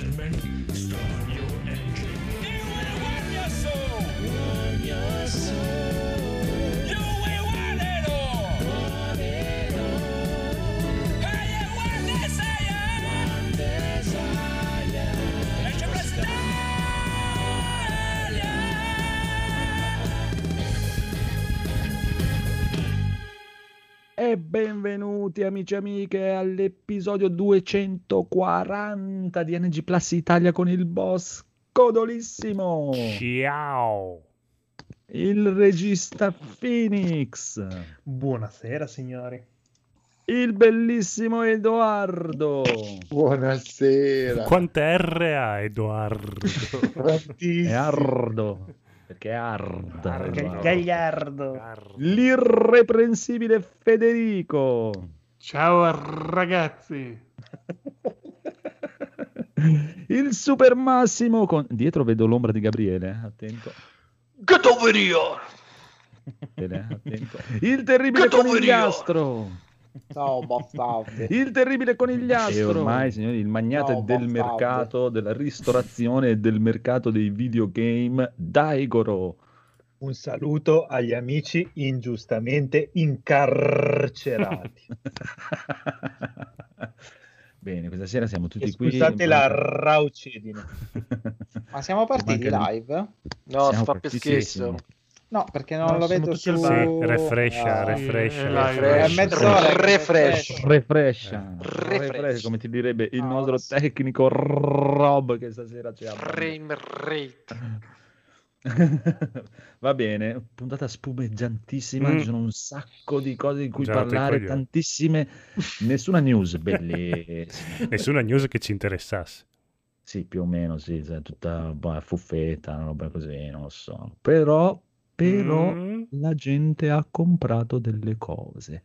enlightenment star. Benvenuti amici e amiche all'episodio 240 di NG Plus Italia con il boss Codolissimo, Ciao. il regista Phoenix, Buonasera signori. il bellissimo Edoardo Buonasera. Quante R ha Edoardo? e Ardo, perché è Ard, Edoardo. Gagliardo. l'irreprensibile Federico, Ciao ragazzi. il super Massimo con... dietro vedo l'ombra di Gabriele, eh, attento. Get over here. Bene, attento. Il terribile conigliastro. Ciao bastardi. Il terribile conigliastro. E ormai, signori, il magnate No, del bastardo. mercato, della ristorazione e del mercato dei videogame, Daigoro. Un saluto agli amici ingiustamente incarcerati. Bene, questa sera siamo tutti qui. Scusate la raucedine. Ma siamo partiti Manca live? No, Siamo fa partitissimo. peschissimo. No, perché non No, lo vedo su... Sì, Ah. Sì, refrescia. È mezz'ora Refresh. Refrescia, Refresh. refresh, come ti direbbe il Ah, nostro tecnico Rob che stasera ci ha Frame rate. Va bene, puntata spumeggiantissima, Mm. ci sono un sacco di cose di cui Già parlare, tantissime, nessuna news bellissima. Nessuna news che ci interessasse. Sì, più o meno, sì, sai, tutta boh, fuffetta, una roba così, non lo so. Però, però Mm. la gente ha comprato delle cose.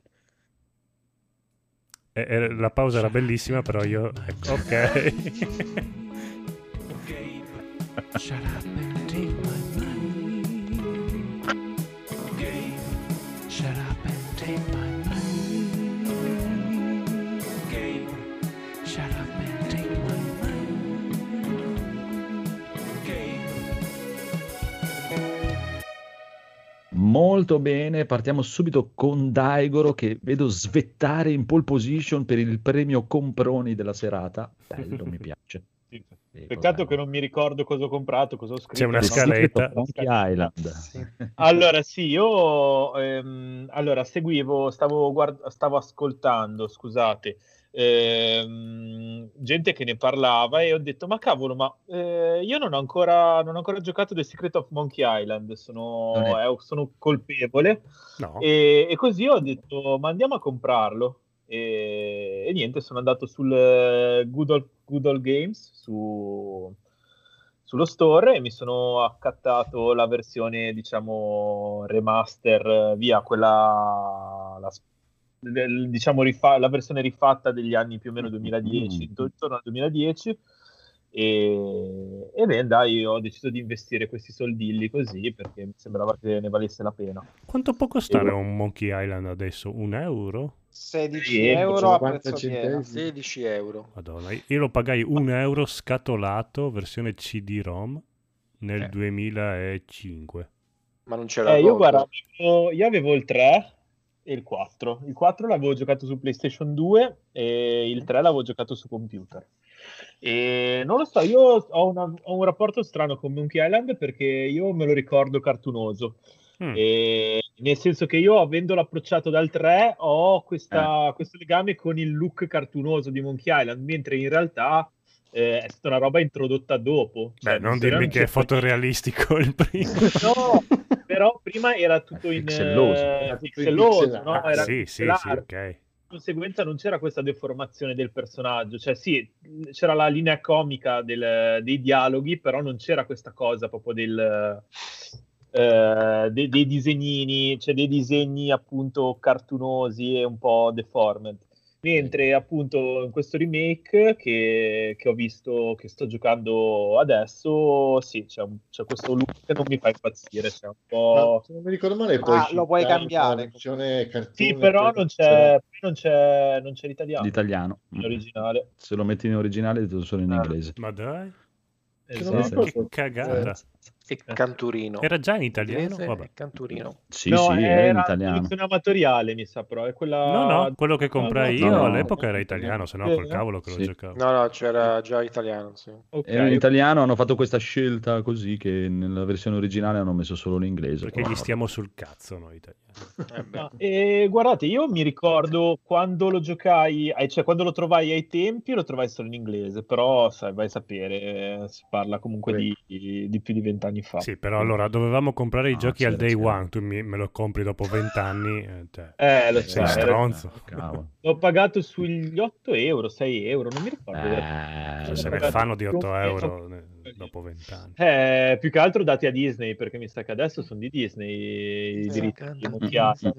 Eh, eh, la pausa era bellissima, però io... ecco, ok. Shut up Molto bene, partiamo subito con Daigoro che vedo svettare in pole position per il premio Comproni della serata. Bello, mi piace. Prego, Peccato che non mi ricordo cosa ho comprato, cosa ho scritto. C'è una no? Scaletta. Island. Allora, sì, io ehm, allora, seguivo, stavo, guard- stavo ascoltando, scusate, ehm, gente che ne parlava e ho detto, ma cavolo, ma eh, io non ho ancora, non ho ancora giocato The Secret of Monkey Island, sono, eh, sono colpevole. No. E, e così ho detto, ma andiamo a comprarlo. E, e niente, sono andato sul eh, Good Old, Good Old Games su- sullo store e mi sono accattato la versione, diciamo, remaster, eh, via quella, la, del- diciamo, rifa- la versione rifatta degli anni più o meno 2010, Mm. intorno al 2010. E, e beh, dai, ho deciso di investire questi soldilli così perché mi sembrava che ne valesse la pena. Quanto può costare un Monkey Island adesso? Un euro? 16 Sì, euro a 50 prezzo pieno. centesimi. 16 euro. Madonna, io lo pagai un euro scatolato, versione CD-ROM, nel Eh. 2005. Ma non c'era Eh, io guarda, avevo- io avevo il 3 e il 4. Il 4 l'avevo giocato su PlayStation 2 e il 3 l'avevo giocato su computer. E non lo so, io ho, una- ho un rapporto strano con Monkey Island perché io me lo ricordo cartunoso. Mm. E nel senso che io, avendolo approcciato dal 3, ho questa- questo legame con il look cartunoso di Monkey Island, mentre in realtà eh, è stata una roba introdotta dopo. Beh, Cioè, non se dirmi che è c'è- fotorealistico il primo. No, però prima era tutto in Pixelloso. pixel no? Ah, Era sì, sì, sì, ok. Di conseguenza non c'era questa deformazione del personaggio, cioè sì, c'era la linea comica del- dei dialoghi, però non c'era questa cosa proprio del, eh, dei, dei disegnini, cioè dei disegni appunto cartunosi e un po' deformed. Mentre appunto in questo remake che, che ho visto, che sto giocando adesso, sì, c'è, un- c'è questo look che non mi fa impazzire, c'è un Ma po'... se non mi ricordo male, poi Ah, lo puoi cambiare. cartoon, Sì, però non c'è, non c'è, non c'è l'italiano, L'italiano. in originale. Se lo metti in originale, è solo in Ah. inglese. Ma dai, Che Esatto. non mi Sì, che cagata. E Canturino. Era già in italiano? Vabbè. Canturino. Sì, No, sì, è in era italiano. traduzione amatoriale, mi sa, però è quella... No, no, quello che comprai no, io no. all'epoca era italiano, se no col cavolo che lo Sì. giocavo. No, no, c'era già italiano, sì. Ok, Era in italiano, hanno fatto questa scelta così che nella versione originale hanno messo solo l'inglese. Perché però gli stiamo sul cazzo noi italiani. Eh guardate, io mi ricordo quando lo giocai, eh, cioè quando lo trovai ai tempi, lo trovai solo in inglese, però sai, vai a sapere, eh, si parla comunque di, di più di vent'anni fa. Sì, però allora dovevamo comprare i No, giochi al day c'era. one, tu mi- me lo compri dopo vent'anni. eh, cioè, Eh, lo sei so, era- stronzo. Cavolo. l'ho pagato sugli 8 euro, 6 euro, non mi ricordo. Eh, Cioè, se Eh, ne fanno di 8 più- euro dopo vent'anni. Eh, più che altro dati a Disney, perché mi sa che adesso sono di Disney i diritti di Mochiati.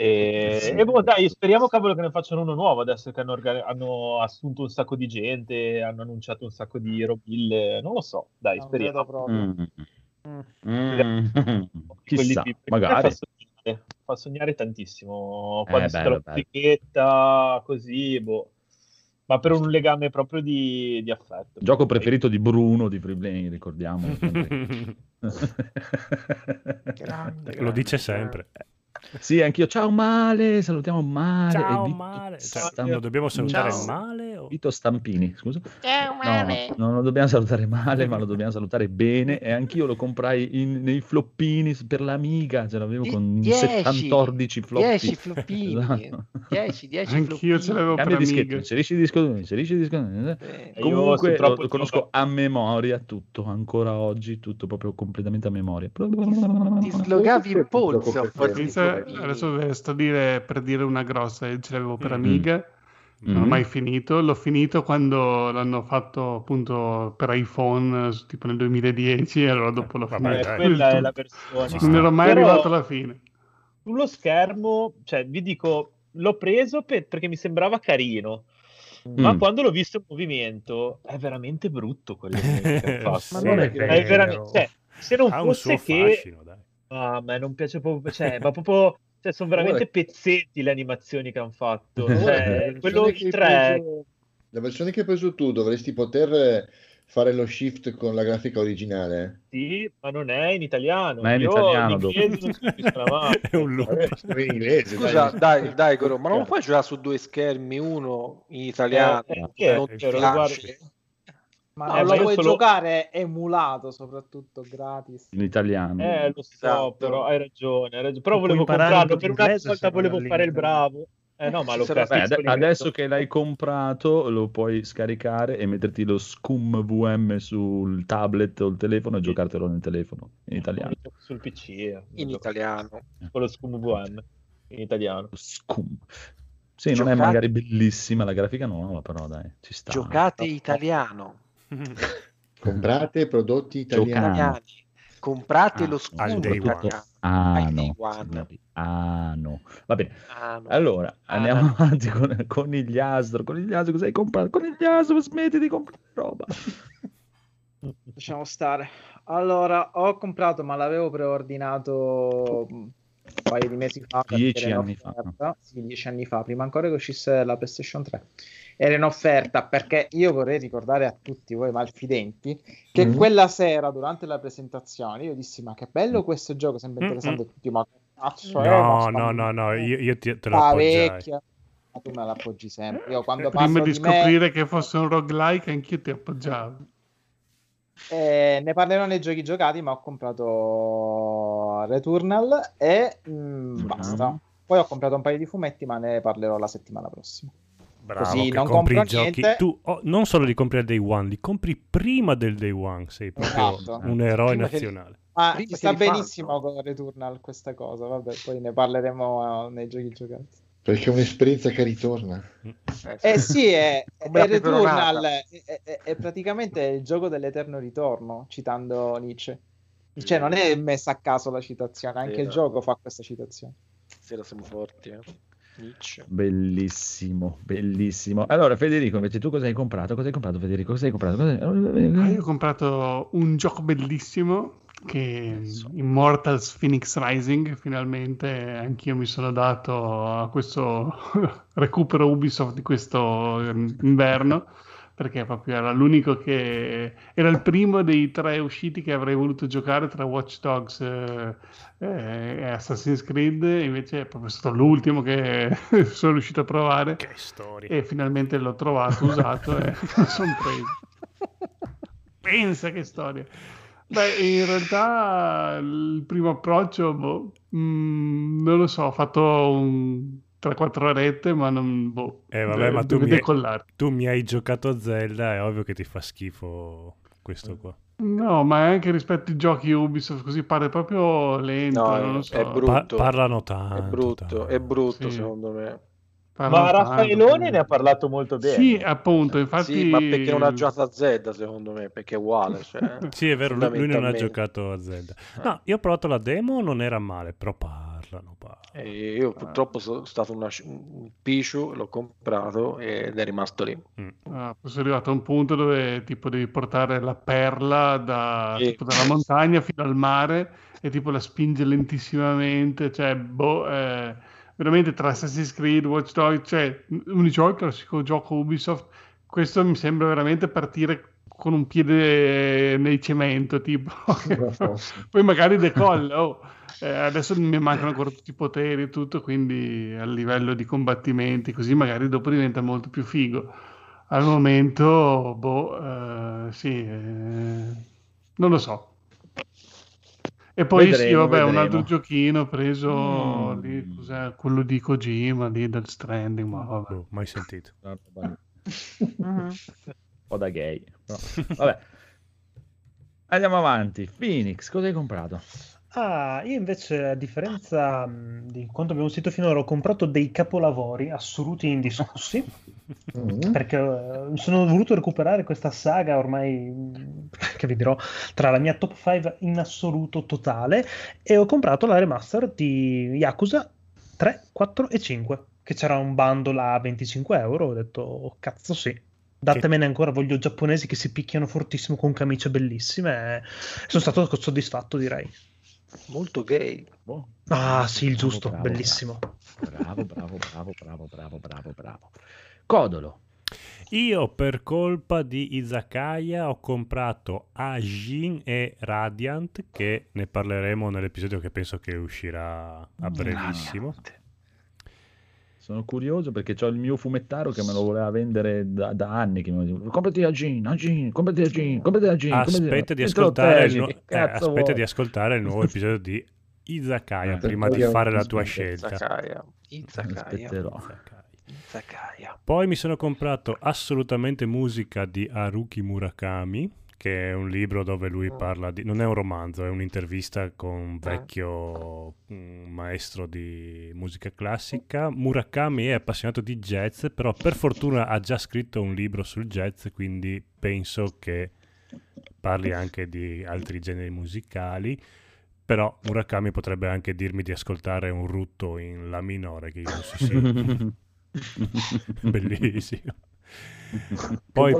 Mm, mm, mm, mm. E, Sì. e boh, dai, speriamo cavolo che ne facciano uno nuovo adesso che hanno, hanno assunto un sacco di gente, hanno annunciato un sacco di robille, non lo so, dai, Non speriamo. vedo proprio. Mm. Mm. Mm. Quelli Chissà, più- magari. Fa sognare, fa sognare tantissimo Eh, quando si bello, trova bello. etichetta così, boh. Ma per un legame proprio di, di affetto. Gioco preferito di Bruno di Freeblane, ricordiamo. Grande, Lo dice grande, sempre. sì, anch'io. Ciao Male, salutiamo Male. Ciao Vito male. Cioè, dobbiamo salutare Ciao. male? O... Vito Stampini, scusa. No, non lo dobbiamo salutare male, ma lo dobbiamo salutare bene. E anch'io lo comprai in- nei floppini per l'Amiga, ce l'avevo con Die- 74 floppy. 10 floppini. Esatto. 10, 10 Anch'io ce l'avevo per Cambia dischetto, Amiga. inserisci il disco, inserisci il disco. Eh, Comunque lo, lo conosco a memoria tutto, ancora oggi, tutto proprio completamente a memoria. Ti slogavi il polso a floppini. adesso sto dire per dire una grossa, eh, ce l'avevo per Mm. Amiga, non Mm. ho mai finito, l'ho finito quando l'hanno fatto appunto per iPhone, tipo nel 2010, e allora dopo l'ho Vabbè, Eh, finito. quella è la. Ci Non ero mai Però- arrivato alla fine. sullo schermo, cioè vi dico, l'ho preso per- perché mi sembrava carino, ma Mm. quando l'ho visto in movimento è veramente brutto quello che ha fatto. Sì, non è che- È veramente- cioè, se non ha un suo fosse che fascino, dai. Ah, a me non piace proprio, cioè, ma proprio cioè, sono veramente pezzetti le animazioni che hanno fatto. Cioè, la quello versione che hai 3 preso- La versione che hai preso tu dovresti poter fare lo shift con la grafica originale. sì, ma non è in italiano. Ma è in Io italiano. È un loop. In inglese, Scusa, dai, dai, Goro, ma non puoi giocare su due schermi, uno in italiano, Eh, eh, non eh, ti Ma No, non ma lo puoi solo- giocare emulato, soprattutto gratis. In italiano. Eh, lo so, Esatto. però hai ragione, hai ragione. Però volevo comprarlo per una volta volevo fare il bravo. Eh no, ma lo Beh, ade- adesso che l'hai comprato lo puoi scaricare e metterti lo scum VM sul tablet o il telefono e giocartelo nel telefono in italiano. sul PC, eh. In italiano. con lo Scum VM in italiano. Scum. Sì, non è Giocate- magari bellissima la grafica nuova, però dai, ci sta. Giocate italiano. Comprate prodotti italiani. Italiani. Comprate Ah, lo scudo italiano. Ah no, ah no. Va bene, Ah, no. allora Ah, andiamo no. avanti con Conigliastro. Conigliastro, cosa hai comprato? Conigliastro, smetti di comprare roba. Lasciamo stare. Allora, ho comprato, ma l'avevo preordinato un paio di mesi fa. Dieci anni fa. Sì, dieci anni fa, prima ancora che uscisse la PlayStation 3. Era in offerta perché io vorrei ricordare a tutti voi malfidenti che Mm. quella sera, durante la presentazione, io dissi: Ma che bello questo gioco, sembra interessante. Tutti, ma che cazzo è? No, Ma no, sta- no, no, io, io ti- te lo vecchia. Ma tu me l'appoggi sempre. Io quando Prima parlo di di me, scoprire che fosse un roguelike, anch'io ti appoggiavo. Eh, ne parlerò nei giochi giocati, ma ho comprato Returnal e mm, basta. Poi ho comprato un paio di fumetti, ma ne parlerò la settimana prossima. Bravo, Così non compro giochi. niente. Tu oh, non solo li compri al day one, li compri prima del day one. Sei proprio Esatto. un eroe Prima che- nazionale. Ma Prima sta benissimo con Returnal questa cosa. Vabbè, poi ne parleremo eh, nei giochi giocati. Perché è un'esperienza che ritorna. Eh sì, è, è. Returnal è, è- è praticamente il gioco dell'eterno ritorno, citando Nietzsche. Cioè, non è messa a caso la citazione, anche Sì, il no. gioco fa questa citazione. Sera siamo forti. eh. Nietzsche. Bellissimo, bellissimo. Allora, Federico, invece tu cosa hai comprato? Cosa hai comprato, Federico? Cosa hai comprato? Cosa hai- Ah, io ho comprato un gioco bellissimo che è Immortals Phoenix Rising. Finalmente anch'io mi sono dato a questo recupero Ubisoft di questo ehm, inverno perché proprio era l'unico che era il primo dei tre usciti che avrei voluto giocare tra Watch Dogs eh, eh, e Assassin's Creed. Invece è proprio stato l'ultimo che sono riuscito a provare Che storia. e finalmente l'ho trovato usato e mi sono preso. Pensa che storia. Beh, in realtà il primo approccio, boh, mm, non lo so, ho fatto un 3-4 orette, ma non, boh, Eh, vabbè, ma tu mi, hai, tu mi hai giocato a Zelda, è ovvio che ti fa schifo questo qua. No, ma anche rispetto ai giochi Ubisoft, così pare proprio lento, No, non so. è brutto. Pa- parlano tanto. È brutto, tanto. è brutto Sì. secondo me. Parlano Ma tanto, Raffaellone quindi- ne ha parlato molto bene. Sì, appunto, infatti... Sì, ma perché non ha giocato a Zelda secondo me, perché è uguale. Cioè, Sì, è vero, lui, non ha giocato a Zelda. No, io ho provato la demo, non era male, però parlano, parlano. E io purtroppo sono stato una- un picciu, l'ho comprato ed è rimasto lì. Ah, poi sono arrivato a un punto dove tipo devi portare la perla da, Sì. tipo, dalla montagna fino al mare e tipo la spinge lentissimamente, cioè boh, eh, veramente tra Assassin's Creed, Watch Dogs, cioè "Oh, il classico gioco Ubisoft, questo mi sembra veramente partire con un piede nel cemento, tipo. Poi magari decolla, oh. Eh, adesso mi mancano ancora tutti i poteri e tutto, quindi a livello di combattimenti, così magari dopo diventa molto più figo. Al momento, boh, eh, sì, eh, non lo so. E poi sì, Vedremo, vabbè, un vedremo. altro giochino preso Mm. lì, cos'è? Quello di Kojima, lì del Stranding, ma vabbè. Boh, mai sentito. Un po' da gay. però. Vabbè. Andiamo avanti. Phoenix, cosa hai comprato? Ah, io invece, a differenza di quanto abbiamo sentito finora, ho comprato dei capolavori assoluti e indiscussi, perché eh, mi sono voluto recuperare questa saga ormai, che vi dirò, tra la mia top 5 in assoluto totale, e ho comprato la remaster di Yakuza 3, 4 e 5, che c'era un bundle a 25 euro, ho detto, "Oh, cazzo sì. Datemene ancora, voglio giapponesi che si picchiano fortissimo con camicie bellissime. Sono stato soddisfatto, direi. Molto gay. Boh. Ah, sì, il giusto, bravo, bellissimo. Bravo, bravo, bravo, bravo, bravo, bravo, bravo. Codolo. Io per colpa di Izakaya ho comprato Ajin e Radiant che ne parleremo nell'episodio che penso che uscirà a brevissimo. Sono curioso perché ho il mio fumettaro che me lo voleva vendere da, da anni. Che mi diceva, comprati Agin, Agin, comprati Agin, comprati Agin. Aspetta di ascoltare il, nu- eh, aspetta di ascoltare il nuovo episodio di Izakaya prima di fare la tua scelta. Izakaya. Izakaya. Izakaya. Poi mi sono comprato assolutamente musica di Haruki Murakami, che è un libro dove lui parla di... non è un romanzo, è un'intervista con un vecchio mm, maestro di musica classica. Murakami è appassionato di jazz, però per fortuna ha già scritto un libro sul jazz, quindi penso che parli anche di altri generi musicali. Però Murakami potrebbe anche dirmi di ascoltare un rutto in La minore, che io non so se... Bellissimo. Poi,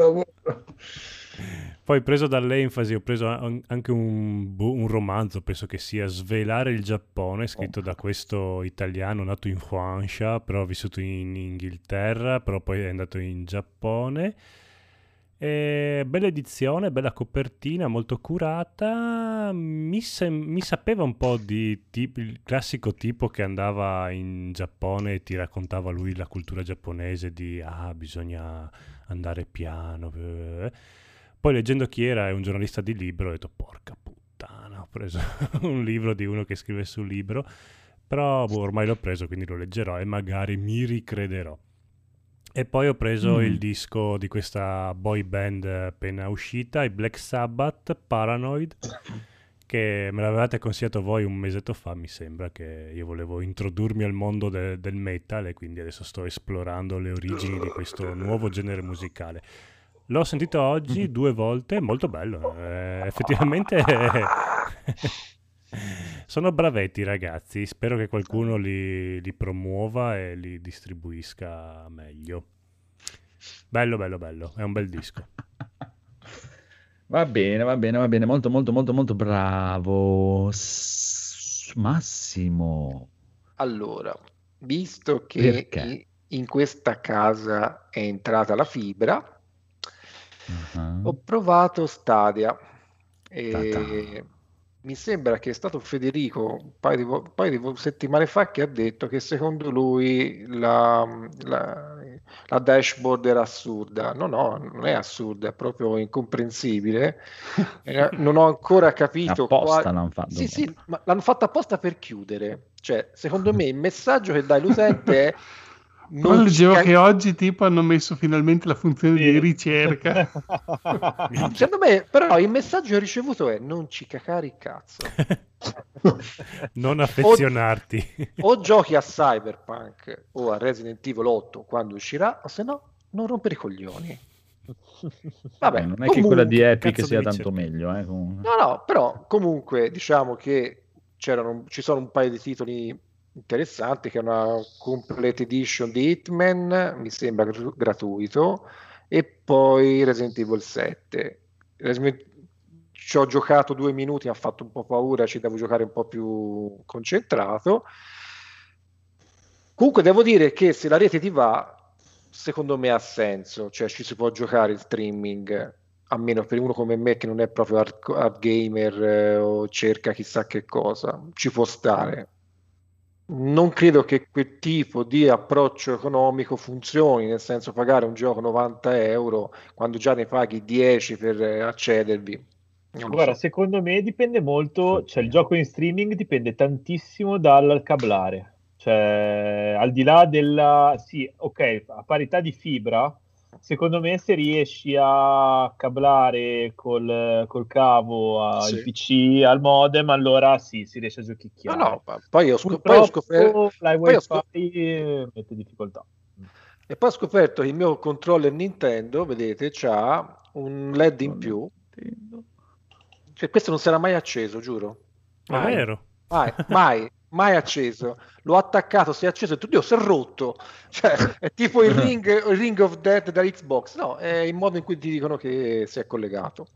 poi preso dall'enfasi ho preso an- anche un, un romanzo, penso che sia Svelare il Giappone, scritto da questo italiano nato in Francia, però vissuto in Inghilterra, però poi è andato in Giappone. E bella edizione, bella copertina, molto curata. Mi, sem- mi sapeva un po' di tipo, il classico tipo che andava in Giappone e ti raccontava lui la cultura giapponese di ah, bisogna andare piano. eh. Poi leggendo chi era, è un giornalista di libro, ho detto porca puttana, ho preso un libro di uno che scrive sul libro, però boh, ormai l'ho preso, quindi lo leggerò e magari mi ricrederò. E poi ho preso Mm. il disco di questa boy band appena uscita, i Black Sabbath, Paranoid, che me l'avevate consigliato voi un mesetto fa, mi sembra, che io volevo introdurmi al mondo de- del metal e quindi adesso sto esplorando le origini di questo nuovo genere musicale. L'ho sentito oggi due volte, molto bello, eh, effettivamente Sono bravetti ragazzi, spero che qualcuno li, li promuova e li distribuisca meglio. Bello, bello, bello, è un bel disco. Va bene, va bene, va bene, molto, molto, molto, molto bravo. S- Massimo. Allora, visto che Perché? in questa casa è entrata la fibra, Ah. ho provato Stadia e. mi sembra che è stato Federico un paio di, un paio di settimane fa che ha detto che secondo lui la, la- la dashboard era assurda. No, no, non è assurda, è proprio incomprensibile. Eh, non ho ancora capito Apposta qual- l'hanno fatto. Sì, sì, ma l'hanno fatta apposta per chiudere. Cioè, secondo me il messaggio che dai l'utente è Non leggevo ci- che oggi tipo hanno messo finalmente la funzione di ricerca. Secondo me, però, il messaggio che ho ricevuto è non ci cacare il cazzo. Non affezionarti. O giochi a Cyberpunk o a Resident Evil 8 quando uscirà, o se no, non rompere i coglioni. Vabbè, non è che quella di comunque- Epic sia tanto meglio. Eh, comunque. No, no, però comunque diciamo che ci sono un paio di titoli interessanti che è una complete edition di Hitman, mi sembra gr- gratuito, e poi Resident Evil 7. Resident- Ci ho giocato due minuti, mi ha fatto un po' paura, ci devo giocare un po' più concentrato. Comunque devo dire che se la rete ti va, secondo me ha senso, cioè ci si può giocare in streaming, almeno per uno come me che non è proprio hard, hard gamer eh, o cerca chissà che cosa, ci può stare. Non credo che quel tipo di approccio economico funzioni, nel senso pagare un gioco 90 euro quando già ne paghi 10 per eh, accedervi. Non Guarda, so. secondo me dipende molto, cioè il gioco in streaming dipende tantissimo dal cablare. Cioè, al di là della... Sì, ok, a parità di fibra, secondo me se riesci a cablare col, col cavo al Sì. PC, al modem, allora sì, si riesce a No, giochicchiare. no, ma poi ho, scop- poi ho Purtroppo scoperto... la poi ho wifi scop- mette difficoltà. E poi ho scoperto che il mio controller Nintendo, vedete, c'ha un LED in più. Cioè, questo non sarà mai acceso, giuro. Mai, vero. mai, mai, mai acceso. L'ho attaccato, si è acceso e tutto, si è rotto. Cioè, è tipo il ring, il ring of Death da Xbox. No, è il modo in cui ti dicono che si è collegato.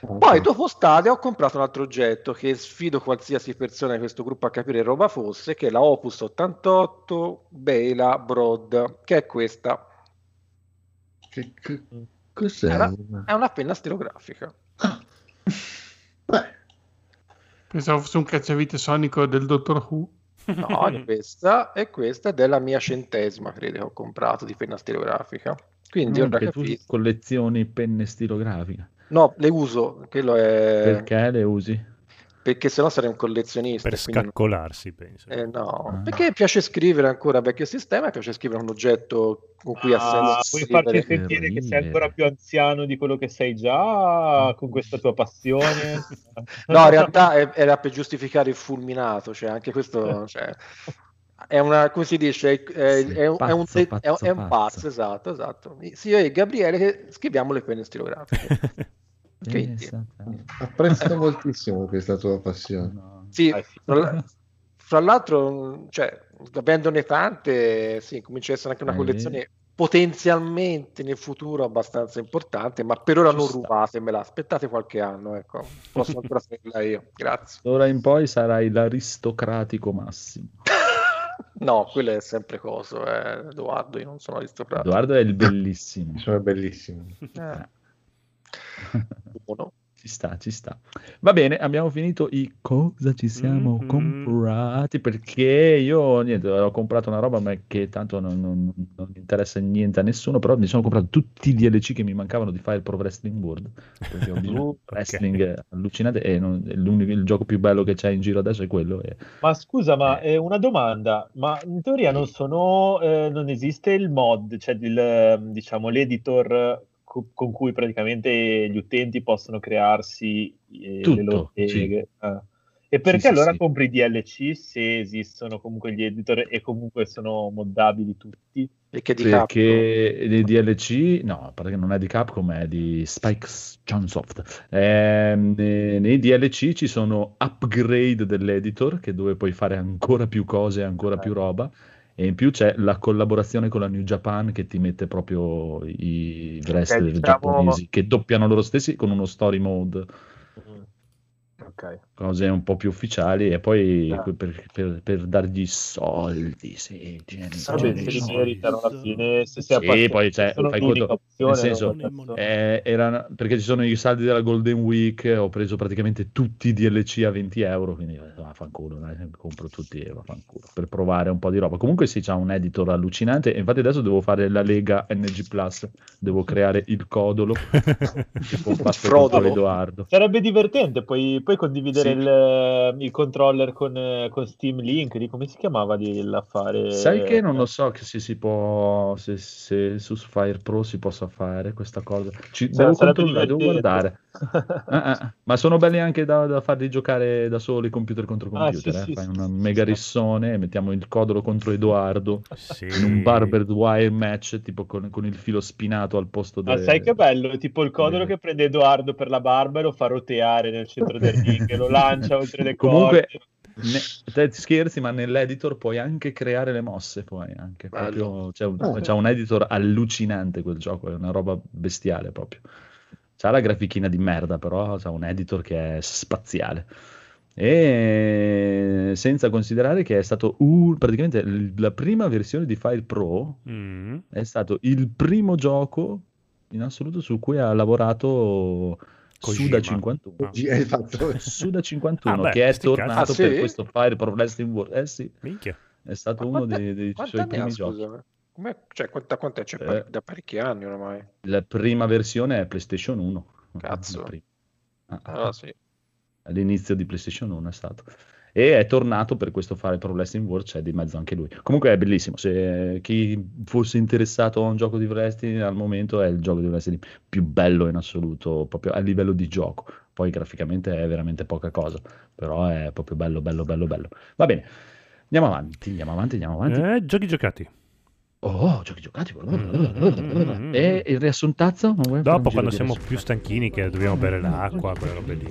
Poi dopo Stadia ho comprato un altro oggetto che sfido qualsiasi persona di questo gruppo a capire roba fosse, che è la Opus 88 Bela Broad, che è questa. Che, che- cos'è? Era- È una penna stilografica. Beh, Pensavo fosse un cacciavite sonico del Dottor Who. No, è questa e questa è della mia centesima, credo che ho comprato di penna stilografica. Quindi ora Anche tu collezioni penne stilografiche. No, le uso, quello è Perché le usi? Perché sennò sarei un collezionista. Per quindi scaccolarsi, penso. Eh, no, Ah. perché piace scrivere ancora vecchio sistema, piace scrivere un oggetto con cui ha Ah, senso vuoi farti scrivere. sentire che sei ancora più anziano di quello che sei già con questa tua passione? No, in realtà è- era per giustificare il fulminato, cioè anche questo cioè, è una, come si dice, è, è- Sì, è un, è un- pazzo, è un- pazzo, è un pazzo. pazzo, esatto, esatto. Sì, io e Gabriele che scriviamo le penne stilografiche. Quindi- apprezzo moltissimo questa tua passione. No. Sì, Ah, fra, fra l'altro, cioè, avendone tante, sì, comincia a essere anche una collezione potenzialmente nel futuro abbastanza importante, ma per ora Ci non sta. rubatemela, aspettate qualche anno, ecco, posso ancora tenerla io, grazie. D'ora in poi sarai l'aristocratico Massimo. No, quello è sempre coso, eh, Edoardo, io non sono aristocratico. Edoardo è il bellissimo. Sono bellissimo. Eh, buono. Ci sta, ci sta. Va bene, abbiamo finito i cosa ci siamo Mhm. comprati perché io niente, ho comprato una roba ma che tanto non, non- non interessa niente a nessuno, però mi sono comprato tutti i DLC che mi mancavano di Fire Pro Wrestling World perché ho bisogno di wrestling allucinante e non- il gioco più bello che c'è in giro adesso è quello. e- Ma scusa, ma è una domanda, ma in teoria non sono, eh, non esiste il mod, cioè il, eh, diciamo, l'editor co- con cui praticamente gli utenti possono crearsi eh, le Tutto, loro sì. Eh. E perché Sì, allora sì. compri i DLC se esistono comunque gli editor e comunque sono moddabili tutti? Perché di Capcom. Perché nei DLC, no, perché non è di Capcom, è di Spikes Chunsoft. Ne- nei DLC ci sono upgrade dell'editor, che dove puoi fare ancora più cose, ancora Ok. più roba. E in più c'è la collaborazione con la New Japan che ti mette proprio i wrestler diciamo- giapponesi che doppiano loro stessi con uno story mode, Mm. Ok. Cose un po' più ufficiali. E poi Ah. per, per- per dargli soldi, sì, Jenny, Vabbè, se li meritano alla fine, se sei Sì, poi, cioè, sono fai conto, opzione, nel senso. Eh, era- perché ci sono i saldi della Golden Week, ho preso praticamente tutti i DLC a 20 euro, quindi eh, vaffanculo, dai, compro tutti e vaffanculo, per provare un po' di roba. Comunque sì, c'ha un editor allucinante, e infatti adesso devo fare la Lega NG Plus, devo creare il codolo, tipo fatto Frodolo. con Edoardo. Sarebbe divertente poi, poi condividere Sì. Il, il controller con, eh, con Steam Link, di come si chiamava l'affare? Sai che non lo so che se si può, se, se su Fire Pro si possa fare questa cosa. Ci, devo controllare, devo guardare. Ah, ah, ma sono belli anche da, da farli giocare da soli computer contro Ah, computer. sì, eh. sì, Fai sì, una sì, mega sì. rissone, mettiamo il codolo contro Edoardo Sì. in un barbed wire match, tipo con, con il filo spinato al posto Ma del... sai che bello? Tipo il codolo Eh. che prende Edoardo per la barba e lo fa roteare nel centro del ring, e lo lancia oltre le Comunque, corde. Ne- te scherzi, ma nell'editor puoi anche creare le mosse. Puoi anche proprio, c'è, un, Ah. c'ha un editor allucinante quel gioco, è una roba bestiale proprio. C'ha la grafichina di merda, però c'ha un editor che è spaziale. E senza considerare che è stato un- praticamente la prima versione di File Pro Mm. è stato il primo gioco in assoluto su cui ha lavorato Kojima. Suda51. Ah. Gi- Hai fatto... Suda51 Ah, beh, che è tornato Ah, sì? per questo Fire Pro Wrestling World. Eh sì, Minchia. è stato Ma uno quanta- dei, dei suoi anni ha, primi giochi. scusa? Com'è- cioè, quanta, quant'è? Cioè, Eh. da parecchi anni oramai. La prima versione è PlayStation 1. Cazzo. Prima. Ah, Ah, sì. All'inizio di PlayStation 1 è stato. E è tornato per questo Fire Pro Wrestling World, c'è di mezzo anche lui. Comunque è bellissimo, se chi fosse interessato a un gioco di wrestling al momento è il gioco di wrestling più bello in assoluto, proprio a livello di gioco. Poi graficamente è veramente poca cosa, però è proprio bello, bello, bello, bello. Va bene, andiamo avanti, andiamo avanti, andiamo avanti. Eh, giochi giocati. Oh, giochi giocati. Mm. E il riassuntazzo? Dopo, quando siamo più stanchini, che dobbiamo bere l'acqua, quelle robe lì.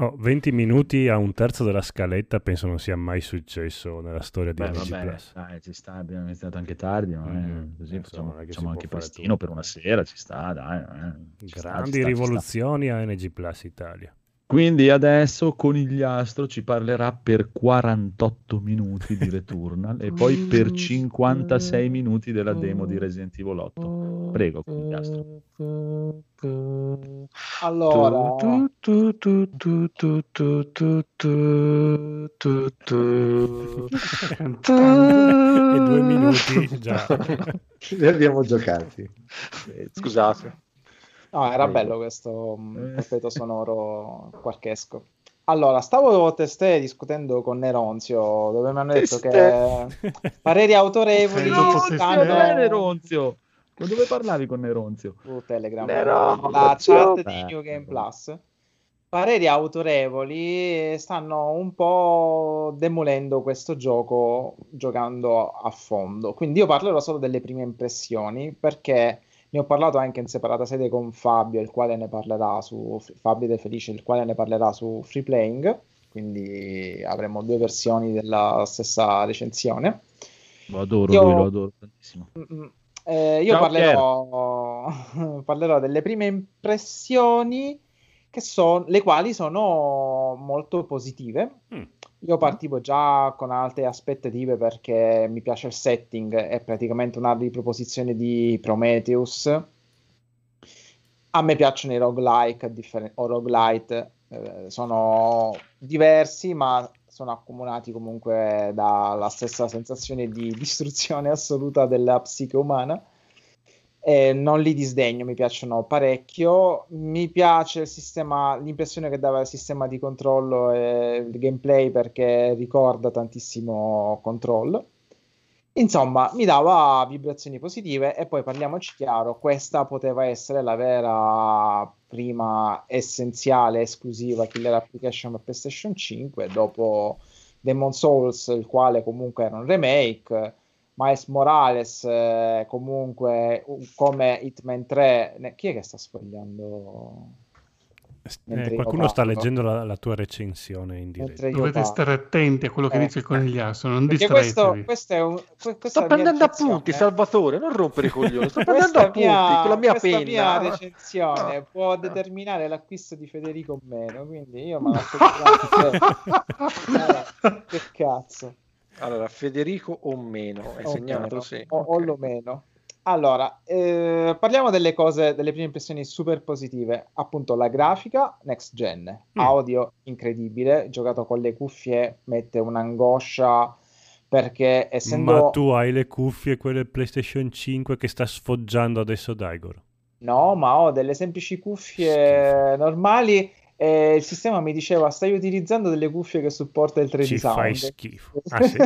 Oh, 20 minuti a un terzo della scaletta penso non sia mai successo nella storia di Beh, NG vabbè, Plus. dai, ci sta, abbiamo iniziato anche tardi, ma così facciamo, non è che facciamo si anche pastino tutto. per una sera, ci sta, dai. eh, ci sta, Grandi sta, ci sta. rivoluzioni a NG Plus Italia. Quindi adesso Conigliastro ci parlerà per 48 minuti di Returnal e poi per 56 minuti della demo di Resident Evil 8. Prego, Conigliastro. Allora, e due minuti già. Li abbiamo giocati. Scusate no, era bello questo mm, Eh. effetto sonoro qualchesco. Allora, stavo testé discutendo con Neronzio, dove mi hanno detto che pareri autorevoli Sei dopo te stanno Neronzio. Con dove parlavi con Neronzio? su Telegram, Neronzio. la chat Beh. di New Game Plus. Pareri autorevoli stanno un po' demolendo questo gioco giocando a fondo. Quindi io parlerò solo delle prime impressioni perché ne ho parlato anche in separata sede con Fabio, il quale ne parlerà su Fabio De Felice, il quale ne parlerà su Free Playing. Quindi avremo due versioni della stessa recensione. Lo adoro Io- lui, lo adoro tantissimo. Mm, eh, io Ciao, parlerò, parlerò delle prime impressioni che sono, le quali sono molto positive. Mm. Io partivo già con alte aspettative perché mi piace il setting, è praticamente una riproposizione di Prometheus. A me piacciono i roguelike differen- o roguelite, eh, sono diversi ma sono accomunati comunque dalla stessa sensazione di distruzione assoluta della psiche umana. Eh, non li disdegno, mi piacciono parecchio. Mi piace il sistema, l'impressione che dava il sistema di controllo e il gameplay perché ricorda tantissimo Control. Insomma, mi dava vibrazioni positive e poi parliamoci chiaro, questa poteva essere la vera prima essenziale esclusiva killer application per PlayStation 5 dopo Demon Souls, il quale comunque era un remake, Miles Morales eh, comunque come Hitman 3, ne- chi è che sta sfogliando? Eh, qualcuno sta leggendo la, la tua recensione in diretta. Dovete parlo. stare attenti a quello che Eh. dice il conigliastro, non Perché questo, distraetevi. questo è un, que- questa Sto prendendo appunti, Salvatore, non rompere i coglioni. Sto prendendo appunti mia, con la mia questa mia penna. recensione può determinare l'acquisto di Federico o meno, quindi io me la sto guardando. Eh, che cazzo. Allora, Federico o meno, hai O segnato? meno, Sì. o, o ok. lo meno. Allora, eh, parliamo delle cose, delle prime impressioni super positive. Appunto, la grafica next gen, Mm. audio incredibile. Giocato con le cuffie mette un'angoscia perché essendo. Ma tu hai le cuffie, quelle PlayStation 5 che sta sfoggiando adesso Daigor. No, ma ho delle semplici cuffie normali. E il sistema mi diceva: Stai utilizzando delle cuffie che supporta il 3D Ci sound. fai schifo. Ah, sì?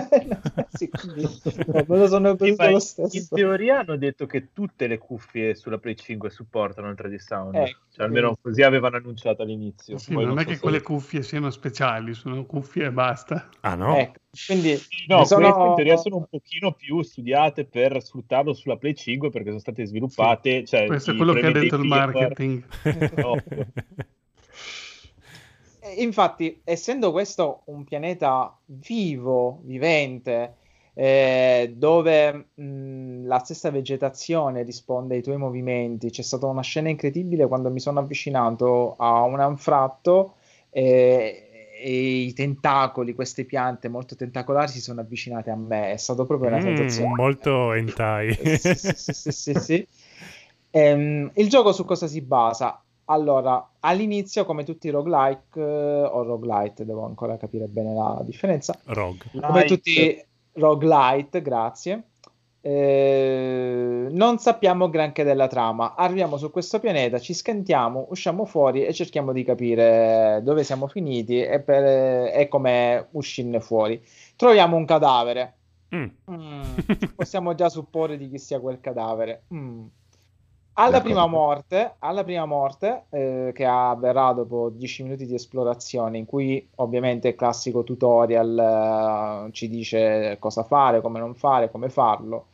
Sì, quindi, no, me lo sono Sì, preso lo in stesso. teoria hanno detto che tutte le cuffie sulla Play 5 supportano il 3D sound. Ecco, Cioè, almeno così avevano annunciato all'inizio. Sì, Poi non è so che se- quelle cuffie siano speciali, sono cuffie e basta. Ah no? Ecco, quindi No, sono- queste in teoria sono un pochino più studiate per sfruttarlo sulla Play 5 perché sono state sviluppate. Cioè, Questo è quello che ha detto il marketing. Eh, Infatti, essendo questo un pianeta vivo, vivente, eh, dove mh, la stessa vegetazione risponde ai tuoi movimenti, c'è stata una scena incredibile quando mi sono avvicinato a un anfratto eh, e i tentacoli, queste piante molto tentacolari, si sono avvicinate a me. È stato proprio una Mm, sensazione. molto hentai. Sì, sì, sì, sì, sì, sì. Ehm, il gioco su cosa si basa? Allora, all'inizio, come tutti i roguelike eh, o roguelite, devo ancora capire bene la differenza. Rogue. Come Light. tutti roguelite, grazie. eh, non sappiamo granché della trama. Arriviamo su questo pianeta, ci scantiamo, usciamo fuori e cerchiamo di capire dove siamo finiti e, per- e come uscirne fuori. Troviamo un cadavere. Mm. Mm, possiamo già supporre di chi sia quel cadavere. Mm. Alla prima morte, alla prima morte eh, che avverrà dopo 10 minuti di esplorazione, in cui ovviamente il classico tutorial eh, ci dice cosa fare, come non fare, come farlo.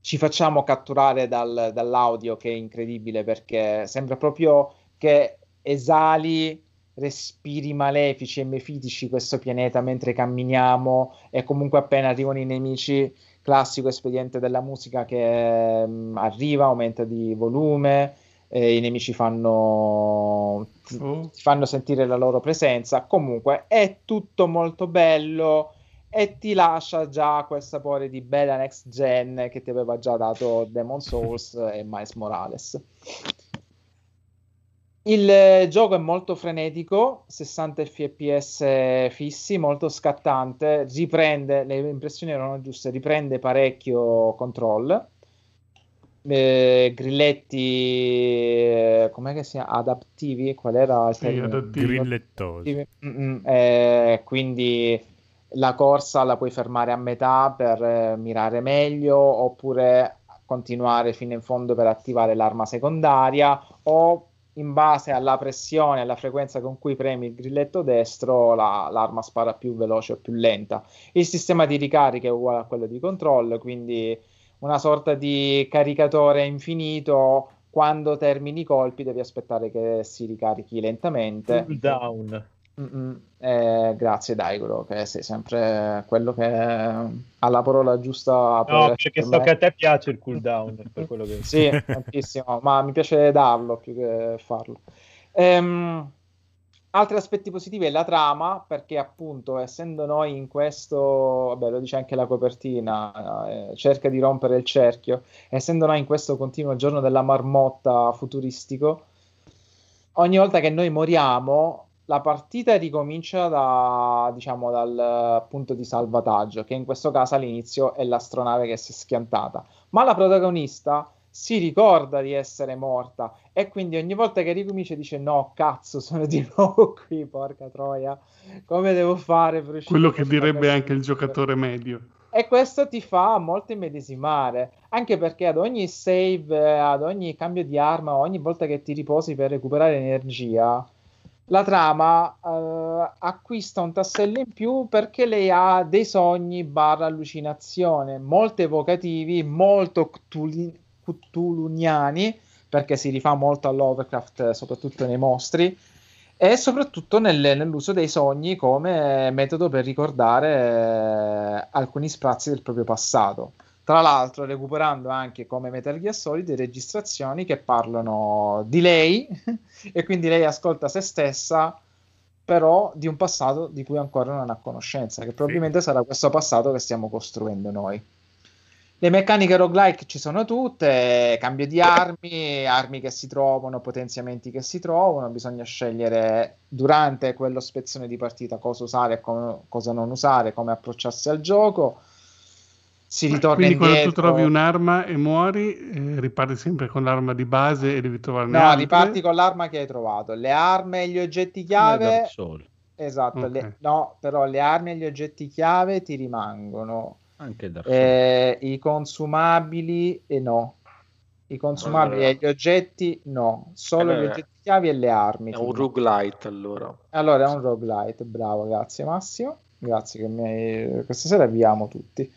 Ci facciamo catturare dal- dall'audio che è incredibile perché sembra proprio che esali respiri malefici e mefitici questo pianeta mentre camminiamo e comunque appena arrivano i nemici classico espediente della musica che mm, arriva, aumenta di volume, i nemici fanno, ti fanno sentire la loro presenza. Comunque è tutto molto bello e ti lascia già quel sapore di bella next gen che ti aveva già dato Demon Souls e Miles Morales. Il gioco è molto frenetico, 60 fps fissi, molto scattante, riprende, le impressioni erano giuste, riprende parecchio control. Eh, grilletti, eh, com'è che si chiama? Adaptivi? Qual era il Sì, termine? adattivi. Grillettosi. Mm-mm, eh, quindi la corsa la puoi fermare a metà per eh, mirare meglio oppure continuare fino in fondo per attivare l'arma secondaria o in base alla pressione alla frequenza con cui premi il grilletto destro la- l'arma spara più veloce o più lenta. Il sistema di ricarica è uguale a quello di control, quindi una sorta di caricatore infinito. Quando termini i colpi devi aspettare che si ricarichi lentamente. Cool down. Eh, grazie Daigoro, che sei sempre quello che ha la parola giusta per, No, perché per so me. che a te piace il cooldown, per quello che... Sì, tantissimo, ma mi piace darlo più che farlo. Ehm, altri aspetti positivi è la trama, perché appunto essendo noi in questo, vabbè lo dice anche la copertina, eh, cerca di rompere il cerchio, essendo noi in questo continuo giorno della marmotta futuristico, ogni volta che noi moriamo la partita ricomincia da, diciamo, dal punto di salvataggio, che in questo caso all'inizio è l'astronave che si è schiantata, ma la protagonista si ricorda di essere morta e quindi ogni volta che ricomincia dice no, cazzo, sono di nuovo qui, porca troia, come devo fare per uscire Quello che direbbe anche il infinita?" giocatore medio. E questo ti fa molto immedesimare, anche perché ad ogni save, eh, ad ogni cambio di arma, ogni volta che ti riposi per recuperare energia, la trama eh, acquista un tassello in più perché lei ha dei sogni barra allucinazione molto evocativi, molto ctuli- cthulhuniani, perché si rifà molto all'Overcraft, eh, soprattutto nei mostri, e soprattutto nel- nell'uso dei sogni come metodo per ricordare eh, alcuni sprazzi del proprio passato. Tra l'altro, recuperando anche come Metal Gear Solid registrazioni che parlano di lei e quindi lei ascolta se stessa, però di un passato di cui ancora non ha conoscenza, che probabilmente sarà questo passato che stiamo costruendo noi. Le meccaniche roguelike ci sono tutte, cambio di armi, armi che si trovano, potenziamenti che si trovano, bisogna scegliere durante quello spezzone di partita cosa usare e co- cosa non usare, come approcciarsi al gioco. Si ritorna Quindi quando tu indietro. trovi un'arma e muori, eh, riparti sempre con l'arma di base e devi trovarne No, altre. riparti con l'arma che hai trovato. Le armi e gli oggetti chiave. Esatto, Ok. le- no, però le armi e gli oggetti chiave ti rimangono. Anche Souls. Eh, I consumabili e no. I consumabili Allora. e gli oggetti no. Solo Eh, gli oggetti chiave e le armi. È un roguelite allora. Allora è un roguelite, bravo, grazie Massimo. Grazie che mi hai... questa sera viviamo tutti.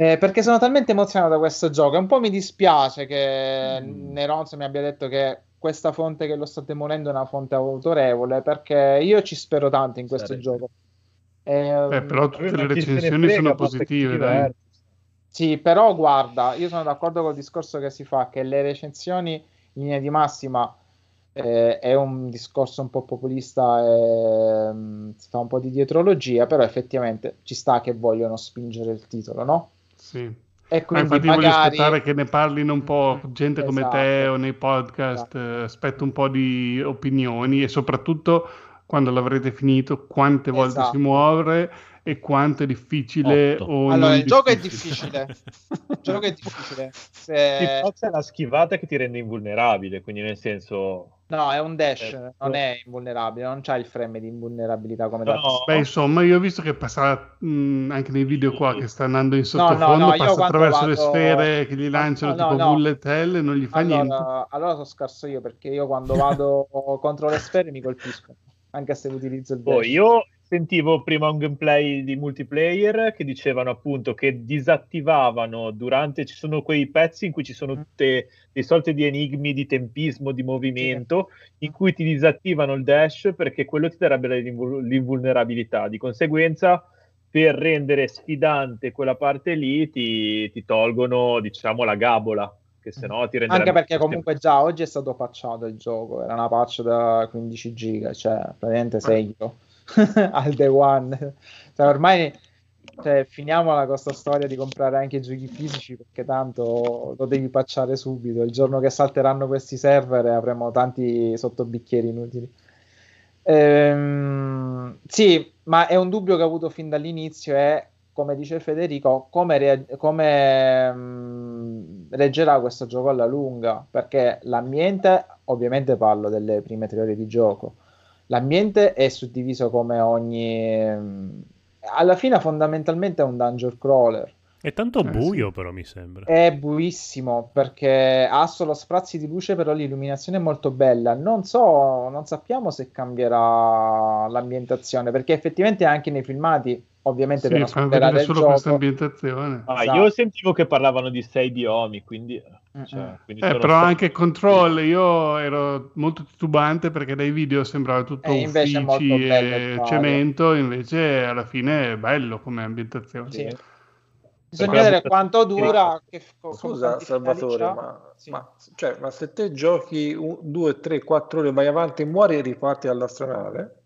Eh, perché sono talmente emozionato da questo gioco. e Un po' mi dispiace che Mm. Neronzo mi abbia detto che questa fonte che lo sta demolendo è una fonte autorevole. Perché io ci spero tanto in questo Sarebbe. gioco. Eh, Eh, però tutte le recensioni frega, sono positive, dai. diverti. Sì, però guarda, io sono d'accordo col discorso che si fa che le recensioni in linea di massima eh, è un discorso un po' populista e mm, si fa un po' di dietrologia, però effettivamente ci sta che vogliono spingere il titolo, no? Sì. E Ma quindi infatti voglio magari aspettare che ne parlino un po' gente come Esatto. te o nei podcast, eh, aspetto un po' di opinioni e soprattutto quando l'avrete finito quante volte Esatto. si muove e quanto è difficile Allora, il gioco è difficile. difficile. Il gioco è difficile. Sì, Se- però c'è la schivata che ti rende invulnerabile, quindi nel senso... No, è un dash, Eh, non no. è invulnerabile, non c'ha il frame di invulnerabilità come No, Souls. Beh, insomma, io ho visto che passa mh, anche nei video qua che sta andando in No, no, sottofondo, no, io passa attraverso le vado- sfere che gli lanciano No, no, tipo no. bullet hell e non gli fa niente. Allora, allora sono scarso io perché io quando vado contro le sfere mi colpisco, anche se utilizzo il dash. Poi io sentivo prima un gameplay di multiplayer che dicevano appunto che disattivavano durante ci sono quei pezzi in cui ci sono tutte dei sorte di enigmi di tempismo, di movimento, in cui ti disattivano il dash perché quello ti darebbe l'invul- l'invulnerabilità. Di conseguenza, per rendere sfidante quella parte lì, ti, ti tolgono, diciamo, la gabola, che se no ti renderebbe Anche perché comunque già oggi è stato patchato il gioco, era una patch da 15 giga, cioè praticamente seguito al day one. Cioè, ormai cioè, finiamola con questa storia di comprare anche i giochi fisici perché tanto lo devi patchare subito. Il giorno che salteranno questi server avremo tanti sottobicchieri inutili. Ehm, sì, ma è un dubbio che ho avuto fin dall'inizio è, come dice Federico, come, rea- come, mm, reggerà questo gioco alla lunga, perché l'ambiente, ovviamente parlo delle prime tre ore di gioco, l'ambiente è suddiviso come ogni... mm, alla fine fondamentalmente è un dungeon crawler. È tanto Eh, buio, però mi sembra. È buissimo perché ha solo sprazzi di luce, però l'illuminazione è molto bella. Non so, non sappiamo se cambierà l'ambientazione perché effettivamente anche nei filmati, ovviamente Sì, per il solo questa gioco, ambientazione. Ah, Esatto. io sentivo che parlavano di sei biomi, quindi, cioè, quindi Eh, però anche Control, io ero molto titubante perché dai video sembrava tutto Eh, molto uffici bello e fare. cemento, invece alla fine è bello come ambientazione. Sì. Bisogna vedere quanto dura. Che, Scusa Salvatore, ma, Sì. ma- cioè, ma se te giochi 2, 3, 4 ore, vai avanti e muori e riparti all'astronave?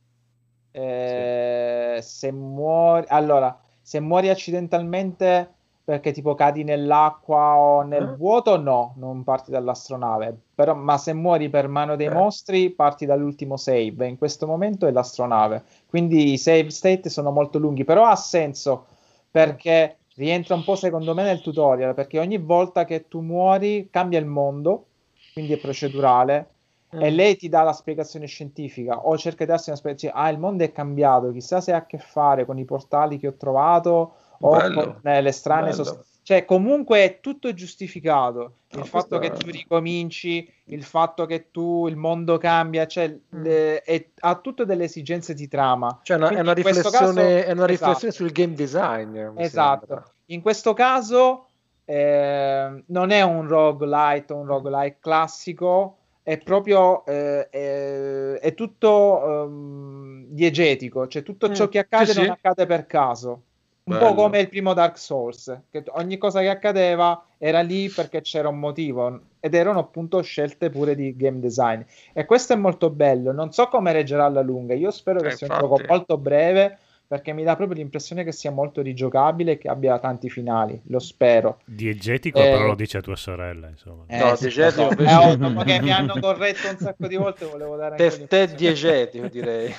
Eh, se muori allora se muori accidentalmente perché tipo cadi nell'acqua o nel Eh? vuoto, no, non parti dall'astronave. Però, ma se muori per mano dei Eh. mostri, parti dall'ultimo save. In questo momento è l'astronave. Quindi i save state sono molto lunghi, però ha senso perché rientra un po' secondo me nel tutorial, perché ogni volta che tu muori cambia il mondo, quindi è procedurale. E Mm. lei ti dà la spiegazione scientifica o cerca di darsi una spiegazione. Ah, il mondo è cambiato, chissà se ha a che fare con i portali che ho trovato o Bello. con eh, le strane sostanze. Cioè, comunque è tutto giustificato. Il No, fatto che tu è- ricominci, il fatto che tu il mondo cambia, cioè Mm. le- è- ha tutte delle esigenze di trama. Cioè, una- è una in questo riflessione, caso- è una riflessione esatto. sul game design. Esatto. sembra. In questo caso eh, non è un roguelite o un roguelike classico, è proprio eh, è, è tutto ehm, diegetico, cioè tutto ciò Mm, che accade sì, non sì. accade per caso. Un Bello. po' come il primo Dark Souls, che ogni cosa che accadeva era lì perché c'era un motivo ed erano appunto scelte pure di game design. E questo è molto bello. Non so come reggerà alla lunga. Io spero che Eh, sia un gioco infatti. molto breve perché mi dà proprio l'impressione che sia molto rigiocabile e che abbia tanti finali. Lo spero. Diegetico, Eh, però lo dice a tua sorella, insomma. Eh, No, sì, diegetico so. Eh, oh, dopo che mi hanno corretto un sacco di volte, volevo dare anche Te, te l'impressione- diegetico, direi.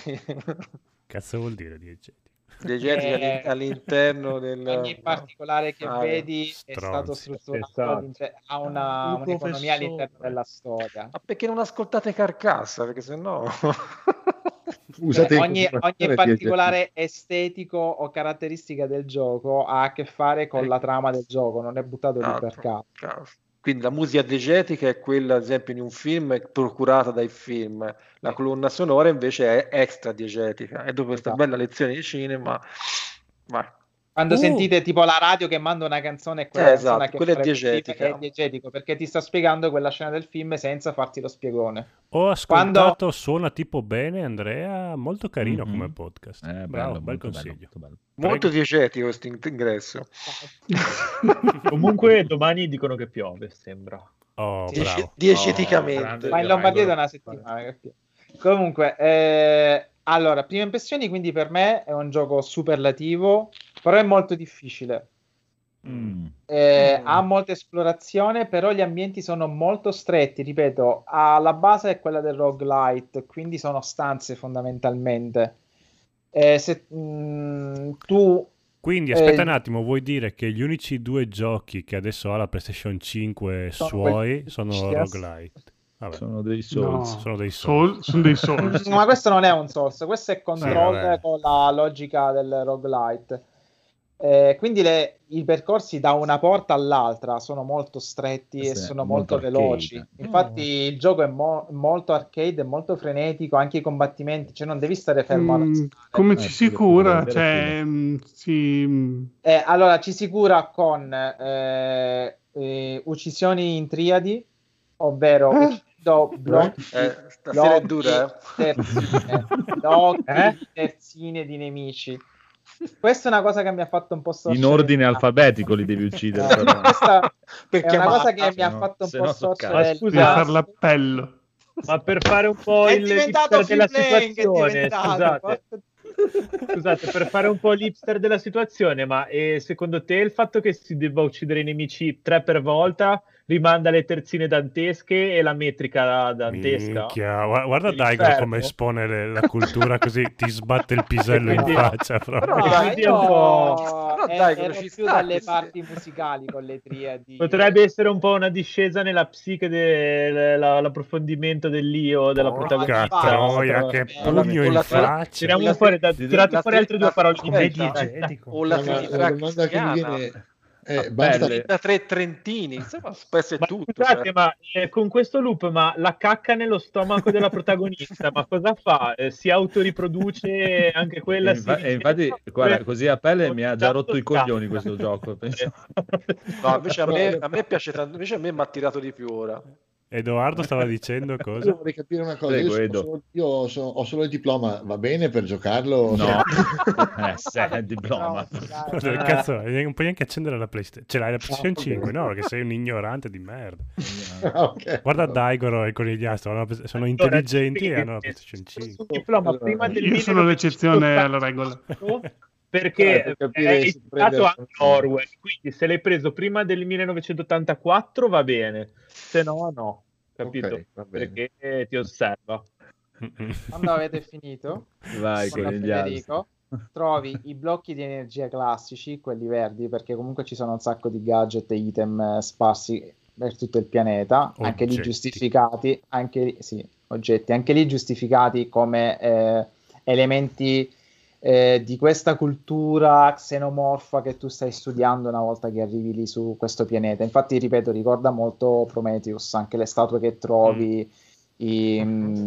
Cazzo vuol dire diegetico? Eh, all'in- all'interno del... Ogni particolare che Ah, vedi è stronzi. stato strutturato, Esatto. ha una, Un un'economia all'interno della storia. Ma perché non ascoltate Carcassa? Perché sennò... Usate Eh, in ogni, ogni particolare estetico o caratteristica del gioco ha a che fare con la trama del gioco, non è buttato lì per Esatto. caso. Quindi la musica diegetica è quella, ad esempio, in un film procurata dai film, la colonna sonora invece è extra diegetica. E dopo questa Esatto. bella lezione di cinema, vai. Quando Uh. sentite tipo la radio che manda una canzone e quella Eh, esatto, che quella è diegetica. è diegetico perché ti sta spiegando quella scena del film senza farti lo spiegone. Ho ascoltato Suona tipo bene, Andrea, molto carino Mhm. come podcast. Eh, bello, Bravo, bel molto bello, consiglio. molto bello. Molto diegetico questo in- ingresso. Comunque domani dicono che piove, sembra. Oh, Diege- bravo. diegeticamente. grande. Ma in Lombardia da una settimana. Comunque, eh, allora, prime impressioni, quindi per me è un gioco superlativo, però è molto difficile. Mm. Eh, Mm. Ha molta esplorazione, però gli ambienti sono molto stretti. Ripeto, alla base è quella del roguelite, quindi sono stanze fondamentalmente. Eh, se mm, tu Quindi aspetta Eh, un attimo, vuoi dire che gli unici due giochi che adesso ha la PlayStation 5 Sono suoi quelli- sono Yes. roguelite? Vabbè, Sono dei No. souls. sono dei soldi. Soul- sono dei Souls. Ma questo non è un Souls, questo è Control vabbè. con la logica del roguelite. Eh, quindi le- i percorsi da una porta all'altra sono molto stretti Sì, e sono molto molto, veloci. Infatti, il gioco è mo- molto arcade, è molto frenetico. Anche i combattimenti, cioè non devi stare fermo. Mm, come Eh, ci sì, si cura? Cioè, mm, si- mm, Eh, allora, ci si cura con eh, eh, uccisioni in triadi, ovvero Eh? uccidendo blocchi, Eh, stasera è blocchi, dura, eh? terzine, blocchi, Eh? terzine di nemici. Questa è una cosa che mi ha fatto un po' In storcere ordine alfabetico li devi uccidere. Però. questa è una cosa che mi ha fatto un po' no so storcere cazzo. il Scusa, fare l'appello. Ma per fare un po' È il diventato l'hipster della situazione, diventato, scusate, scusate, per fare un po' l'hipster della situazione, ma eh, secondo te il fatto che si debba uccidere i nemici tre per volta rimanda le terzine dantesche e la metrica dantesca? Minchia, gua- guarda. Daigo come espone le- la cultura così ti sbatte il pisello in faccia proprio. No, Quindi è un io po'- Però eh, dai, ero ci più sta dalle parti musicali con le triadi. Potrebbe essere un po' una discesa nella psiche dell'approfondimento dell'io della Porca protagonista. troia, che pugno in faccia. Tiriamo fuori, tirate fuori altre due parole come diegetico. O la domanda che mi viene è Ah, basta belle. da tre trentini, insomma, può essere Ma tutto. scusate, cioè. ma eh, con questo loop, ma la cacca nello stomaco della protagonista, ma cosa fa? Eh, si autoriproduce anche quella? E si infa- e rigenera, infatti, guarda, così a pelle mi ha già rotto i coglioni questo gioco. penso. No, invece a me, a me piace tanto, invece a me mi ha tirato di più ora. Edoardo stava dicendo cosa? Io vorrei capire una cosa. Prego, io, sono io sono- ho solo il diploma, va bene per giocarlo? No, eh, se, il diploma. No, dai. Cazzo, non puoi neanche accendere la PlayStation. Ce l'hai la PlayStation ok. 5? No, perché sei un ignorante di merda. Ah, ok. Guarda Daigoro e conigliastro, sono intelligenti e hanno la PlayStation 5. Il diploma Allora, prima del Io sono 1984, l'eccezione alla regola. Perché Eh, per capire è se ispirato anche Orwell, quindi se l'hai preso prima del 1984 va bene, se no no, capito? Ok, va bene. perché ti osserva. Quando avete finito, Vai con. Federico, trovi i blocchi di energia classici, quelli verdi, perché comunque ci sono un sacco di gadget e item eh, sparsi per tutto il pianeta, anche lì Oggetti. giustificati, anche lì, sì, oggetti, anche lì giustificati come eh, elementi eh, di questa cultura xenomorfa che tu stai studiando una volta che arrivi lì su questo pianeta. Infatti, ripeto, ricorda molto Prometheus, anche le statue che trovi, i, mm,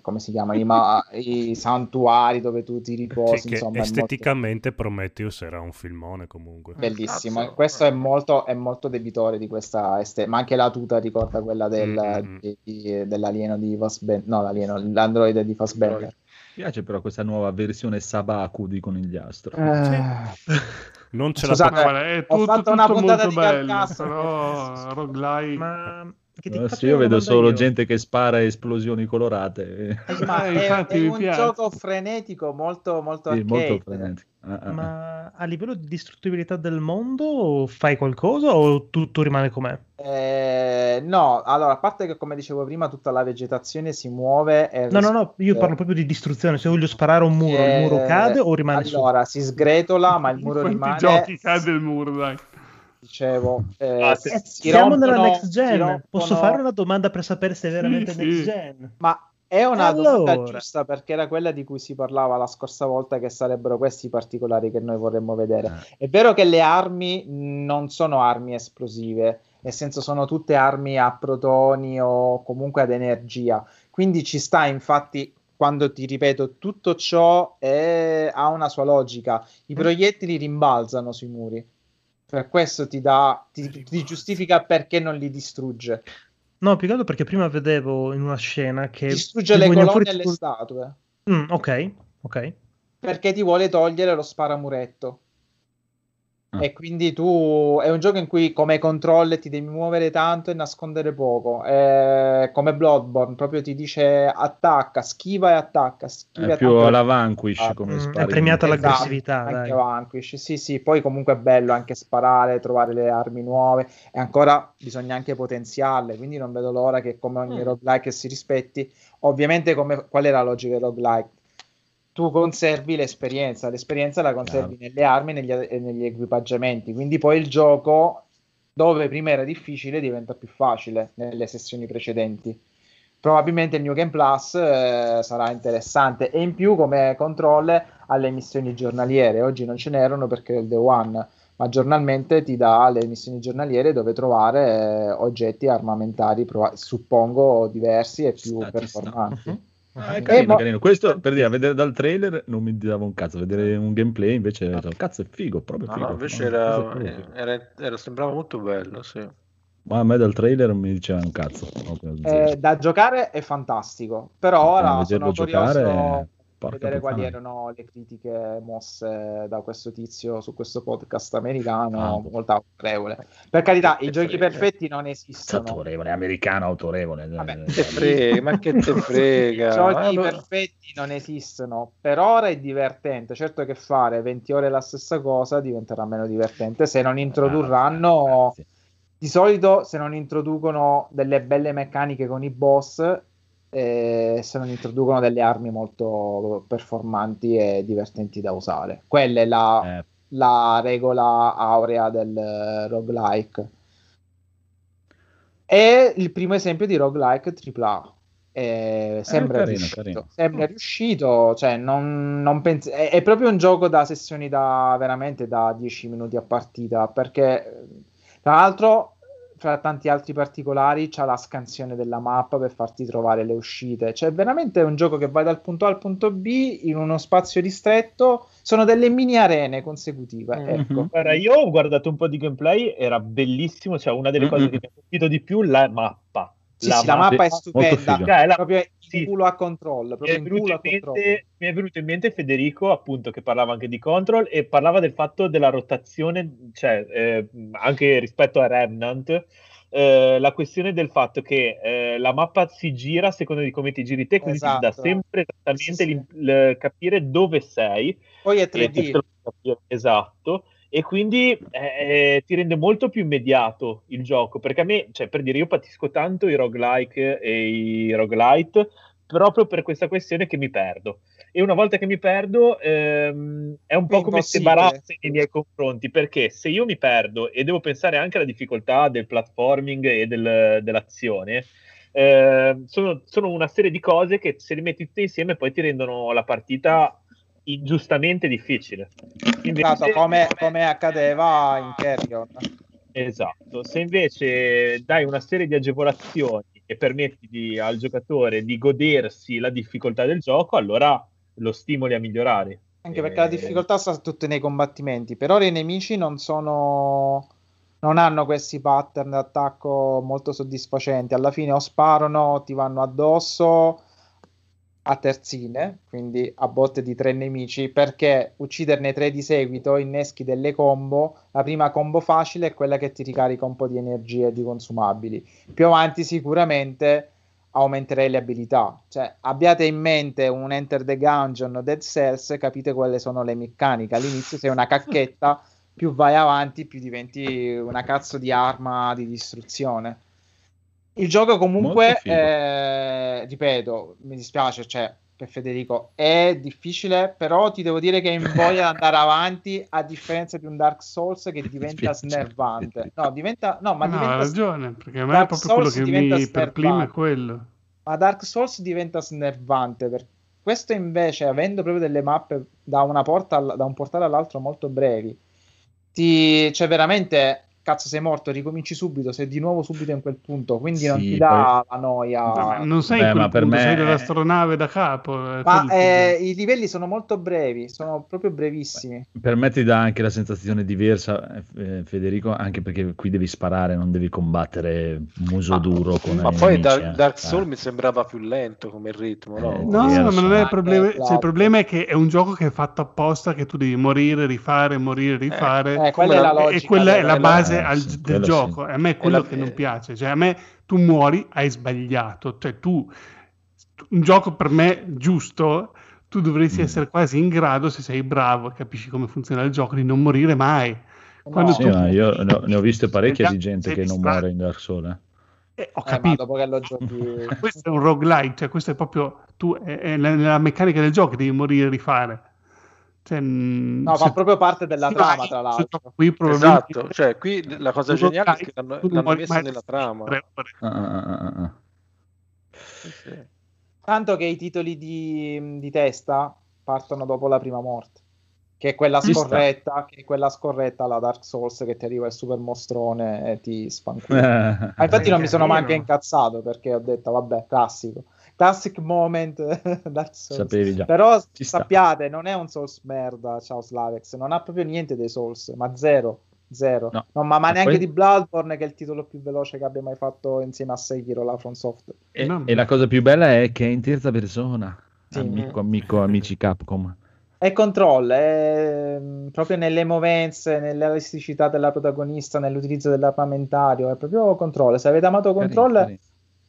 come si chiama, i, ma- i santuari dove tu ti riposi, Sì, insomma, è molto- esteticamente Prometheus era un filmone comunque. Bellissimo, Cazzo. questo è molto, è molto debitore di questa este- ma anche la tuta ricorda quella del, Mm. di- di- dell'alieno di Fassbender, no, l'alieno, l'androide di Fassbender. Piace però questa nuova versione Sabaku di Conigliastro. Eh, Non ce Scusate, la No, guarda, è ho tutto, fatto una tutto puntata molto di bello, però roguelike... Ma che ti Eh, sì, io vedo solo io. gente che spara esplosioni colorate. Eh, ma Eh, è, infatti è un piace. gioco frenetico, molto, molto Sì, molto frenetico. Ah, ah, ah. Ma a livello di distruttibilità del mondo fai qualcosa o tutto rimane com'è? Eh, no, allora, a parte che come dicevo prima, tutta la vegetazione si muove e No, no, no, io Eh, parlo proprio di distruzione. Se voglio sparare un muro, il muro eh, cade o rimane su? Allora, si sgretola, ma il muro quanti rimane. giochi cade il muro, dai. Dicevo, eh, Ah, si Eh, si siamo rompono- nella next gen. rompono- Posso fare una domanda per sapere se è veramente Sì, next sì. gen? Ma è una domanda Allora. giusta perché era quella di cui si parlava la scorsa volta, che sarebbero questi i particolari che noi vorremmo vedere. Eh. È vero che le armi non sono armi esplosive, nel senso sono tutte armi a protoni o comunque ad energia. Quindi ci sta, infatti, quando ti ripeto, tutto ciò è- ha una sua logica. I proiettili rimbalzano sui muri. Per questo ti dà, ti, ti giustifica perché non li distrugge. No, più che altro perché prima vedevo in una scena che Distrugge le colonne e fuori le tipo- statue. Mm, ok, ok. perché ti vuole togliere lo sparamuretto. Ah. E quindi tu è un gioco in cui come controller ti devi muovere tanto e nascondere poco. È come Bloodborne, proprio ti dice attacca, schiva e attacca. Schiva e È più attacca. alla Vanquish Ah, come mm, è spari. premiata Esatto, l'aggressività, anche dai. Vanquish. Sì, sì, poi comunque è bello anche sparare, trovare le armi nuove e ancora bisogna anche potenziarle, quindi non vedo l'ora che come ogni Mm. roguelike si rispetti. Ovviamente come, qual è la logica del roguelike? Tu conservi l'esperienza, l'esperienza la conservi nelle armi e negli, e negli equipaggiamenti, quindi poi il gioco dove prima era difficile diventa più facile nelle sessioni precedenti. Probabilmente il New Game Plus eh, sarà interessante e in più come controller alle missioni giornaliere. Oggi non ce n'erano perché il Day One, ma giornalmente ti dà le missioni giornaliere dove trovare eh, oggetti armamentari, prova- suppongo diversi e più Sta, ci sta. Ah, è Eh, carino, ma- carino. Questo per dire, a vedere dal trailer non mi dava un cazzo, vedere un gameplay invece, detto, cazzo, è figo, proprio figo. no, invece No, era, è proprio figo. era- era- sembrava molto bello, sì. Ma a me dal trailer non mi diceva un cazzo. Eh, da giocare è fantastico, però ora Eh, sono vederlo curioso giocare, di porca vedere quali puttana. erano le critiche mosse da questo tizio su questo podcast americano, Ah. molto autorevole. Per carità, i giochi frega. perfetti non esistono. autorevole, americano autorevole. Vabbè, Eh, Te frega, ma che te frega? I giochi Allora- perfetti non esistono. Per ora è divertente. Certo che fare 20 ore la stessa cosa diventerà meno divertente se non introdurranno. Grazie. Di solito, se non introducono delle belle meccaniche con i boss, eh, se non introducono delle armi molto performanti e divertenti da usare. Quella è la, Eh, la regola aurea del roguelike. È il primo esempio di roguelike AAA. Eh, sembra, carino, riuscito, carino. sembra riuscito, cioè non, non pens- è, è proprio un gioco da sessioni da veramente da 10 minuti a partita perché tra l'altro fra tanti altri particolari c'ha la scansione della mappa per farti trovare le uscite cioè veramente è un gioco che vai dal punto A al punto B in uno spazio ristretto sono delle mini arene consecutive Mhm. ecco Guarda, io ho guardato un po' di gameplay, era bellissimo, cioè una delle cose Mm-mm. che mi ha colpito di più la mappa. Sì, sì, la mappa è stupenda. Cioè, la- proprio in sì. culo a controllo, mi è, in venuto culo in a controllo. mente, mi è venuto in mente Federico, appunto, che parlava anche di control e parlava del fatto della rotazione, cioè eh, anche rispetto a Remnant, eh, la questione del fatto che eh, la mappa si gira a seconda di come ti giri te, quindi ti dà Esatto. sempre esattamente Sì, sì. l'im- il capire dove sei. Poi è e 3D. questo lo puoi capire, Esatto. E quindi eh, ti rende molto più immediato il gioco, perché a me, cioè, per dire, io patisco tanto i roguelike e i roguelite proprio per questa questione che mi perdo. E una volta che mi perdo, ehm, è un po' come se barassi nei miei confronti, perché se io mi perdo e devo pensare anche alla difficoltà del platforming e del- dell'azione, eh, sono, sono una serie di cose che se le metti tutte insieme poi ti rendono la partita ingiustamente difficile. Invece- Esatto, come, come accadeva in Carrion. Esatto, se invece dai una serie di agevolazioni e permetti di- al giocatore di godersi la difficoltà del gioco, allora lo stimoli a migliorare. Anche perché la Eh, difficoltà sta tutte nei combattimenti. Per ora i nemici non sono. Non hanno questi pattern d'attacco molto soddisfacenti. Alla fine o sparano o ti vanno addosso a terzine, quindi a botte di tre nemici, perché ucciderne tre di seguito inneschi delle combo. La prima combo facile è quella che ti ricarica un po' di energie e di consumabili. Più avanti sicuramente aumenterei le abilità. Cioè, abbiate in mente un Enter the Gungeon o Dead Cells, capite quali sono le meccaniche. All'inizio sei una cacchetta, più vai avanti, più diventi una cazzo di arma di distruzione. Il gioco comunque, eh, ripeto, mi dispiace, cioè, per Federico, è difficile, però ti devo dire che invoglia ad andare avanti, a differenza di un Dark Souls che diventa snervante. No, diventa... No, ma no, ha diventa... ragione, perché a me è Dark proprio quello Souls che diventa mi perplima è snervante. quello. Ma Dark Souls diventa snervante. Per... Questo invece, avendo proprio delle mappe da, una porta all- da un portale all'altro molto brevi, ti... cioè veramente, cazzo sei morto, ricominci subito, sei di nuovo subito in quel punto, quindi non Sì, ti dà la noia. Non sei Beh, in quel ma per punto, me sei dell'astronave da capo. è Ma eh, problema. i livelli sono molto brevi, sono proprio brevissimi. Per me ti dà anche la sensazione diversa, eh, Federico, anche perché qui devi sparare, non devi combattere muso Ma- duro con Ma poi nemici, Dark, eh. Dark Eh. Souls mi sembrava più lento come ritmo, no? Eh, No, no, ma non è il problema. eh, cioè, il problema è che è un gioco che è fatto apposta che tu devi morire, rifare, morire, rifare. Eh, quella è la Come- e logica. quella è la base Eh, al- sì, del sì. gioco. E a me è quello la- che non piace. Cioè, a me tu muori, hai sbagliato. Cioè, tu un gioco per me giusto. Tu dovresti Mm. essere quasi in grado, se sei bravo e capisci come funziona il gioco, di non morire mai. Quando Sì, tu- ma io ne ho, ne ho viste parecchie di gente che non muore in Dark Souls. eh. Eh, ho Eh, ma capito. dopo che lo giochi... questo è un roguelike, cioè questo è proprio tu, è, è la- nella meccanica del gioco che devi morire e rifare. Cioè, mm, No, se- fa proprio parte della trama, ma tra l'altro. Qui probabilmente Esatto, cioè qui la cosa geniale è che l'hanno, l'hanno mai nella trama. Ah, ah, ah, ah, ah. Sì. Tanto che i titoli di, di testa partono dopo la prima morte. Che è quella scorretta, che è quella scorretta la Dark Souls che ti arriva il super mostrone e ti spancula. Ma infatti non mi sono neanche incazzato perché ho detto, vabbè, classico. Classic moment Dark Souls. Sapevi già. Però Ci sta. sappiate, non è un Souls merda, ciao Slavex, non ha proprio niente dei Souls, ma zero, zero. No. No, ma, ma neanche poi- di Bloodborne che è il titolo più veloce che abbia mai fatto insieme a Sekiro, la From Software. E, No. e la cosa più bella è che è in terza persona. Sì. Amico, amico, amici Capcom. È control, è mm, proprio nelle movenze, nell'elasticità della protagonista, nell'utilizzo dell'armamentario, è proprio control. Se avete amato control, Carino, carino.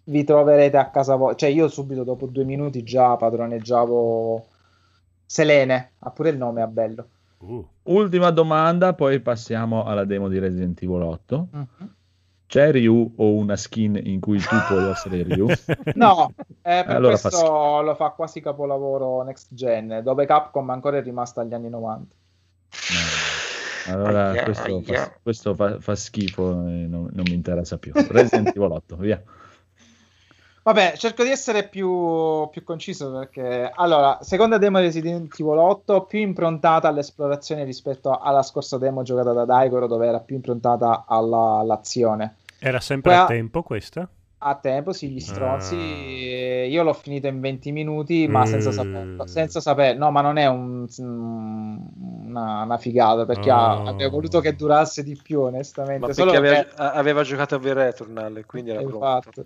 Vi troverete a casa vostra. Cioè, io subito dopo due minuti già padroneggiavo Selene, ha pure il nome, è bello. Uh, Ultima domanda, poi passiamo alla demo di Resident Evil 8. Mhm. C'è Ryu o una skin in cui tu puoi essere Ryu? No, eh, per Allora fa questo lo fa quasi capolavoro next gen, dove Capcom ancora è rimasta agli anni 90. No. Allora, Aia, questo, fa, aia. questo fa- fa schifo e non, non mi interessa più. Resident Evil 8, via. Vabbè, cerco di essere più, più conciso perché allora, seconda demo di Resident Evil 8 più improntata all'esplorazione rispetto alla scorsa demo giocata da Daigoro dove era più improntata alla- all'azione. era sempre Qua- a tempo questa? A tempo, sì, gli stronzi. Ah. Io l'ho finito in 20 minuti, ma senza Mm. saperlo. Senza sapere, no, ma non è un- una, una figata perché ha- Oh. avrei voluto che durasse di più, onestamente. Ma Solo perché aveva, che- a- aveva giocato a V-Returnal e quindi era pronto.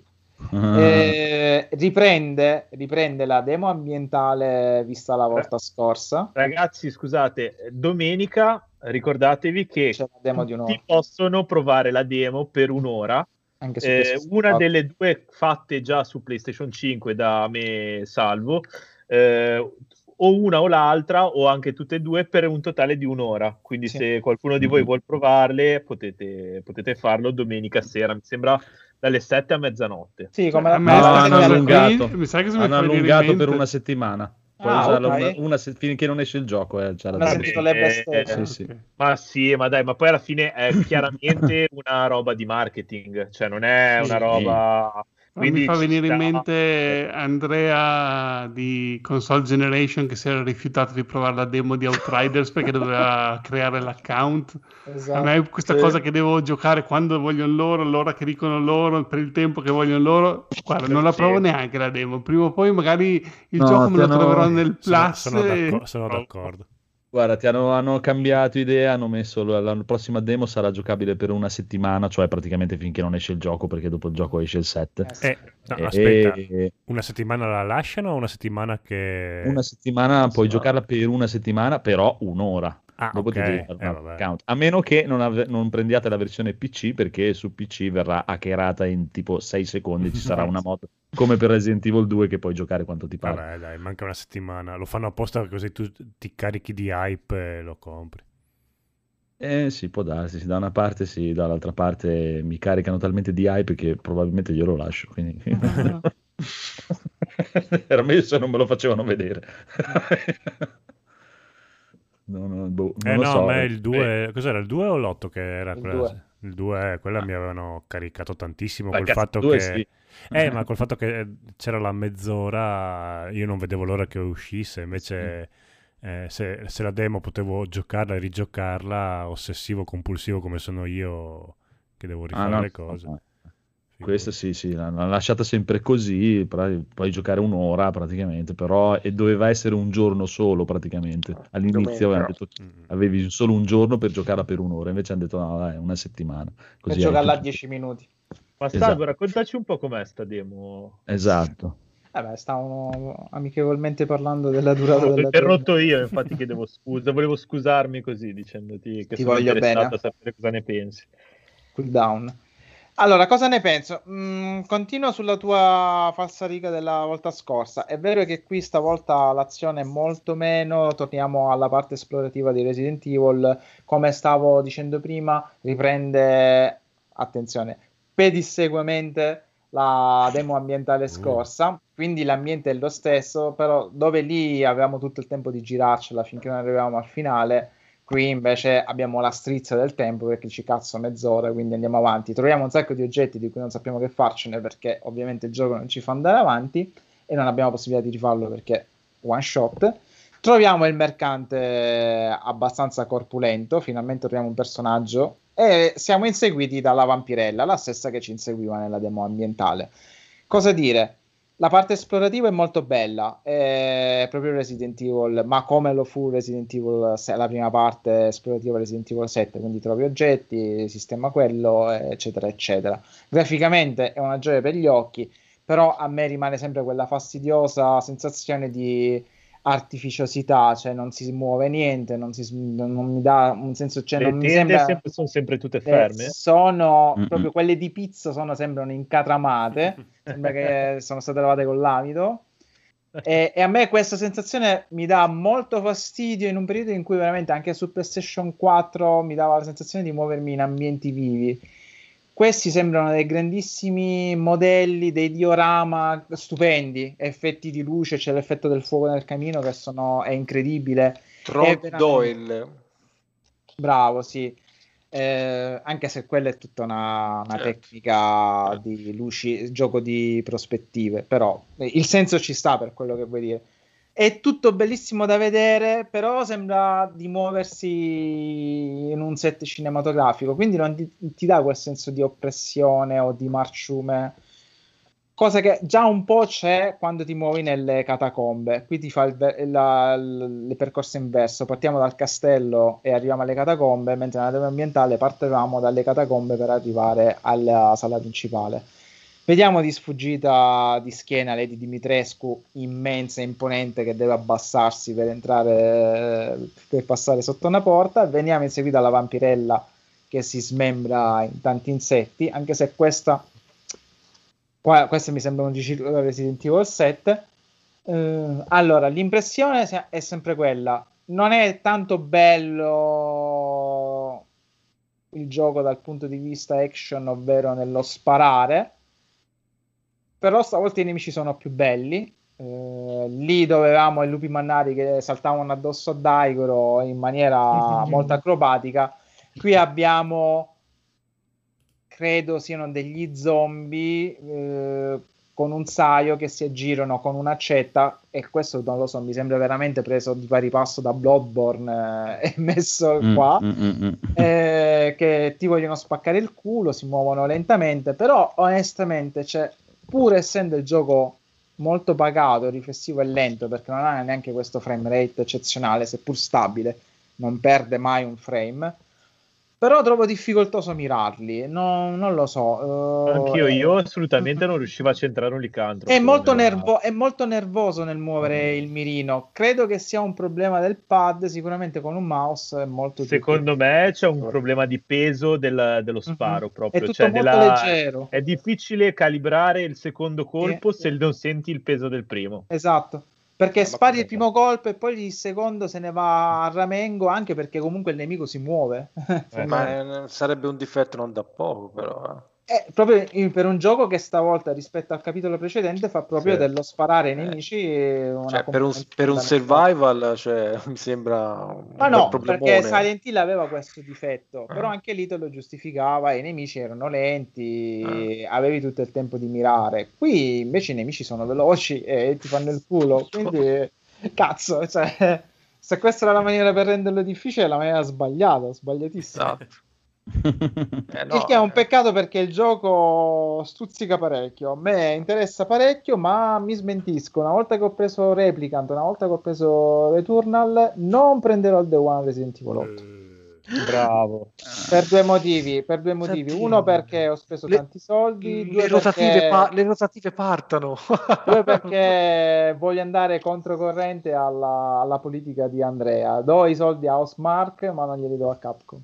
Ah. Eh, riprende, riprende la demo ambientale vista la volta scorsa. Ragazzi, scusate, domenica ricordatevi che C'è la demo di tutti possono provare la demo per un'ora Eh, una delle due fatte già su PlayStation 5 da me salvo, eh, o una o l'altra, o anche tutte e due per un totale di un'ora. Quindi, Sì. se qualcuno di voi Mhm. vuol provarle, potete, potete farlo domenica sera. Mi sembra dalle 7 a mezzanotte. Sì, come A la me hanno allungato. mi sa che se mi Hanno allungato per una settimana. Puoi Ah, usarla ok. una- una se- finché non esce il gioco. Eh, c'è la Non ho data. sentito le bestemmie. Eh, Sì, sì. Ma sì, ma dai, ma poi alla fine è chiaramente una roba di marketing, cioè non è Sì. una roba. Mi Quindi fa ci venire in mente Andrea di Console Generation che si era rifiutato di provare la demo di Outriders perché doveva creare l'account. A Esatto. me questa Sì. cosa che devo giocare quando vogliono loro, l'ora che dicono loro, per il tempo che vogliono loro, guarda, non la provo neanche la demo. Prima o poi magari il No, gioco me lo troverò nel Sono, Plus. sono e- d'acco- sono d'accordo. Guarda, ti hanno, hanno cambiato idea, hanno messo la, prossima demo sarà giocabile per una settimana, cioè praticamente finché non esce il gioco, perché dopo il gioco esce il 7. Eh. Eh, no, E- aspetta, e una settimana la lasciano o una settimana che... una settimana puoi no. giocarla per una settimana, però un'ora. Ah, Dopo ok. ti devi fare un Eh, account. A meno che non, ave- non prendiate la versione PC, perché su PC verrà hackerata in tipo 6 secondi. Ci sarà una mod come per Resident Evil 2 che puoi giocare quanto ti pare. Vabbè, dai, manca una settimana. Lo fanno apposta così tu ti carichi di hype e lo compri. Eh sì, può darsi, da una parte sì, dall'altra parte mi caricano talmente di hype che probabilmente io lo lascio. Quindi... Era meglio se non me lo facevano vedere. No, no, boh, non Eh lo no, so. a me il eh. 2... Cos'era, il 2 o l'8 che era Il quella... 2. Il 2, quella mi avevano caricato tantissimo Beh, col cazzo, fatto che... sì. Eh, ma col fatto che c'era la mezz'ora, io non vedevo l'ora che uscisse, invece eh, se, se la demo potevo giocarla e rigiocarla, ossessivo compulsivo come sono io, che devo Ah, rifare no, le cose. no. Questa sì, sì, l'hanno lasciata sempre così, puoi giocare un'ora praticamente, però e doveva essere un giorno solo praticamente. All'inizio detto Mm. avevi solo un giorno per giocarla per un'ora, invece hanno detto no, dai, una settimana. Per Così giocarla a tutto. 10 minuti. Ma Esatto. Salvo, raccontaci un po' com'è sta demo. Esatto. Vabbè, stavamo amichevolmente parlando della durata Ho della interrotto io, infatti chiedevo scusa, volevo scusarmi così dicendoti che Ti sono voglio interessato bene. a sapere cosa ne pensi. cooldown. Allora, cosa ne penso? Mm, continuo sulla tua falsariga della volta scorsa. È vero che qui stavolta l'azione è molto meno, torniamo alla parte esplorativa di Resident Evil. Come stavo dicendo prima, riprende, attenzione, pedissequamente la demo ambientale scorsa, quindi l'ambiente è lo stesso, però dove lì avevamo tutto il tempo di girarcela finché non arrivavamo al finale, qui invece abbiamo la strizza del tempo perché ci cazzo mezz'ora, quindi andiamo avanti. Troviamo un sacco di oggetti di cui non sappiamo che farcene perché ovviamente il gioco non ci fa andare avanti e non abbiamo possibilità di rifarlo perché one shot. Troviamo il mercante abbastanza corpulento, finalmente troviamo un personaggio e siamo inseguiti dalla vampirella, la stessa che ci inseguiva nella demo ambientale. Cosa dire? La parte esplorativa è molto bella, è proprio Resident Evil, ma come lo fu Resident Evil, se- la prima parte esplorativa Resident Evil 7, quindi trovi oggetti, sistema quello, eccetera, eccetera. Graficamente è una gioia per gli occhi, però a me rimane sempre quella fastidiosa sensazione di artificiosità, cioè non si muove niente, non, si, non mi dà un senso, cioè Le non sembra... sempre- sono sempre tutte ferme. sono Mm-mm. proprio quelle di pizza, sono sembrano incatramate, sembra che sono state lavate con l'amido. E, e a me questa sensazione mi dà molto fastidio in un periodo in cui veramente anche su PlayStation 4 mi dava la sensazione di muovermi in ambienti vivi. Questi sembrano dei grandissimi modelli, dei diorama stupendi, effetti di luce, c'è l'effetto del fuoco nel camino che sono, è incredibile. Trot veramente- Doyle. Bravo, sì. Eh, anche se quella è tutta una, una Certo. tecnica di luci, gioco di prospettive, però eh, il senso ci sta per quello che vuoi dire. È tutto bellissimo da vedere, però sembra di muoversi in un set cinematografico, quindi non ti, ti dà quel senso di oppressione o di marciume, cosa che già un po' c'è quando ti muovi nelle catacombe. Qui ti fa il, la- l- le percorse inverso, partiamo dal castello e arriviamo alle catacombe, mentre nella demo ambientale partivamo dalle catacombe per arrivare alla sala principale. Vediamo di sfuggita di schiena Lady Dimitrescu, immensa e imponente, che deve abbassarsi per entrare, eh, per passare sotto una porta. Veniamo inseguiti dalla vampirella che si smembra in tanti insetti, anche se questa Qua, questo mi sembra un riciclo da Resident Evil 7. Eh, allora, l'impressione è sempre quella. Non è tanto bello il gioco dal punto di vista action, ovvero nello sparare, però stavolta i nemici sono più belli. Eh, lì dove avevamo i lupi mannari che saltavano addosso a Daigoro in maniera molto acrobatica, qui abbiamo credo siano degli zombie eh, con un saio che si aggirano con un'accetta e questo non lo so, mi sembra veramente preso di pari passo da Bloodborne eh, e messo Mm, qua mm, mm, mm. eh, che ti vogliono spaccare il culo, si muovono lentamente, però onestamente, cioè, pur essendo il gioco molto pagato, riflessivo e lento, perché non ha neanche questo frame rate eccezionale, seppur stabile, non perde mai un frame. Però trovo difficoltoso mirarli, no- non lo so. eh, Anch'io, io assolutamente non riuscivo a centrare un licantro. è molto, nervo- è molto nervoso nel muovere il mirino. Credo che sia un problema del pad. Sicuramente con un mouse è molto Secondo me c'è un problema di peso del- dello sparo Mhm. proprio. È tutto cioè molto della- leggero. È difficile calibrare il secondo colpo Sì. se non senti il peso del primo. Esatto. Perché ma spari il primo colpo e poi il secondo se ne va a ramengo, anche perché comunque il nemico si muove. Eh, ma eh, sarebbe un difetto non da poco, però. Eh, proprio in- per un gioco che stavolta rispetto al capitolo precedente fa proprio Sì. dello sparare ai nemici una Cioè, per, un, per un survival cioè, mi sembra un Ma no, perché Silent Hill aveva questo difetto, Ah. però anche lì te lo giustificava, i nemici erano lenti, Ah. avevi tutto il tempo di mirare. Qui invece i nemici sono veloci e ti fanno il culo, quindi cazzo, cioè, se questa era la maniera per renderlo difficile, è la maniera sbagliata, sbagliatissima. Esatto. Eh, no, il che è un eh. peccato perché il gioco stuzzica parecchio. A me interessa parecchio, ma mi smentisco. Una volta che ho preso Replicant, una volta che ho preso Returnal, non prenderò il The One Resident Evil 8. Bravo. Per due motivi, per due motivi. Uno perché ho speso le- tanti soldi, due le, rotative perché, pa- le rotative partano. due perché voglio andare controcorrente alla, alla politica di Andrea. Do i soldi a Osmark, ma non glieli do a Capcom.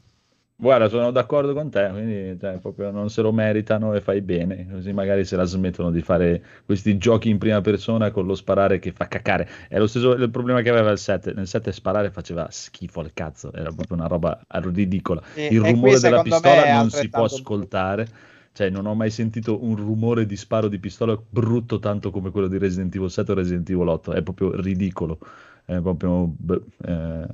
Guarda, sono d'accordo con te, quindi cioè, proprio non se lo meritano e fai bene, così magari se la smettono di fare questi giochi in prima persona con lo sparare che fa cacare. È lo stesso il problema che aveva il 7, nel 7 sparare faceva schifo al cazzo, era proprio una roba ridicola. E- Il rumore qui, della pistola non si può ascoltare, cioè non ho mai sentito un rumore di sparo di pistola brutto tanto come quello di Resident Evil 7 o Resident Evil 8, è proprio ridicolo, è proprio... eh,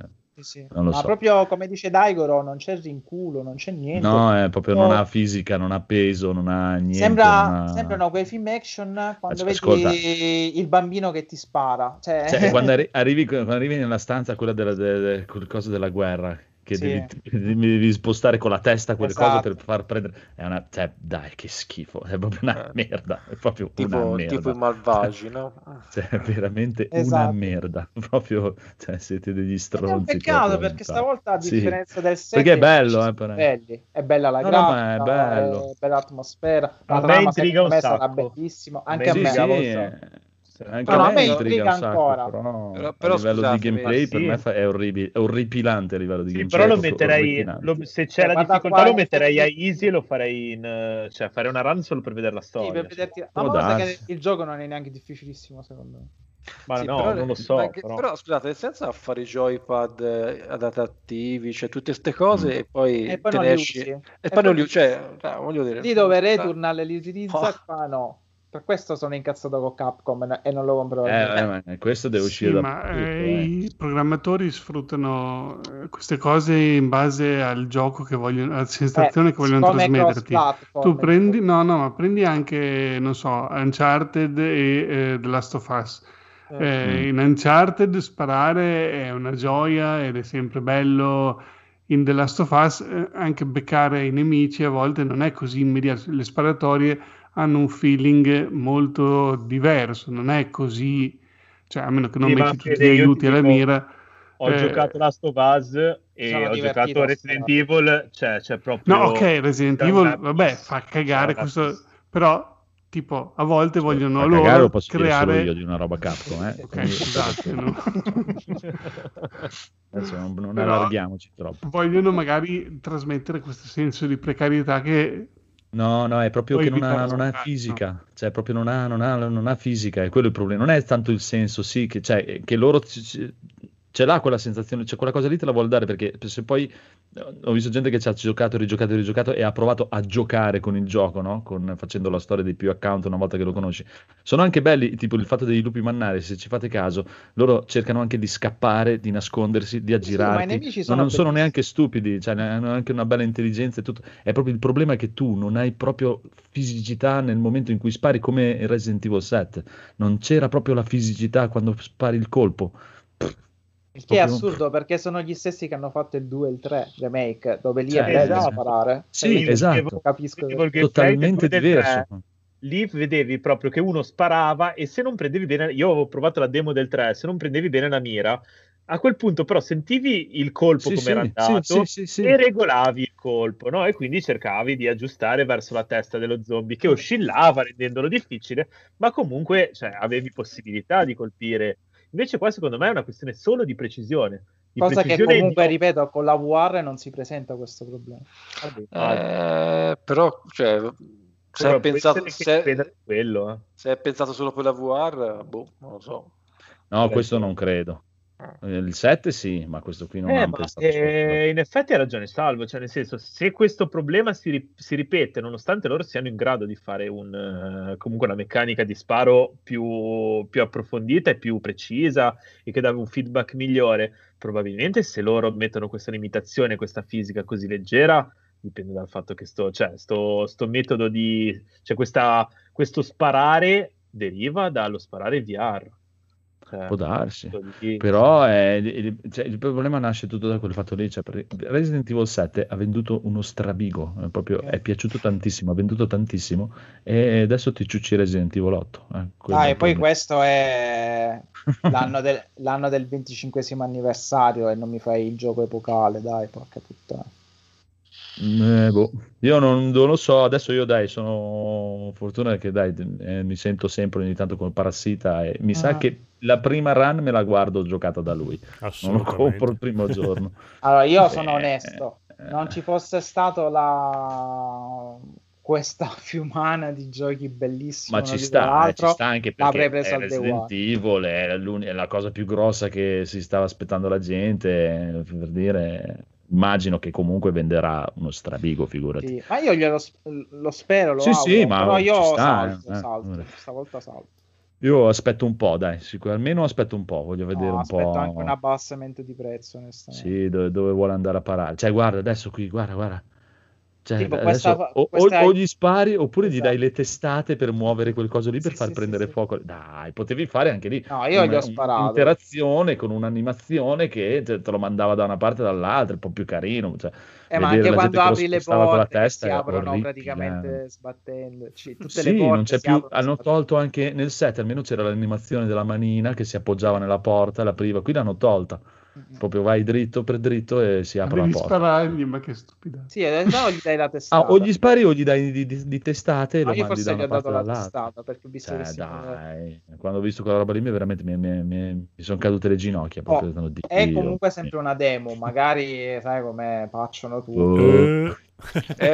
Sì. Non lo Ma so. proprio come dice Daigoro, non c'è rinculo, non c'è niente. No, è proprio non No. ha fisica, non ha peso, non ha niente. Sembra, ha- sembrano quei film action quando As- vedi ascolta. il bambino che ti spara. Cioè, Cioè, quando, arri- arrivi, quando arrivi nella stanza, quella della, de- de- quel coso della guerra, che Sì. devi, devi- devi spostare con la testa quelle cose Esatto. per far prendere. È una, cioè, dai, che schifo, è proprio una Eh. merda, è proprio una tipo, merda. tipo i malvagi, no? Cioè, è veramente Esatto. una merda, proprio, cioè, siete degli Ed stronzi. è un peccato perché stavolta a Sì. differenza del 7 Perché è bello, eh, però. belli. È bella la No, no, grafica, è bello. è bella l'atmosfera, la A me intriga secondo un me sarà sacco. bellissimo, A anche a me me. Sì, intriga sì, Sì. Anche No, a me intriga un sacco, ancora. però, Però- però a livello scusate, di gameplay ma per sì. me fa- è, orribi- è orripilante a livello di Sì, gameplay. però lo metterei, lo- se c'è la Guarda difficoltà qua, lo metterei a easy e lo farei in... cioè fare una run solo per vedere la Sì, storia. per vederti... Ma guarda che il gioco non è neanche difficilissimo secondo me. Ma Sì, no, però- non lo so. anche- però. però scusate, senza fare i joypad eh, adattivi, cioè tutte queste cose Mm. e poi, E poi te non ne li esci usi. e E poi non li cioè, eh, voglio dire, Lì dove Returnal li utilizza, Oh. qua no. Per questo sono incazzato con Capcom e non lo comprerò. Eh, eh, ma questo deve uscire Sì, da ma tutto, eh, eh. i programmatori sfruttano eh, queste cose in base al gioco che vogliono, alla sensazione che vogliono Eh, è trasmetterti. Tu prendi, no, no, ma prendi anche, non so, Uncharted e eh, The Last of Us. eh, Eh, In Uncharted sparare è una gioia ed è sempre bello. In The Last of Us eh, anche beccare i nemici a volte non è così immediato. Le sparatorie hanno un feeling molto diverso, non è così, cioè a meno che non Sì, metti tutti gli aiuti alla mira. Ho eh, giocato Last of Us e sono ho giocato Resident. Evil, cioè c'è proprio... No, ok, Resident Evil, una- vabbè, fa cagare questo, però tipo a volte vogliono A loro cagare lo posso creare io di una roba Capcom, eh. Ok, scusate, no? Adesso non, non allarghiamoci troppo. vogliono magari trasmettere questo senso di precarietà che No, no, è proprio Poi che non ha, non ha fisica, cioè proprio non ha, non ha- non ha fisica, è quello il problema. Non è tanto il senso, sì, che, cioè, che loro ce l'ha quella sensazione, cioè quella cosa lì te la vuole dare perché se poi eh, ho visto gente che ci ha giocato, rigiocato e rigiocato e ha provato a giocare con il gioco, no? Con- facendo la storia dei più account una volta che lo conosci. Sono anche belli, tipo il fatto dei lupi mannari, se ci fate caso, loro cercano anche di scappare, di nascondersi, di ma i aggirarti. Ma sono non sono bellissimi. neanche stupidi, cioè hanno anche una bella intelligenza e tutto. È proprio il problema che tu non hai proprio fisicità nel momento in cui spari come Resident Evil 7. Non c'era proprio la fisicità quando spari il colpo. Il che è assurdo perché sono gli stessi che hanno fatto il 2 e il 3 remake, dove lì Cioè, è bello esatto. sparare. Sì, Quindi esatto. Capisco. Gameplay Totalmente del 2 del 3, diverso. Lì vedevi proprio che uno sparava e se non prendevi bene, io avevo provato la demo del 3, se non prendevi bene la mira, a quel punto però sentivi il colpo Sì, come sì, era sì, andato sì, sì, sì. e regolavi il colpo, no? E quindi cercavi di aggiustare verso la testa dello zombie che oscillava rendendolo difficile, ma comunque cioè, avevi possibilità di colpire. Invece qua secondo me è una questione solo di precisione. Di Cosa che precisione comunque, di- ripeto, con la VR non si presenta questo problema. Vabbè, Eh, però, cioè, se è, pensato, che se, quello, eh. se è pensato solo per la VR, boh, non lo so. No, questo non credo. Il 7 sì, ma questo qui non Eh, ha ma, eh, in effetti ha ragione Salvo, cioè nel senso se questo problema si, ri- si ripete nonostante loro siano in grado di fare un, eh, comunque una meccanica di sparo più, più approfondita e più precisa e che dà un feedback migliore, probabilmente se loro mettono questa limitazione, questa fisica così leggera, dipende dal fatto che sto, cioè, sto, sto metodo di, cioè questa, questo sparare deriva dallo sparare VR. Cioè, Può darsi. di- Però è- il, cioè, il problema nasce tutto da quel fatto lì. Cioè, Resident Evil 7 ha venduto uno strabigo, è, proprio, è piaciuto tantissimo, ha venduto tantissimo e adesso ti ciucci Resident Evil 8. eh, Ah, e poi questo è l'anno del, l'anno del 25 anniversario e non mi fai il gioco epocale, dai, porca puttana. Eh, boh, Io non, non lo so, adesso io dai, sono fortuna che dai, eh, mi sento sempre ogni tanto come parassita e mi sa Ah. che la prima run me la guardo giocata da lui, non lo compro il primo giorno. Allora, io Eh, sono onesto, eh, non ci fosse stato la... questa fiumana di giochi bellissimi Ma ci sta, eh, ci sta anche perché preso Resident. Evil è, è la cosa più grossa che si stava aspettando la gente, eh, per dire, immagino che comunque venderà uno strabigo, figurati. Sì, ma io glielo lo spero, lo Sì, auguro, sì, ma però io sta, salto, eh, eh, salto, guarda. stavolta salto. Io aspetto un po', dai, sicur- almeno aspetto un po', voglio vedere No, un aspetto po'. anche un abbassamento di prezzo, onestamente. Sì, dove, dove vuole andare a parare. Cioè, guarda, adesso qui, guarda, guarda. Cioè, Tipo, questa- o, o- questa- o gli spari oppure gli Esatto. dai le testate per muovere quel coso lì per Sì, far sì, prendere sì. fuoco. Dai, potevi fare anche lì No, io gli ho sparato. un'interazione con un'animazione che te, te lo mandava da una parte e dall'altra, un po' più carino. Cioè, Eh, ma anche quando apri le spostava con la porte si aprono orribile. praticamente sbattendoci, tutte Sì, le porte non c'è più. Hanno sbattendo. tolto anche nel set, almeno c'era l'animazione della manina che si appoggiava nella porta e l'apriva. Qui l'hanno tolta. Proprio vai dritto per dritto e si Ma apre la porta. sparargli, ma che stupida. Sì, e no, gli dai la Ah, testata. o gli spari o gli dai di, di- di testate e No, lo io mandi forse da gli ho una parte la testata perché ho visto Cioè, dai, quando ho visto quella roba lì mi veramente mi, mi- mi- mi sono cadute le ginocchia. Oh, Proprio, no, è Dio. comunque sempre una demo, magari sai come facciano tutti. Oh. Eh,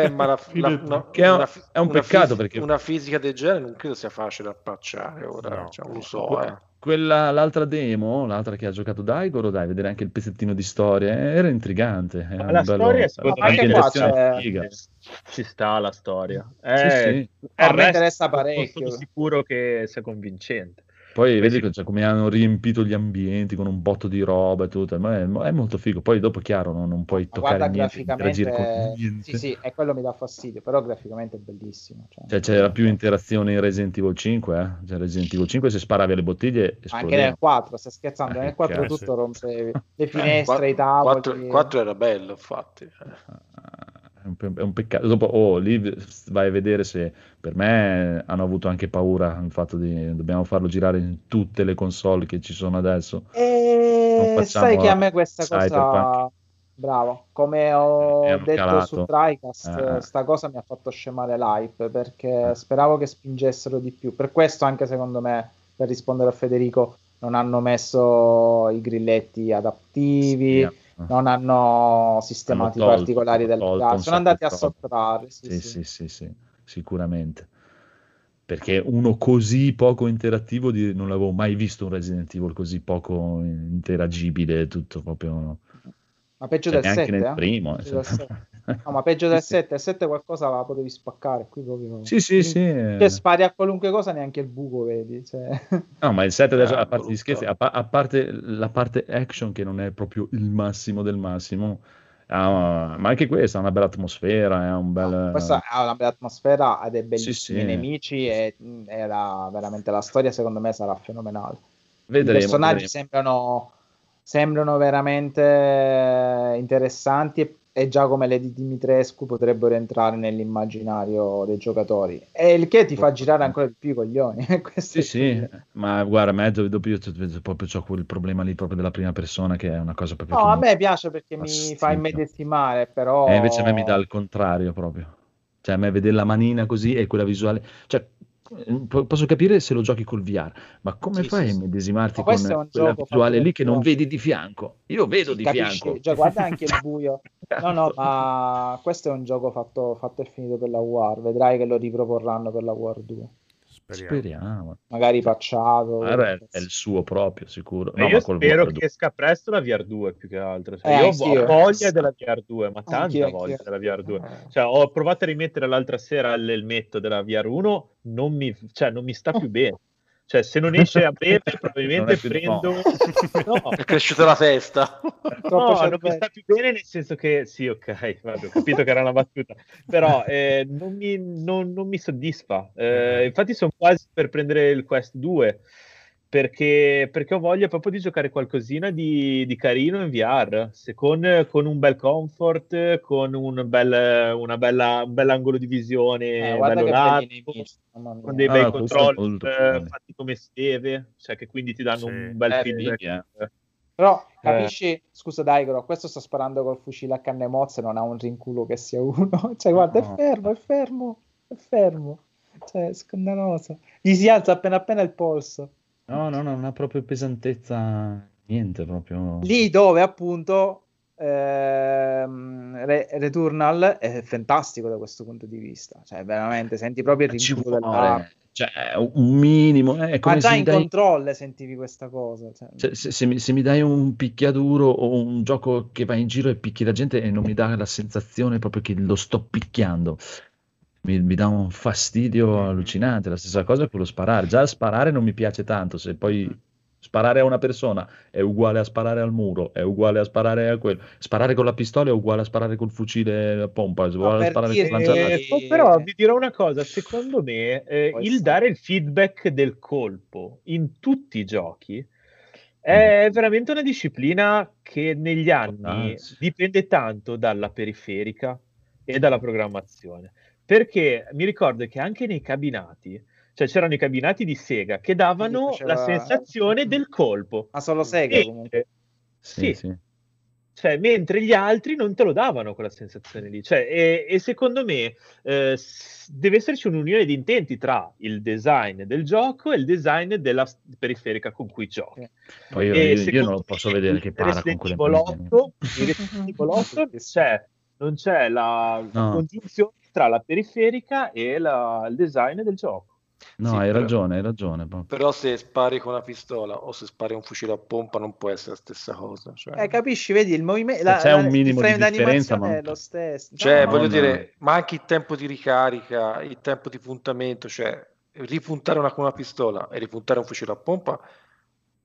Eh, ma la, la- una- Che è un- una è un peccato fisi- perché- una fisica del genere non credo sia facile da patchare ora, No. cioè, non lo so. Eh. Quella, l'altra demo, l'altra che ha giocato Daigoro, dai, vedere anche il pezzettino di storia, era intrigante. Era la bello- storia è secondo Ma anche qua c'è- figa. ci sta la storia. Sì, Eh, sì. eh, il a me interessa parecchio. Sono sicuro che sia convincente. Poi Beh, vedi cioè, come hanno riempito gli ambienti con un botto di roba e tutto, ma è, è molto figo. Poi dopo, chiaro, non, non puoi Ma toccare guarda niente, interagire con niente. sì, sì, e quello mi dà fastidio, però graficamente è bellissimo. cioè. Cioè, c'era più interazione in Resident Evil 5, eh? Cioè, Resident Evil 5 se sparavi alle bottiglie Anche esplodeva. nel 4, stai scherzando, Eh, nel 4 cazzo. tutto rompevi le finestre, Qua- i tavoli. quattro- quattro era bello, infatti. È pe- è un peccato. Dopo, oh, lì vai a vedere se per me hanno avuto anche paura il fatto di dobbiamo farlo girare in tutte le console che ci sono adesso. E facciamo sai che a me questa Cyberpunk. cosa, bravo, come ho E hanno detto calato. su Tricast, Eh. sta cosa mi ha fatto scemare l'hype perché speravo che spingessero di più. Per questo, anche secondo me, per rispondere a Federico, non hanno messo i grilletti adattivi. Sì, non hanno sistemati tolto- particolari del tolto sono andati a sottrarre. Sì, Sì, sì. sì, sì, sicuramente. Perché uno così poco interattivo di- non l'avevo mai visto un Resident Evil così poco interagibile, tutto proprio... Ma peggio Cioè, del neanche 7, nel eh? primo. 7. No, ma peggio del Sì, sì. 7, il 7 qualcosa la potevi spaccare, qui proprio... Sì, sì, sì. Cioè, spari a qualunque cosa, neanche il buco vedi. Cioè... No, ma il 7 adesso, Ah, a parte gli scherzi, a, a parte la parte action che non è proprio il massimo del massimo, ha- ma anche questa ha una bella atmosfera, è un bel... Questa ha una bella atmosfera, ha dei bellissimi Sì, sì. nemici e, e la- veramente la storia secondo me sarà fenomenale. I Vedremo, personaggi vedremo. sembrano, sembrano veramente interessanti e, e già come le di Dimitrescu potrebbero entrare nell'immaginario dei giocatori. E il che ti fa girare ancora di più i coglioni. Questo Sì, sì, ma guarda, a me dopo io t- t- proprio ho quel problema lì proprio della prima persona che è una cosa proprio No, a mi- me piace perché mi fastidio. fa immedesimare, però... E invece a me mi dà il contrario proprio. Cioè a me vedere la manina così e quella visuale, cioè eh, posso capire se lo giochi col VR, ma come Sì, fai sì, a Ma con quella visuale lì che non vedi di fianco? Io vedo Sì, di capisci? fianco. Cioè, guarda anche il buio. No, no, ma questo è un gioco fatto, fatto e finito per la War. Vedrai che lo riproporranno per la War 2. Speriamo. Speriamo. Magari patchato. Guarda, è, è il suo proprio, sicuro. No, io ma col spero che esca presto la VR2 più che altro. Cioè, Eh, io anch'io. ho voglia della VR2, ma tanta Anch'io, voglia anch'io. della VR2. Cioè, ho provato a rimettere l'altra sera l'elmetto della VR1, non mi, cioè, non mi sta più bene. Cioè, se non esce a breve, probabilmente prendo. no. È cresciuta la testa. No, non mi sta più bene nel senso che sì, ok, vabbè, ho capito che era una battuta, però eh, non, mi, non- non mi soddisfa. Eh, infatti sono quasi per prendere il Quest 2 perché, perché ho voglia proprio di giocare qualcosina di, di carino in VR, se con, con un bel comfort, con un bel, una bella, un bell'angolo di visione, Eh, bello mia. con dei Ah, bei è controlli molto eh, fatti come si deve, cioè che quindi ti danno Sì. un bel Eh, feedback. sì, eh. Però capisci, scusa Daigoro, questo sta sparando col fucile a canne mozze, non ha un rinculo che sia uno. Cioè, guarda, No. è fermo, è fermo, è fermo. Cioè, è scandaloso. Gli si alza appena appena il polso. No, no, no, non ha proprio pesantezza, niente proprio. Lì dove appunto ehm, Re- Returnal è fantastico da questo punto di vista. Cioè, veramente senti proprio il rinculo vuole, dell'arma. cioè, un minimo, è Ma già in dai- control sentivi questa cosa. cioè. Cioè, se, se mi, se mi dai un picchiaduro o un gioco che va in giro e picchi la gente e non mi dà la sensazione proprio che lo sto picchiando, mi, mi dà un fastidio allucinante. La stessa cosa con lo sparare. Già sparare non mi piace tanto, se poi sparare a una persona è uguale a sparare al muro, è uguale a sparare a quello. Sparare con la pistola è uguale a sparare col fucile a pompa, è uguale a sparare dire- con lanciarazzi. Eh, oh, però vi dirò una cosa, secondo me eh, il dare il feedback del colpo in tutti i giochi è veramente una disciplina che negli anni dipende tanto dalla periferica e dalla programmazione. Perché mi ricordo che anche nei cabinati, cioè c'erano i cabinati di Sega che davano faceva- la sensazione del colpo. Ma solo Sega comunque. Mentre- Sì, sì, sì. cioè, mentre gli altri non te lo davano quella sensazione lì. Cioè, e, e secondo me eh, deve esserci un'unione di intenti tra il design del gioco e il design della periferica con cui giochi. Poi io, E io- io non lo posso me vedere che para con quelle Evil manine. 8, in Resident Evil 8 c'è- non c'è la, la No. congiunzione tra la periferica e la- il design del gioco. No, Sì, hai però- ragione, hai ragione. proprio. Però se spari con una pistola o se spari un fucile a pompa non può essere la stessa cosa. Cioè, Eh, capisci, vedi il movimento, la, c'è un il minimo di differenza, ma- è lo stesso. Cioè, No, voglio no. dire, ma anche il tempo di ricarica, il tempo di puntamento, cioè ripuntare una con una pistola e ripuntare un fucile a pompa,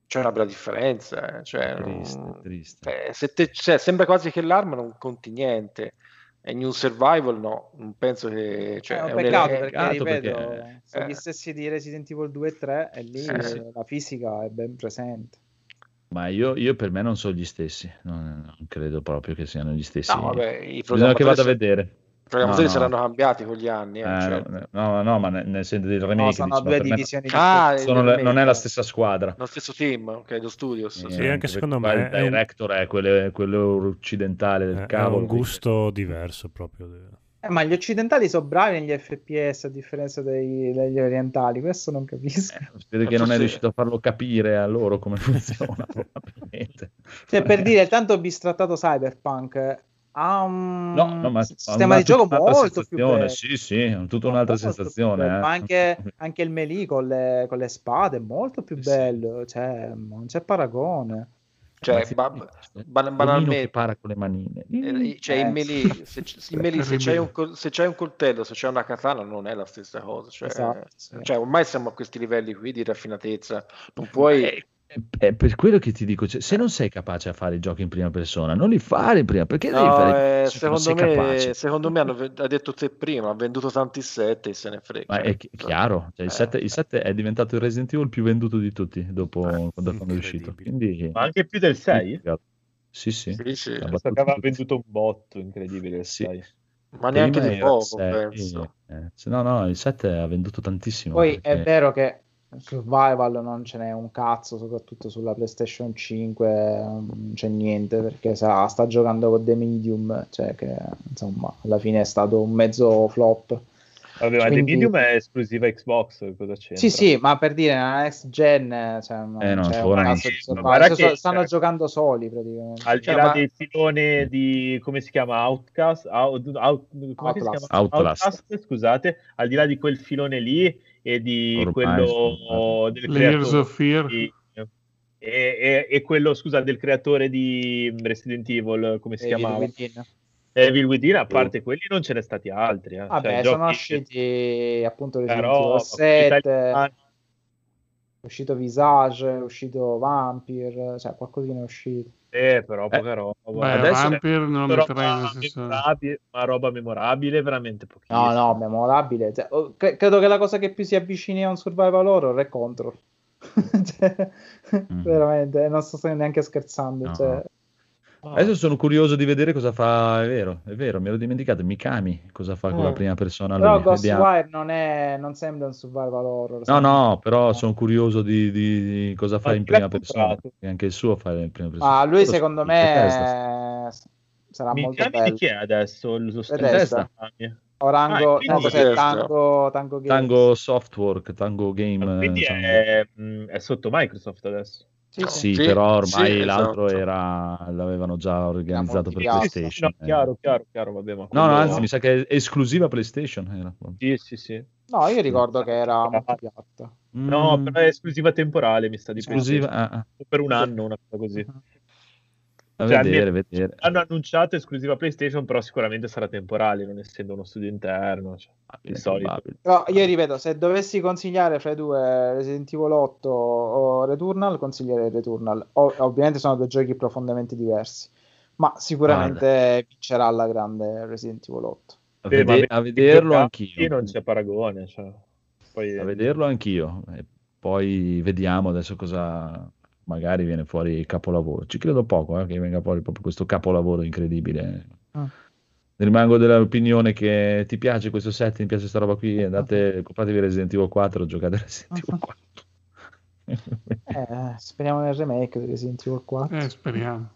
c'è una bella differenza. eh, Cioè, Triste, non- triste. eh, se te- cioè, sembra quasi che l'arma non conti niente. E in un survival no, non penso che... Cioè, è un è un peccato perché, peccato ripeto, perché- sono gli eh. stessi di Resident Evil 2 e 3 e lì Eh, sì. eh, la fisica è ben presente. Ma io, io per me non sono gli stessi, non, non credo proprio che siano gli stessi. No, vabbè, i Bisogna che vada a vedere. I programmatori No, no. saranno cambiati con gli anni. eh, Eh, cioè. no, no, no, ma nel, nel senso del remake No, sono diciamo, due divisioni Ah, differenti. sono le- non è la eh. stessa squadra. Lo stesso team, ok, lo studios. Eh, Sì, anche perché secondo me il è un- director è quello, quello occidentale del Eh, cavolo. ha un gusto diverso proprio. Eh, ma gli occidentali sono bravi negli FPS a differenza dei- degli orientali, questo non capisco. Eh, si vede che non è riuscito a farlo capire a loro come funziona, probabilmente. Cioè, per dire, tanto bistrattato Cyberpunk, eh, ha un No, no, ma sistema ma di gioco molto più bello. Sì, sì, tutta un'altra sensazione. eh. Ma anche, anche il melee con le, con le spade è molto più Sì. bello, cioè non c'è paragone. Cioè, ba- Omino banalmente, che para con le manine. eh, cioè, Eh, in melee, se, c- in melee, se, c'hai un, col- se c'hai un coltello, se c'hai una katana, non è la stessa cosa. Cioè, Esatto, sì. cioè, ormai siamo a questi livelli qui di raffinatezza. Non puoi. È, è per quello che ti dico, cioè, se non sei capace a fare i giochi in prima persona, non li fare in prima, perché devi No, fare eh, se non secondo, me, capace? secondo me hanno ha detto te prima, ha venduto tanti set e se ne frega. Ma è chi- chiaro, cioè, il, Eh. 7, il 7 è diventato il Resident Evil più venduto di tutti dopo Ah, da quando è uscito. Quindi, Ma anche più del 6? Sì, sì. Sì, sì. Aveva venduto un botto incredibile il Sì. 6. Ma neanche di poco, sei, penso. eh, se no, no, il 7 ha venduto tantissimo. Poi è perché- vero che Survival non ce n'è un cazzo, soprattutto sulla PlayStation 5 non c'è niente perché sa- sta giocando con The Medium, cioè che insomma alla fine è stato un mezzo flop. Vabbè, ma The Quindi- Medium è esclusiva Xbox, cosa c'entra? Sì, sì, ma per dire una next gen, cioè, non Eh, no, c'è un non cazzo di guarda Cioè, che- stanno cioè, giocando soli praticamente. Al di Cioè, là ma- del filone di come si chiama Outcast, Out, Out- come che si Outlast. chiama? Outlast. scusate, al di là di quel filone lì e di Ormai quello del creatore of Fear. di- e, e- e quello scusa del creatore di Resident Evil, come si Evil chiamava? Within. Evil Within, a parte quelli non ce ne stati altri. eh. Vabbè, Cioè, sono usciti appunto Resident Evil 7, italiani- è uscito Visage, è uscito Vampire, cioè qualcosina è uscito. Eh, però poca roba. Beh, adesso- Vampire non lo Roba metterei memorabile, ma roba memorabile veramente No, pochissimo. no, memorabile. Cioè, oh, cre- credo che la cosa che più si avvicini a un survival horror è Control. Cioè, Mm. Veramente, non sto neanche scherzando. No. cioè. Adesso sono curioso di vedere cosa fa, è vero, è vero, mi ero dimenticato, Mikami, cosa fa con la Mm. prima persona Però lui, vediamo. Ghostwire non, è, non sembra un survival horror. No, no, però sono curioso di, di- di cosa fa Ma in chi l'ha prima persona, anche il suo fa in prima persona. Ah, lui Però secondo me sarà molto Mikami di bello. chi è adesso? Lo. Mikami? Orango, Ah, no, cos'è? Tango, Tango. Tango Softwork, Tango Game. Ah, Quindi è, mh, è sotto Microsoft adesso. Sì, sì. Però ormai sì, l'altro esatto. era l'avevano già organizzato per. PlayStation. No, eh. chiaro, chiaro, chiaro, vabbè, ma No, no, anzi, mi sa che è esclusiva PlayStation. Era. Sì, sì, sì. No, io ricordo che era molto piatta. No, Mm, però è esclusiva temporale, mi sta di esclusiva. Ah, ah, Per un anno, una cosa così. A Cioè, vedere, almeno- vedere. Hanno annunciato esclusiva PlayStation, però sicuramente sarà temporale, non essendo uno studio interno. Cioè, Probabile, di solito. Però io ripeto, se dovessi consigliare fra i due Resident Evil 8 o Returnal, consiglierei Returnal. O- ovviamente sono due giochi profondamente diversi, ma sicuramente vincerà alla grande Resident Evil 8. A, ma vede- a vederlo anch'io. Non c'è paragone. Cioè. Poi, A vederlo anch'io. E poi vediamo adesso cosa. Magari viene fuori il capolavoro. Ci credo poco eh, che venga fuori proprio questo capolavoro incredibile. Ah. Rimango dell'opinione che ti piace questo set, ti piace questa roba qui, andate, compratevi Resident Evil 4, giocate Resident Evil 4. Eh, speriamo nel remake di Resident Evil 4. Eh, speriamo.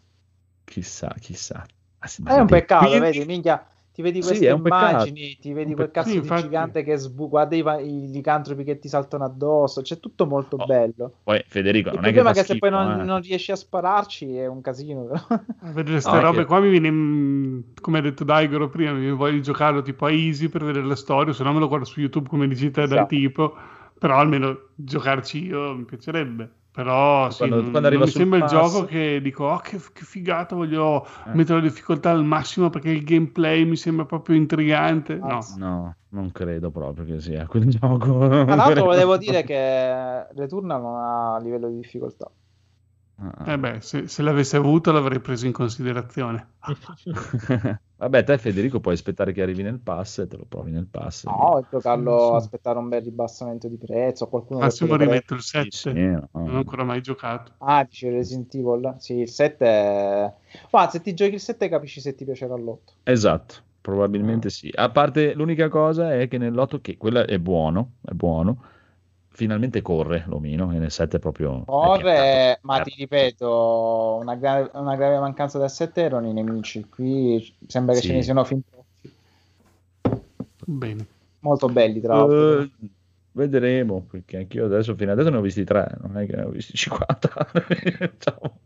chissà, chissà. Ah, sì, È un peccato, quindi- vedi, minchia, ti vedi Sì, queste peccato. immagini, ti vedi quel cazzo Sì, di infatti. gigante che sbu- guarda i, licantropi che ti saltano addosso, c'è tutto molto Oh, bello. Poi Federico, Il non è che problema fa è che se poi non, eh. non riesci a spararci è un casino. però. A vedere queste No, robe che- qua mi viene, come ha detto Daigoro prima, mi voglio giocarlo tipo a easy per vedere la storia, se no me lo guardo su YouTube come dici te dal Esatto. tipo, però almeno giocarci io mi piacerebbe. Però sì, Quando- quando arriva non mi sembra il pass- gioco che dico, oh che, che figata, voglio Eh. mettere la difficoltà al massimo perché il gameplay mi sembra proprio intrigante. No. No, non credo proprio che sia quel gioco. Tra l'altro volevo dire che Returnal non ha livello di difficoltà. Ah. eh beh, se, se l'avesse avuto l'avrei preso in considerazione. Vabbè, te Federico puoi aspettare che arrivi nel pass e te lo provi nel pass. No, giocarlo, Sì. aspettare un bel ribassamento di prezzo, qualcuno Massimo rimetto il Sì, 7, sì, non ho no. ancora mai giocato. Ah, dice Resident Evil. Sì, il 7 è... Guarda, se ti giochi il 7 capisci se ti piacerà l'8. Esatto, probabilmente sì. A parte l'unica cosa è che nell'otto, che quello è buono, è buono, finalmente corre l'omino e nel 7 è proprio... Corre, ma ti ripeto, una, gra- una grave mancanza del 7 erano i nemici. Qui sembra che Sì. ce ne siano fin troppi. Bene. Molto belli, tra l'altro. Eh, vedremo, perché anch'io adesso, fino adesso ne ho visti tre, non è che ne ho visti 50. Diciamo.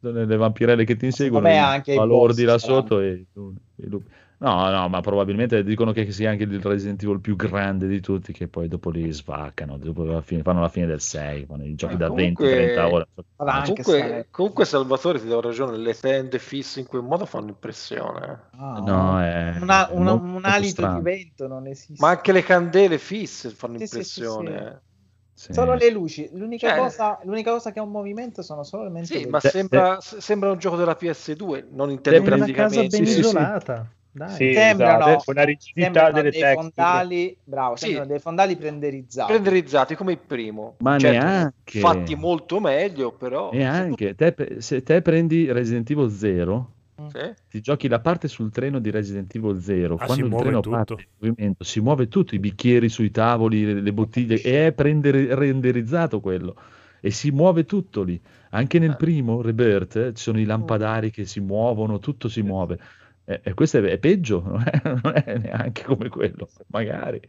le vampirelle che ti inseguono, i balordi boss là sotto e, e lupi. No, no, ma probabilmente dicono che sia anche il Resident Evil più grande di tutti, che poi dopo li svaccano, dopo la fine- fanno la fine del 6, fanno i giochi Eh, da comunque- 20-30 ore. Comunque, comunque Salvatore ti do ragione, le tende fisse in quel modo fanno impressione. Ah, No, è, una- è una- un alito strano. di vento non esiste. Ma anche le candele fisse fanno Sì, impressione. sì, sì. eh. Sì. Solo le luci. L'unica, Cioè- cosa, l'unica cosa che ha un movimento sono solamente Sì, le ma luci. sembra, se- sembra un gioco della PS2, non intendo Sembra una casa ben Sì, sì, sì. isolata. Dai. Sì, Sembrano, esatto, una rigidità delle dei texture. fondali, bravo, Sì. sembrano dei fondali prenderizzati. Renderizzati come il primo. Ma Certo, neanche. Fatti molto meglio, però. E anche, te- se te prendi Resident Evil 0, Sì. ti giochi la parte sul treno di Resident Evil 0, Ah, quando il treno tutto. parte in movimento, si muove tutto, i bicchieri sui tavoli, le, le bottiglie, e è prendere- renderizzato quello. E si muove tutto lì. Anche nel Eh. primo Rebirth eh, ci sono i lampadari che si muovono, tutto si muove. E, e questo è, è peggio, non è, non è neanche come quello, magari.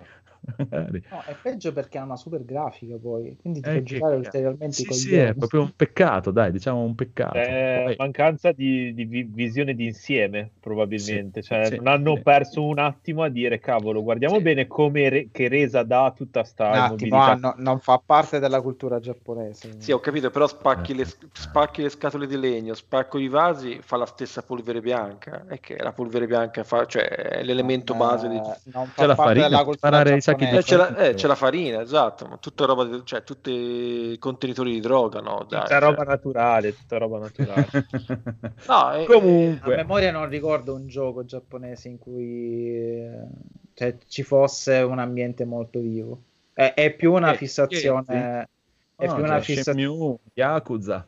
No, è peggio perché ha una super grafica poi, quindi ti Eh, che giocare ulteriormente Sì, con sì, è proprio un peccato, dai, diciamo un peccato. Eh, Poi- mancanza di, di vi- visione di insieme, probabilmente. Sì, Cioè, sì, non hanno sì. perso un attimo a dire, cavolo, guardiamo Sì. bene come re- che resa dà tutta sta Un attimo, ah, no- non fa parte della cultura giapponese. Sì, ho capito, però spacchi le, Eh. spacchi le scatole di legno, spacco i vasi, fa la stessa polvere bianca. E che la polvere bianca fa, cioè, è l'elemento Eh, base di... non fa C'è la parte farina della cultura sacchi di Eh, c'è, la, eh, c'è la farina, esatto, ma tutta roba, di- cioè, tutti i contenitori di droga, no? Dai, Tutta cioè. roba naturale, tutta roba naturale. No, eh, A Comunque, memoria non ricordo un gioco giapponese in cui eh, cioè, ci fosse un ambiente molto vivo. È, è più una Eh, fissazione. È No, più una fissazione. Shenmue, Yakuza.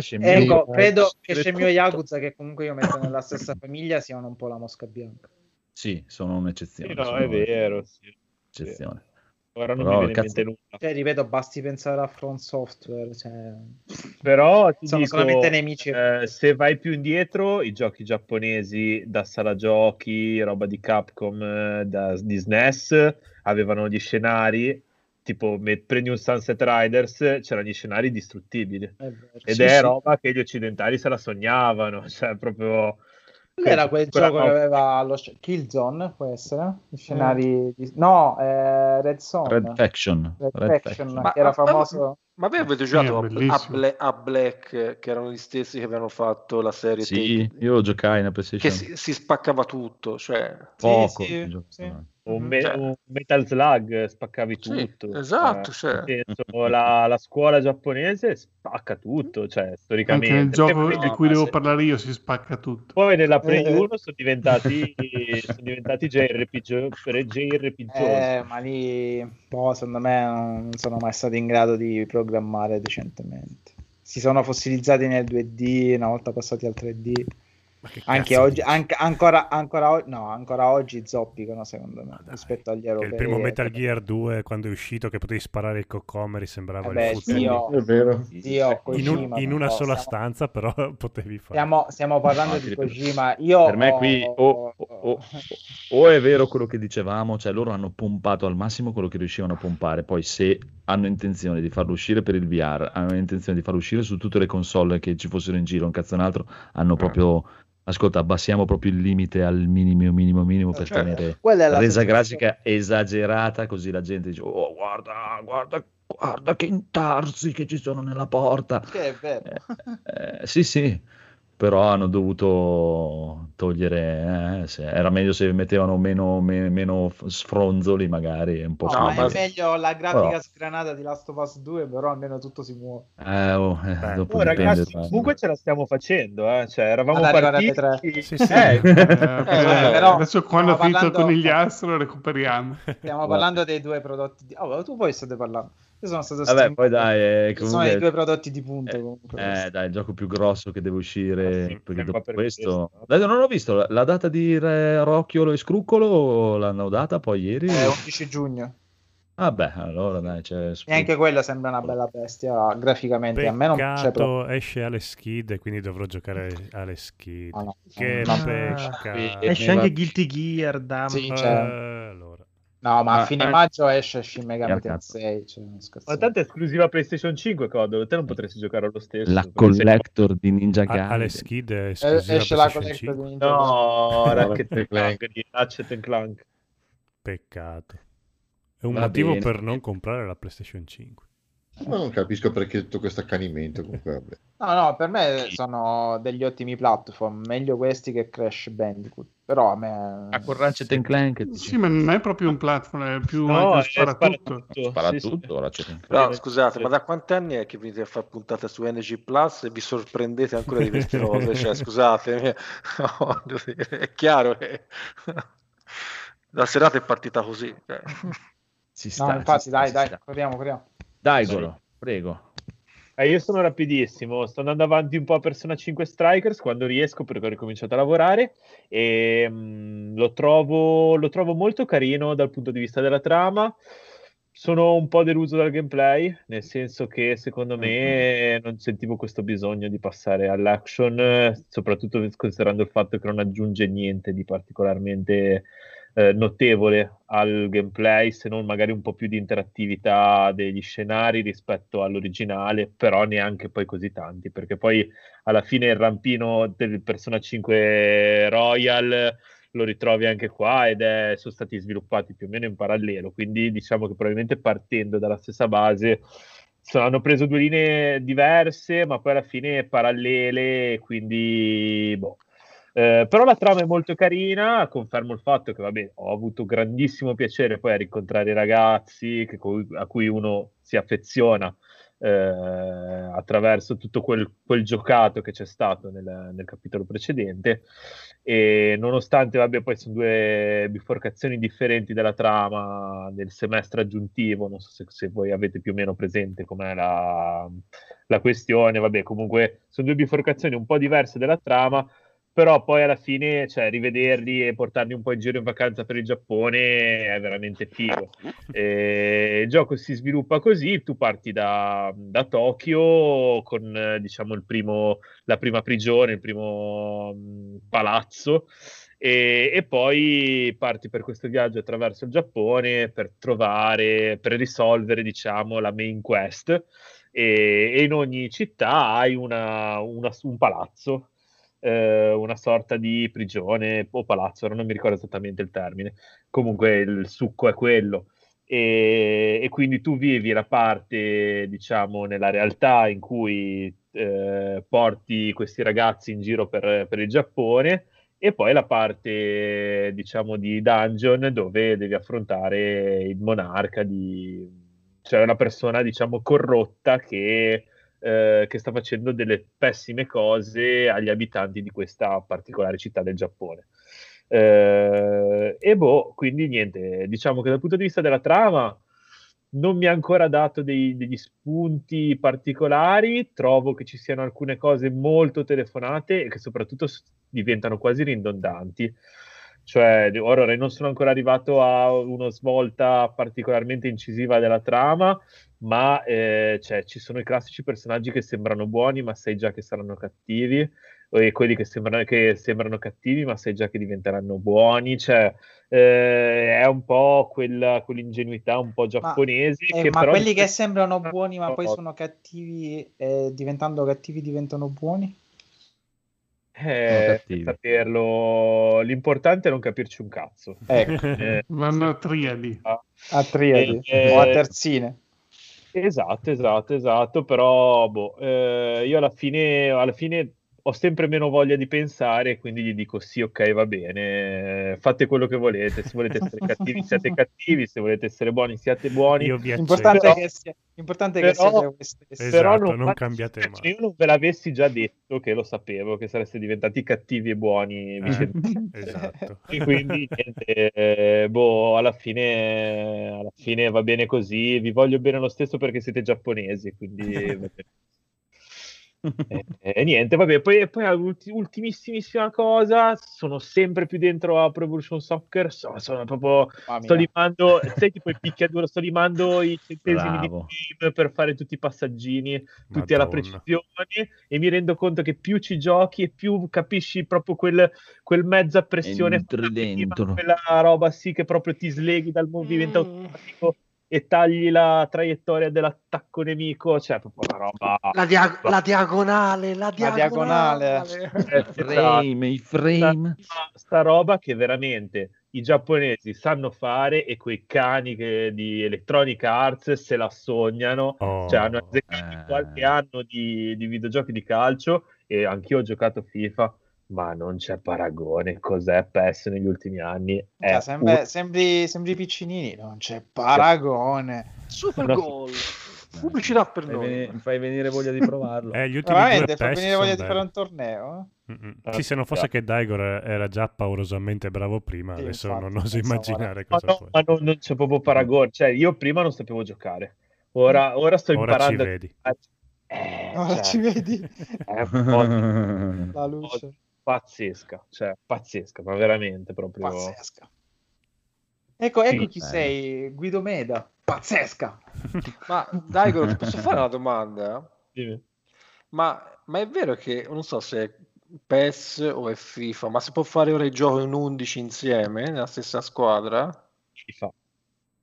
Shenmue- Ecco, eh, credo che Shenmue e Yakuza, che comunque io metto nella stessa famiglia, siano un po' la mosca bianca. Sì, sono un'eccezione. sì, no, sono è vero. sì. un'eccezione. Ora non Però, mi viene in cazzo- mente nulla. Cioè, ripeto, basti pensare a Front Software. Cioè... Però ti Sono dico, solamente nemici. eh, se vai più indietro, i giochi giapponesi da sala giochi, roba di Capcom, eh, da, di SNES, avevano gli scenari, tipo me- prendi un Sunset Riders, c'erano gli scenari distruttibili. È vero. Ed Sì, è sì. roba che gli occidentali se la sognavano, cioè proprio... Qual era quel quella gioco che roba- aveva lo sc- Killzone? Può essere? I scenari di- No, eh, Red Zone. Red Faction. Red Red Faction, Faction. Ma- che era famoso. Ma voi avete giocato a. Bla- a Black, che erano gli stessi che avevano fatto la serie Sì, Take- io giocai che PlayStation. si, si spaccava tutto, cioè... Poco. sì, sì. Un, Mhm. me- Cioè- Metal Slug spaccavi Sì, tutto. esatto, Cioè, cioè. senso, la, la scuola giapponese spacca tutto, cioè Anche storicamente. nel gioco di no, cui devo se- parlare io si spacca tutto. Poi nella Play Eh. 1 sono diventati, sono diventati JRPG, JRPG. Eh, ma lì, boh, secondo me non sono mai stati in grado di programmare decentemente. Si sono fossilizzati nel 2D, una volta passati al 3D. Anche oggi, anche, ancora, ancora, no, ancora oggi zoppicano secondo me dai, rispetto agli europei. il primo Metal Gear 2 quando è uscito che potevi sparare i coccomeri sembrava Vabbè, il futuro. Dio, È vero. In, Kojima, un- in una no, sola stiamo- stanza però potevi fare Stiamo, stiamo parlando No, di Kojima. Io Per me ho- qui o, o- o- è vero quello che dicevamo, cioè loro hanno pompato al massimo quello che riuscivano a pompare, poi se hanno intenzione di farlo uscire per il VR, hanno intenzione di farlo uscire su tutte le console che ci fossero in giro, un cazzo e un altro, hanno proprio, ascolta, abbassiamo proprio il limite al minimo, minimo, minimo per Cioè, tenere la resa grafica esagerata, così la gente dice, oh guarda, guarda, guarda che intarsi che ci sono nella porta. Che è vero. Eh, sì, sì, però hanno dovuto togliere, eh, se- era meglio se mettevano meno, me- meno sfronzoli magari, un po' No, è meglio la grafica Però- sgranata di Last of Us 2, però almeno tutto si muove. Eh, oh, eh, Beh. dopo Oh, dipende ragazzi, da- comunque ce la stiamo facendo, eh. cioè, eravamo arrivare partiti. alle Sì, sì. Eh, Eh, però adesso quando ho finito parlando- con gli astro lo recuperiamo. Stiamo parlando dei due prodotti di... Oh, tu poi state parlando. Io sono stato Vabbè, poi dai, eh, Sono comunque- i due prodotti di punta Eh, comunque. Eh, dai, il gioco più grosso che deve uscire. Ah, sì, perché dopo per questo. questo. Non ho visto la, la data di Re- Rocchiolo e Scruccolo. L'hanno data poi ieri. Eh, 11 giugno. Vabbè, allora dai, c'è. E anche quella sembra una bella bestia graficamente. A me non piace proprio. Peccato esce alle skid e quindi dovrò giocare alle skid. Ah, no. Che Ah, peccato. sì. Esce anche Guilty Gear, damn. Sì, Eh, cioè- allora. No, ma a Ah, fine eh. maggio esce Shin Megami. Tensei. Cioè. Ma tanto è esclusiva PlayStation 5, Codolo. Te non potresti giocare allo stesso. La collector di Ninja Gaiden. alle schid è Eh, esclusiva esce la collector 5. di Ninja No, Ratchet and Clank. di Ratchet and Clank. Peccato. È un Va motivo bene. per non comprare la PlayStation 5. Ma non capisco perché tutto questo accanimento. Comunque, vabbè. No, no, per me sono degli ottimi platform, meglio questi che Crash Bandicoot. Però a me... Ah, con Ratchet and Clank Sì, ma non è proprio un platform, è più No, anche è spara tutto. sparatutto. spara Sì, sì. No, scusate, ma da quanti anni è che venite a fare puntate su NG Plus e vi sorprendete ancora di queste cose? Cioè, scusate, no, è chiaro che la serata è partita così. cioè. Ci No, sta, infatti, ci sta, dai, dai, sta. corriamo, corriamo. Dai, Goro, prego. Eh, io sono rapidissimo, sto andando avanti un po' a Persona 5 Strikers quando riesco perché ho ricominciato a lavorare e mm, lo, trovo, lo trovo molto carino dal punto di vista della trama. Sono un po' deluso dal gameplay, nel senso che secondo me non sentivo questo bisogno di passare all'action, soprattutto considerando il fatto che non aggiunge niente di particolarmente eh, notevole al gameplay, se non magari un po' più di interattività degli scenari rispetto all'originale, però neanche poi così tanti, perché poi alla fine il rampino del Persona 5 Royal lo ritrovi anche qua ed è, sono stati sviluppati più o meno in parallelo, quindi diciamo che probabilmente partendo dalla stessa base sono- hanno preso due linee diverse, ma poi alla fine parallele, quindi boh. Eh, però la trama è molto carina, confermo il fatto che vabbè, ho avuto grandissimo piacere poi a rincontrare i ragazzi che a cui uno si affeziona eh, attraverso tutto quel, quel giocato che c'è stato nel, nel capitolo precedente. E nonostante vabbè poi sono due biforcazioni differenti della trama del semestre aggiuntivo non so se, se voi avete più o meno presente com'è la, la questione vabbè comunque sono due biforcazioni un po' diverse della trama però poi alla fine cioè, rivederli e portarli un po' in giro in vacanza per il Giappone è veramente figo. E il gioco si sviluppa così, tu parti da, da Tokyo con diciamo il primo, la prima prigione, il primo mh, palazzo e, e poi parti per questo viaggio attraverso il Giappone per trovare, per risolvere diciamo la main quest e, e in ogni città hai una- una- un palazzo eh, una sorta di prigione o palazzo, non mi ricordo esattamente il termine. Comunque il succo è quello. E, e quindi tu vivi la parte, diciamo, nella realtà in cui eh, porti questi ragazzi in giro per, per il Giappone e poi la parte, diciamo, di dungeon dove devi affrontare il monarca di... cioè una persona, diciamo, corrotta che eh, che sta facendo delle pessime cose agli abitanti di questa particolare città del Giappone. Eh, e boh, quindi niente, diciamo che dal punto di vista della trama non mi ha ancora dato dei- degli spunti particolari, trovo che ci siano alcune cose molto telefonate e che soprattutto diventano quasi ridondanti. Cioè, ora non sono ancora arrivato a una svolta particolarmente incisiva della trama, ma eh, cioè, ci sono i classici personaggi che sembrano buoni, ma sai già che saranno cattivi, e quelli che sembrano, che sembrano cattivi, ma sai già che diventeranno buoni. Cioè, eh, è un po' quella, quell'ingenuità un po' giapponese. Eh, che ma quelli che sembrano buoni ma poi sono cattivi e diventando cattivi diventano buoni? Eh, saperlo. L'importante è non capirci un cazzo. Ecco, Eh, Vanno a triadi. a triadi Eh, o a terzine. Esatto, esatto, esatto, però boh, eh, io alla fine, alla fine ho sempre meno voglia di pensare, quindi gli dico sì, ok, va bene, fate quello che volete, se volete essere cattivi siate cattivi, se volete essere buoni siate buoni. L'importante è che sia, l'importante è però- che siate voi stessi. Esatto, Però non fate- cambiate se mai. io non ve l'avessi già detto che lo sapevo, che sareste diventati cattivi e buoni Eh, esatto. E quindi niente, eh, boh, alla fine, alla fine va bene così. Vi voglio bene lo stesso perché siete giapponesi, quindi va bene. E, e niente, vabbè, poi, poi ulti- ultimissimissima cosa, sono sempre più dentro a Pro Evolution Soccer, so- sono proprio, Mamma sto mia. limando, sai tipo il picchiaduro, sto limando i centesimi di Bravo. game per fare tutti i passaggini, tutti alla precisione e mi rendo conto che più ci giochi e più capisci proprio quel, quel mezza pressione Entri dentro. quella roba sì che proprio ti sleghi dal movimento automatico e tagli la traiettoria dell'attacco nemico, cioè proprio una roba La, dia- la diagonale, la diagonale. diagonale. I frame, i frame. sta, sta roba che veramente i giapponesi sanno fare e quei cani che- di Electronic Arts se la sognano Oh, cioè hanno azzeccato eh. qualche anno di, di videogiochi di calcio e anch'io ho giocato FIFA ma non c'è paragone cos'è PES negli ultimi anni è Cioè, sembra- un- sembri, sembri piccinini, non c'è paragone. Super Una- gol. Pubblicità per Fai noi. venire, fai venire voglia di provarlo. Eh, gli ultimi Veramente, due fa PES venire voglia son di fare un torneo? Mm-mm. Sì, se non fosse che Daigor era già paurosamente bravo prima, Sì, adesso infatti, non oso immaginare ma, cosa no, ma non, non c'è proprio paragone cioè io prima non sapevo giocare ora, ora sto Ora ci imparando a vedi. Eh, Ora cioè, ci vedi è un po' di- la luce. Pazzesca, cioè pazzesca, ma veramente proprio. Pazzesca. Ecco, ecco Sì, chi bello. sei, Guido Meda. Pazzesca. Ma Daigo, ti posso fare una domanda? Dimmi. Ma, ma è vero che, non so se è PES o è FIFA, ma si può fare ora il gioco in 11 insieme, nella stessa squadra? FIFA.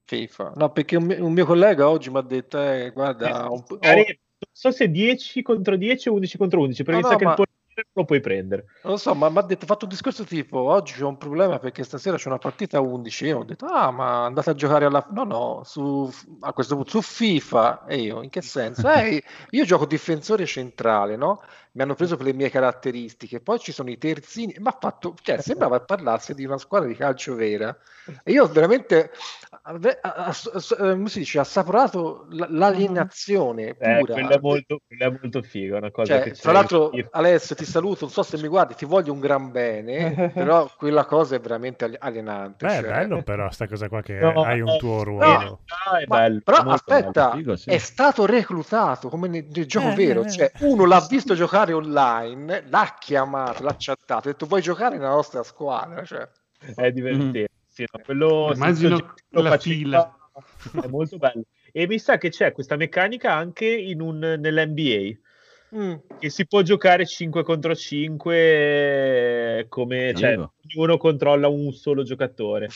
FIFA. No, perché un mio, un mio collega oggi mi ha detto, eh, guarda, Eh, ho- ho- non so se 10 contro 10 o 11 contro 11, perché No, no, che ma- il non lo puoi prendere. non lo so, ma mi ha detto, fatto un discorso tipo, oggi c'è un problema perché stasera c'è una partita a 11, io ho detto, ah, ma andate a giocare alla... No, no, su, a questo punto su FIFA, e io, in che senso? Eh, io gioco difensore centrale, no? Mi hanno preso per le mie caratteristiche, poi ci sono i terzini, ma ha fatto, cioè, sembrava parlarsi di una squadra di calcio vera, e io veramente, a- come si dice, assaporato l'alienazione Eh, pura. quello è molto, quello è molto figo, una cosa Cioè, che tra l'altro. Alessio, ti saluto, non so se mi guardi, ti voglio un gran bene, però quella cosa è veramente ali- alienante. Beh, è cioè- bello però sta cosa qua che No, hai un eh, tuo no, ruolo. Ah, è Ma- bello, però è molto aspetta, bello. Figo, sì. è stato reclutato come nel, nel gioco Eh, vero, eh. cioè uno l'ha visto giocare online, l'ha chiamato, l'ha chattato, ha detto vuoi giocare nella nostra squadra? Cioè, È divertente. sì, no, quello Immagino giro la facilità, È molto bello. E mi sa che c'è questa meccanica anche in un, nell'NBA. Mm, che si può giocare 5 contro 5 come cioè, ognuno controlla un solo giocatore.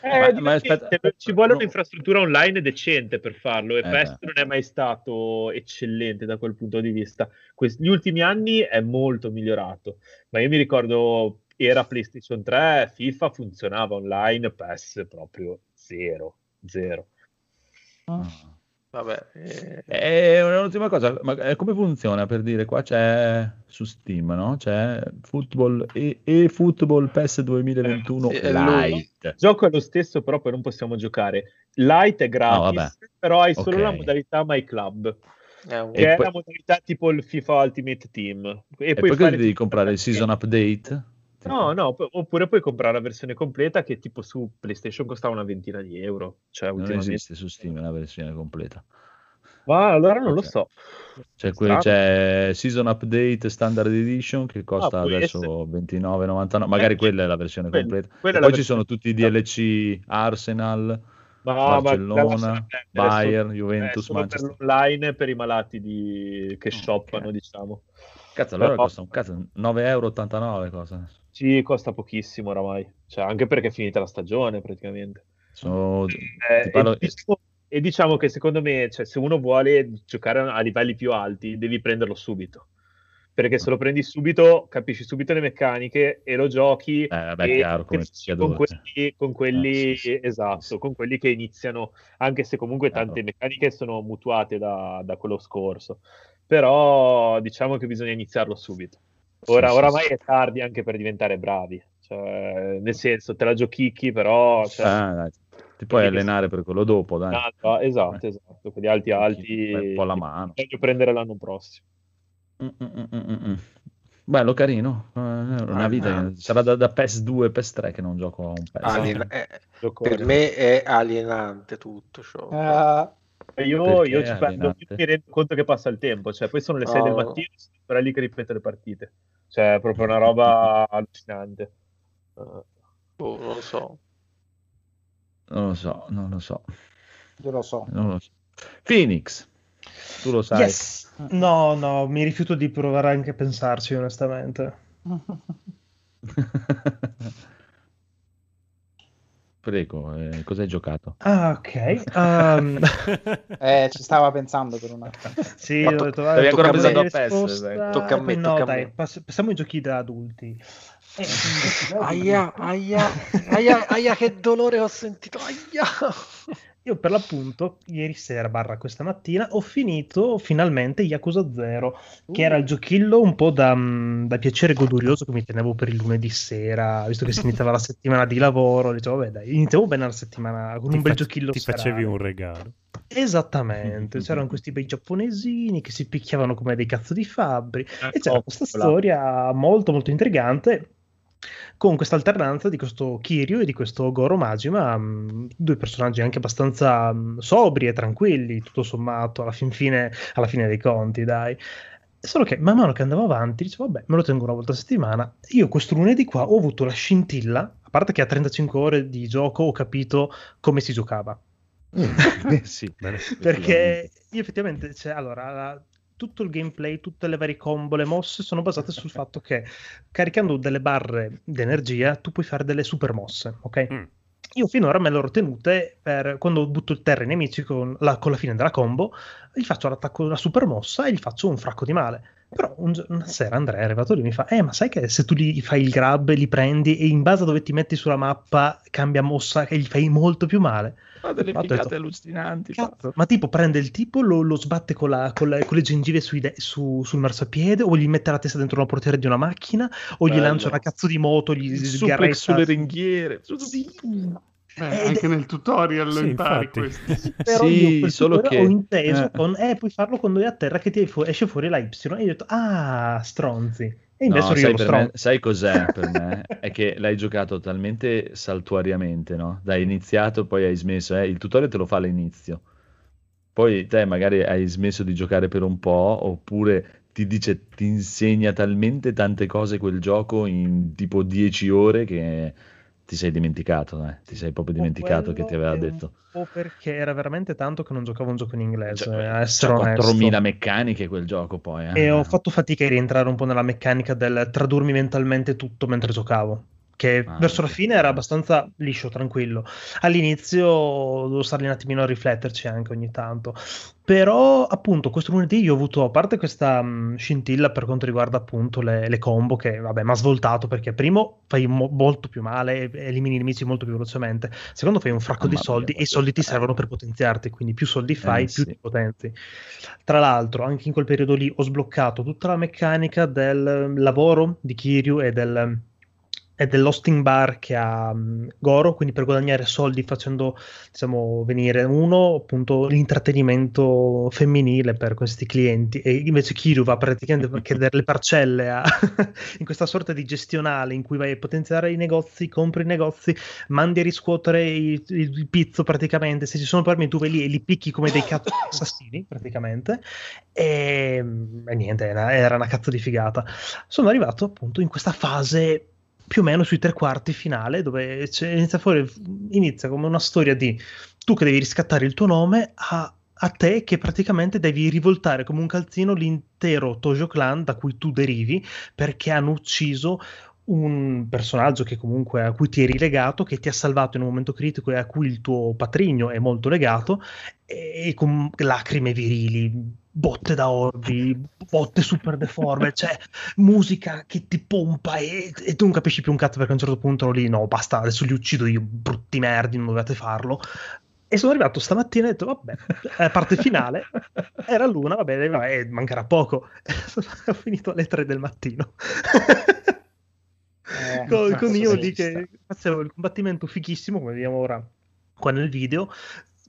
Eh, Ma- ma aspetta, ci vuole no. un'infrastruttura online decente per farlo e Eh, PES non è mai stato eccellente da quel punto di vista. Quest- gli ultimi anni è molto migliorato, ma io mi ricordo era PlayStation 3, FIFA funzionava online, PES proprio zero, zero. Vabbè, eh, E un'ultima cosa, ma eh, come funziona per dire qua c'è su Steam, no? C'è Football e, e Football PES 2021 Eh. Lite. Il gioco è lo stesso, però poi non possiamo giocare. Light è gratis, vabbè. però hai solo Ok. la modalità My Club. è un- che E è poi- la modalità tipo il FIFA Ultimate Team. E, E poi fare devi comprare? Il season update? No, no, pu- oppure puoi comprare la versione completa che tipo su PlayStation costava una ventina di euro. Cioè, Non esiste su Steam la versione completa. Ma allora non lo Ok. so. C'è, que- Strano. c'è Season Update Standard Edition che costa Ah, adesso essere. 29,99. Magari Eh, quella è la versione quella- completa. quella poi ci versione sono tutti i DLC Arsenal, ma Barcellona, Bayern, solo- Juventus, è solo Manchester. per l'online per i malati di... che shoppano, Ok. diciamo. Cazzo, allora Però- costa un cazzo 9,89 euro. Cosa? Sì, costa pochissimo oramai. Cioè, anche perché è finita la stagione praticamente. Sono, Eh, parlo- e, diciamo, e diciamo che secondo me, cioè, se uno vuole giocare a livelli più alti, devi prenderlo subito. Perché se lo prendi subito, capisci subito le meccaniche e lo giochi. Eh, vabbè, e chiaro, come con quelli, con quelli Eh, sì, esatto, sì. con quelli che iniziano, anche se comunque Chiaro. tante meccaniche sono mutuate da, da quello scorso. Però diciamo che bisogna iniziarlo subito. Ora, Sì, oramai sì. è tardi anche per diventare bravi. Cioè, nel senso, te la giochicchi, però. Cioè, Ah, dai, ti puoi allenare per quello dopo, dai. Ah, esatto, esatto, quelli alti alti. Un po' la mano. Voglio prendere l'anno prossimo. Mm, mm, mm, mm, mm. Bello, carino. Eh, una Ah, vita. ah. Sarà da, da PES 2, PES 3 che non gioco a un PES. alien- eh, per me è alienante tutto ciò. Ah, Io, io ci allenate? io mi rendo conto che passa il tempo, cioè poi sono le 6 del Oh. mattino e sono ancora lì che ripeto le partite. Cioè, è proprio una roba allucinante. Boh, non lo so. Non lo so, non lo so, Io lo so. non lo so. Phoenix, tu lo sai. Yes. No, no, mi rifiuto di provare anche a pensarci, onestamente. Prego, eh, cosa hai giocato? Ah, ok. Um, Eh, ci stava pensando per una... sì, Ma ho to- detto, stavi vabbè, ancora pensando a PES. Tocca a me, no, tocca a dai, me. pass- passiamo ai giochi da adulti. Eh, Aia, aia, aia, aia, che dolore ho sentito. Aia. Io per l'appunto ieri sera barra questa mattina ho finito finalmente Yakuza 0 che era il giochillo un po' da, mm, da piacere godurioso che mi tenevo per il lunedì sera visto che si iniziava la settimana di lavoro dicevo vabbè dai iniziamo bene la settimana con Ti un bel fac- giochillo Ti serale. facevi un regalo. Esattamente, c'erano questi bei giapponesini che si picchiavano come dei cazzo di fabbri Eh, e c'era oh, questa storia molto molto intrigante con questa alternanza di questo Kiryu e di questo Goro Majima, mh, due personaggi anche abbastanza mh, sobri e tranquilli, tutto sommato, alla fin fine, alla fine dei conti, dai. Solo che man mano che andavo avanti, dicevo, vabbè, me lo tengo una volta a settimana. Io questo lunedì qua ho avuto la scintilla, a parte che a 35 ore di gioco ho capito come si giocava. Eh, sì, Bene. Perché io effettivamente, cioè, allora, la- tutto il gameplay, tutte le varie combo, le mosse sono basate sul fatto che caricando delle barre d'energia tu puoi fare delle super mosse, ok? Mm. Io finora me le ero tenute per quando butto il terra ai nemici con la, con la fine della combo, gli faccio l'attacco, la super mossa e gli faccio un fracco di male. Però un una sera Andrea è arrivato lì e mi fa: Eh, ma sai che se tu li fai il grab, li prendi e in base a dove ti metti sulla mappa cambia mossa e gli fai molto più male? Fa delle detto, figate allucinanti. fa. Cazzo, ma tipo prende il tipo, lo, lo sbatte con, la- con le, con le gengive sui de- su- sul marciapiede, o gli mette la testa dentro una portiera di una macchina, o gli Bello. lancia una cazzo di moto, gli sgarretta. suplex sulle ringhiere. Sì. Ed- anche nel tutorial lo Sì, impari infatti. questo. Però Sì, io solo che- ho inteso eh. con eh, puoi farlo quando è a terra che ti fu- esce fuori la Y e io ho detto ah stronzi e invece No, sai, me- sai cos'è per me? È che l'hai giocato talmente saltuariamente, no? Dai iniziato, poi hai smesso. eh, Il tutorial te lo fa all'inizio. Poi te magari hai smesso di giocare per un po', oppure ti dice, ti insegna talmente tante cose quel gioco in tipo 10 ore che ti sei dimenticato, eh. Ti sei proprio O dimenticato che ti aveva detto. po' perché era veramente tanto che non giocavo un gioco in inglese Cioè, c'ha onesto 4000 meccaniche quel gioco poi, eh. E ho fatto fatica a rientrare un po' nella meccanica del tradurmi mentalmente tutto mentre giocavo. Che Ah, verso la fine era abbastanza liscio, tranquillo. All'inizio dovevo stare lì un attimino a rifletterci anche ogni tanto. Però, appunto, questo lunedì io ho avuto, a parte questa mh, scintilla per quanto riguarda appunto le, le combo, che vabbè, mi ha svoltato perché primo fai mo- molto più male, e elimini i nemici molto più velocemente. Secondo fai un fracco di Mamma mia, soldi e i soldi ti servono per potenziarti, quindi più soldi fai, Eh, più sì. ti potenzi. Tra l'altro, anche in quel periodo lì ho sbloccato tutta la meccanica del lavoro di Kiryu e del e dell'hosting bar che ha um, Goro, quindi per guadagnare soldi facendo, diciamo, venire uno, appunto, l'intrattenimento femminile per questi clienti. E invece Kiryu va praticamente a chiedere le parcelle a- in questa sorta di gestionale in cui vai a potenziare i negozi, compri i negozi, mandi a riscuotere il, il- pizzo praticamente, se ci sono problemi tu vai lì e li picchi come dei cazzo assassini praticamente. E, e niente, era una cazzo di figata. Sono arrivato appunto in questa fase più o meno sui tre quarti finale dove inizia fuori inizia come una storia di tu che devi riscattare il tuo nome a, a te che praticamente devi rivoltare come un calzino l'intero Tojo Clan da cui tu derivi perché hanno ucciso un personaggio che comunque a cui ti eri legato, che ti ha salvato in un momento critico e a cui il tuo patrigno è molto legato, e, e con lacrime virili, botte da orbi, botte super deforme, cioè musica che ti pompa e, e tu non capisci più un cazzo perché a un certo punto lì, no basta, adesso li uccido io, brutti merdi, non dovete farlo. E sono arrivato stamattina e ho detto, vabbè, la parte finale era l'una, va bene, vabbè, mancherà poco. ho finito alle 3 del mattino. Eh, con, con io lì che facevo il combattimento fighissimo, come vediamo ora qua nel video,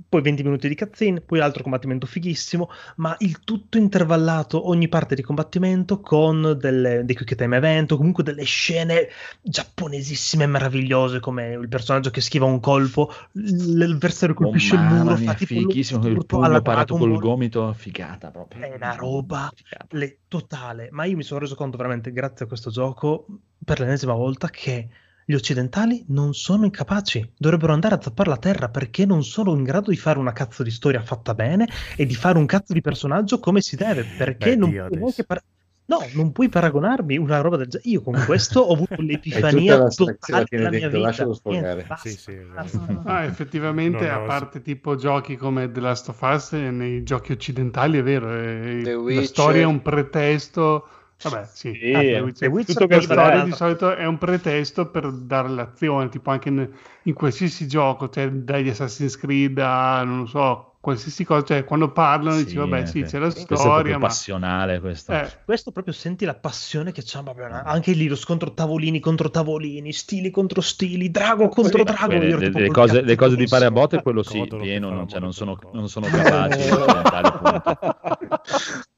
poi 20 minuti di cutscene, poi altro combattimento fighissimo, ma il tutto intervallato, ogni parte di combattimento con delle, dei quick time event, o comunque delle scene giapponesissime e meravigliose, come il personaggio che schiva un colpo, l'avversario colpisce oh, il muro, mia, fa tipo lo fighissimo, il sturto pugno parato col gomito, figata proprio. È una roba le- totale, ma io mi sono reso conto veramente grazie a questo gioco per l'ennesima volta che gli occidentali non sono incapaci, dovrebbero andare a zappare la terra perché non sono in grado di fare una cazzo di storia fatta bene e di fare un cazzo di personaggio come si deve, perché Beh, non Dio, puoi neanche par- No, non puoi paragonarmi una roba del genere. Io con questo ho avuto l'epifania totale della mia dentro, vita. lascialo sfogare. Niente, basta, Sì, sì, basta. esatto. Ah, effettivamente, No, no, a parte tipo giochi come The Last of Us, eh, nei giochi occidentali è vero, eh, The la storia è un pretesto. Vabbè, sì, Sì, Ah, The The Witcher. Per storia di solito è un pretesto per dare l'azione, tipo anche in, in qualsiasi gioco, cioè dagli Assassin's Creed a non lo so, qualsiasi cosa, cioè quando parlano dici vabbè eh, sì, sì. c'è la Questo è storia, proprio ma passionale questo. eh, Questo proprio senti la passione che c'ha proprio anche lì lo scontro tavolini contro tavolini, stili contro stili, drago contro drago. Io le, le- cose, le cose di fare a botte, quello sì, Codolo che pieno, non, cioè, non sono, non sono capaci.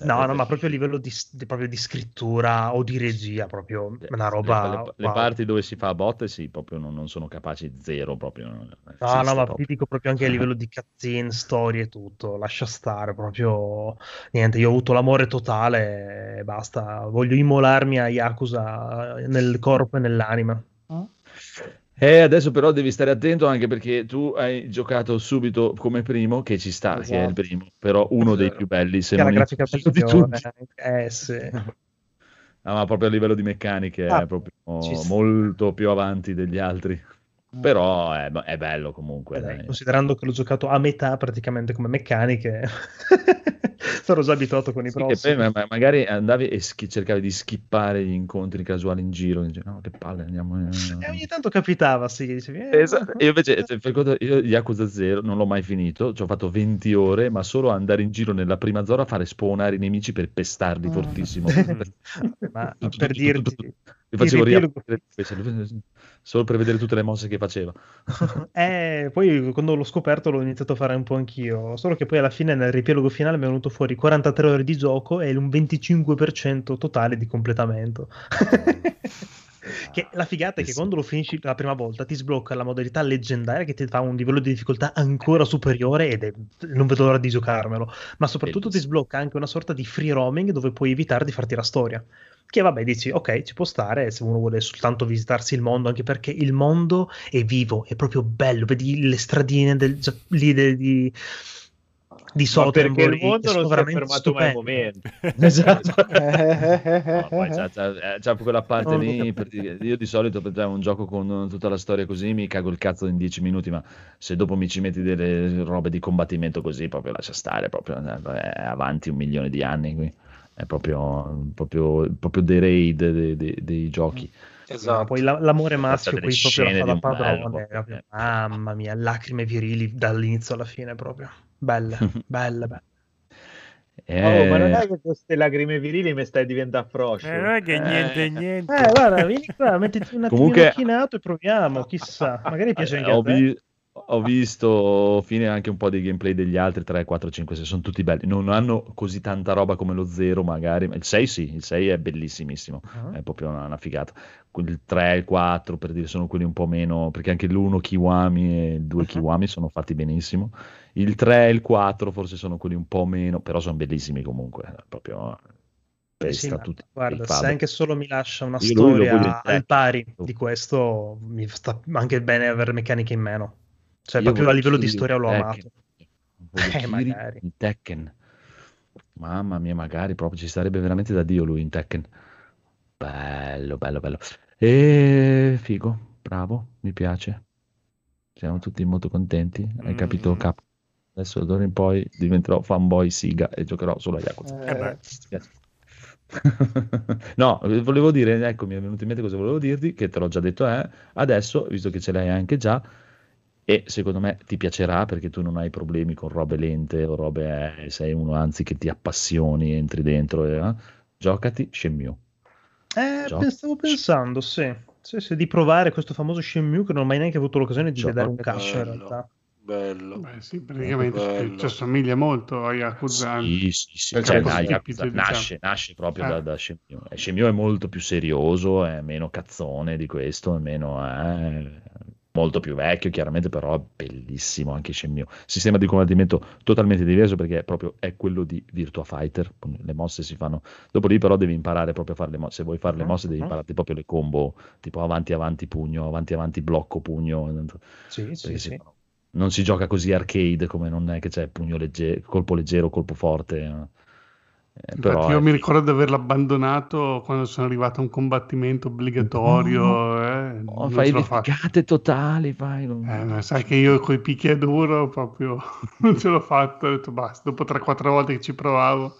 No, no, ma proprio a livello di, di- proprio di scrittura o di regia, proprio una Le- roba. le, le wow. parti dove si fa a botte, sì, proprio non, non sono capaci, zero proprio. No, no, ma proprio. ti dico proprio anche a livello di cutscene, storie e tutto, lascia stare proprio niente. Io ho avuto l'amore totale e basta. Voglio immolarmi a Yakuza nel corpo e nell'anima. Eh, adesso però devi stare attento anche perché tu hai giocato subito come primo, che ci sta, che è il Esatto. primo, però uno dei più belli, se Che la non il grafica migliore. tutti. Eh sì. No, ma proprio a livello di meccaniche Ah, è proprio ci sta. molto più avanti degli altri. Però è, è bello comunque. Eh, dai, dai. considerando che l'ho giocato a metà praticamente come meccaniche, sono già abituato con i Sì, prossimi. poi ma- ma- magari andavi e schi- cercavi di skippare gli incontri casuali in giro, e dici, no, che palle, andiamo. eh". E ogni tanto capitava, sì, dicevi, eh, Esatto. Io invece, cioè, per conto- io Yakuza 0 non l'ho mai finito, ci ho fatto 20 ore, ma solo andare in giro nella prima zona a fare spawnare i nemici per pestarli Mm. fortissimo. ma per dirti. Mi facevo riaprire solo per vedere tutte le mosse che faceva. Eh, poi quando l'ho scoperto l'ho iniziato a fare un po' anch'io, solo che poi alla fine nel riepilogo finale mi è venuto fuori 43 ore di gioco e un 25% totale di completamento. che la figata è che quando lo finisci la prima volta ti sblocca la modalità leggendaria che ti fa un livello di difficoltà ancora superiore ed è non vedo l'ora di giocarmelo, ma soprattutto ti sblocca anche una sorta di free roaming dove puoi evitare di farti la storia. Che vabbè, dici, ok, ci può stare se uno vuole soltanto visitarsi il mondo, anche perché il mondo è vivo, è proprio bello. Vedi le stradine del, lì di, di perché il mondo non si è fermato mai un stupende. momento. Esatto. No, poi eh, c'ha quella parte No, lì, per io di solito per un gioco con tutta la storia così mi cago il cazzo in 10 minuti, ma se dopo mi ci metti delle robe di combattimento così, proprio lascia stare, proprio, eh, è avanti un milione di anni qui. È proprio, proprio, proprio dei raid dei, dei- dei giochi. Ma Esatto. poi la- l'amore maschio qui proprio la fa da bello, padrone. proprio. Mamma mia, lacrime virili dall'inizio alla fine proprio. Belle, belle, belle. Oh, ma non Eh, è che queste lacrime virili mi stai diventando froscio. Eh, non è che niente, niente. Eh, guarda, vieni qua, mettiti un attimo Comunque- macchinato e proviamo, chissà. Magari piace anche ho, a te. vi- ho visto fine anche un po' dei gameplay degli altri 3, 4, 5, 6, sono tutti belli. Non hanno così tanta roba come lo 0 magari, ma il 6 sì, il 6 è bellissimissimo. Ah. è proprio una, una figata. Il 3 e il 4 per dire sono quelli un po' meno, perché anche l'1 Kiwami e il 2 Uh-huh. Kiwami sono fatti benissimo. Il 3 e il 4 forse sono quelli un po' meno, però sono bellissimi comunque. Proprio Sì, pesta ma tutti. guarda, se anche solo mi lascia una Io storia al pari di questo, mi sta anche bene avere meccaniche in meno. Cioè, Io proprio a livello di storia l'ho amato. Eh, magari. in Tekken. Mamma mia, magari proprio ci starebbe veramente da Dio lui in Tekken. Bello, bello, bello. E figo, bravo, mi piace. Siamo tutti molto contenti. Hai Mm. capito, Cap? Adesso d'ora in poi diventerò fanboy Siga e giocherò solo a Yakuza. Eh beh. No, volevo dire, ecco, mi è venuto in mente cosa volevo dirti, che te l'ho già detto, eh, adesso, visto che ce l'hai anche già, e secondo me ti piacerà perché tu non hai problemi con robe lente o robe, eh, sei uno anzi che ti appassioni, entri dentro, e, eh, giocati Shenmue. Eh, Gioco. stavo pensando, sì. Sì, sì, di provare questo famoso Shenmue che non ho mai neanche avuto l'occasione di Gioco. vedere un cazzo in Bello. realtà. Bello. Beh, sì, praticamente Bello. ci assomiglia molto a Yakuza. Sì, sì, sì. Cioè, dai, si Yakuza capite, diciamo. nasce, nasce proprio Eh. da, da Shenmue. Shenmue è molto più serioso, è meno cazzone di questo, è meno... eh, molto più vecchio, chiaramente, però è bellissimo anche Shenmue. Sistema di combattimento totalmente diverso perché è proprio è quello di Virtua Fighter. Le mosse si fanno... Dopo lì però devi imparare proprio a fare le mosse. Se vuoi fare le mosse devi imparare proprio le combo, tipo avanti avanti pugno, avanti avanti blocco pugno. Sì, perché sì, sì. fanno- non si gioca così arcade come non è che c'è pugno leggero, colpo leggero, colpo forte. eh. Eh, Infatti però io è mi ricordo di averlo abbandonato quando sono arrivato a un combattimento obbligatorio. eh, Oh, fai le figate totali, fai. non- Eh, sai che io coi picchiaduro proprio non ce l'ho fatto, ho detto basta, dopo 3-4 volte che ci provavo.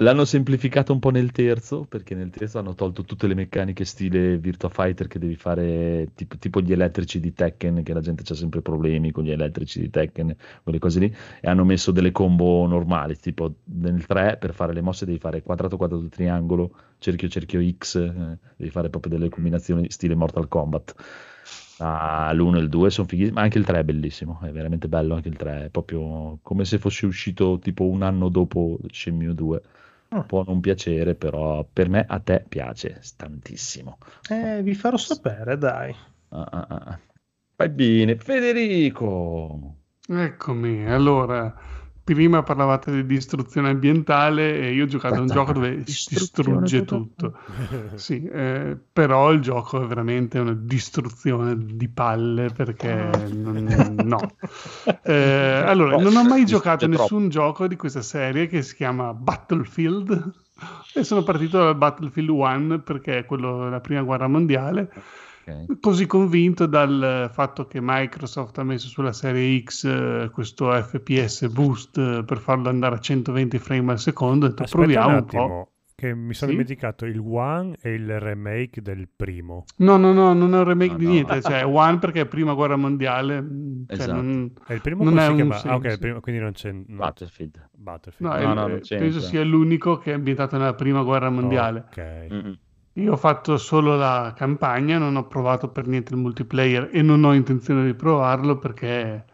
L'hanno semplificato un po' nel terzo, perché nel terzo hanno tolto tutte le meccaniche stile Virtua Fighter che devi fare tipo, tipo gli elettrici di Tekken, che la gente ha sempre problemi con gli elettrici di Tekken, quelle cose lì, e hanno messo delle combo normali, tipo nel 3 per fare le mosse devi fare quadrato quadrato triangolo, cerchio cerchio X, eh, devi fare proprio delle combinazioni stile Mortal Kombat. Ah, l'1 e il 2 sono fighissimi, ma anche il 3 è bellissimo, è veramente bello anche il 3, è proprio come se fosse uscito tipo un anno dopo Shenmue 2. Ah. Può non piacere, però per me a te piace tantissimo. Eh, vi farò sapere, dai. Ah, ah, ah. Vai bene, Federico. Eccomi, allora, prima parlavate di distruzione ambientale e io ho giocato a un gioco dove si distrugge tutto. Sì, eh, però il gioco è veramente una distruzione di palle perché non- no. Eh, allora, non ho mai giocato a nessun gioco di questa serie che si chiama Battlefield e sono partito dal Battlefield 1 perché è quello della prima guerra mondiale Ok. così convinto dal fatto che Microsoft ha messo sulla serie X eh, questo FPS boost eh, per farlo andare a 120 frame al secondo, ho detto Aspetta proviamo un un, attimo, po'. che mi sono Sì? dimenticato il One e il remake del primo. No, no, no, non è un remake No, di no. niente, cioè One perché è prima guerra mondiale, cioè, Esatto. non- E il primo Non è si un chiama? Ah, ok, il primo- quindi non c'è... no, Battlefield. Battlefield. no, No, è- no, penso sia l'unico che è ambientato nella prima guerra mondiale. Ok. Mm-mm. Io ho fatto solo la campagna, non ho provato per niente il multiplayer e non ho intenzione di provarlo perché.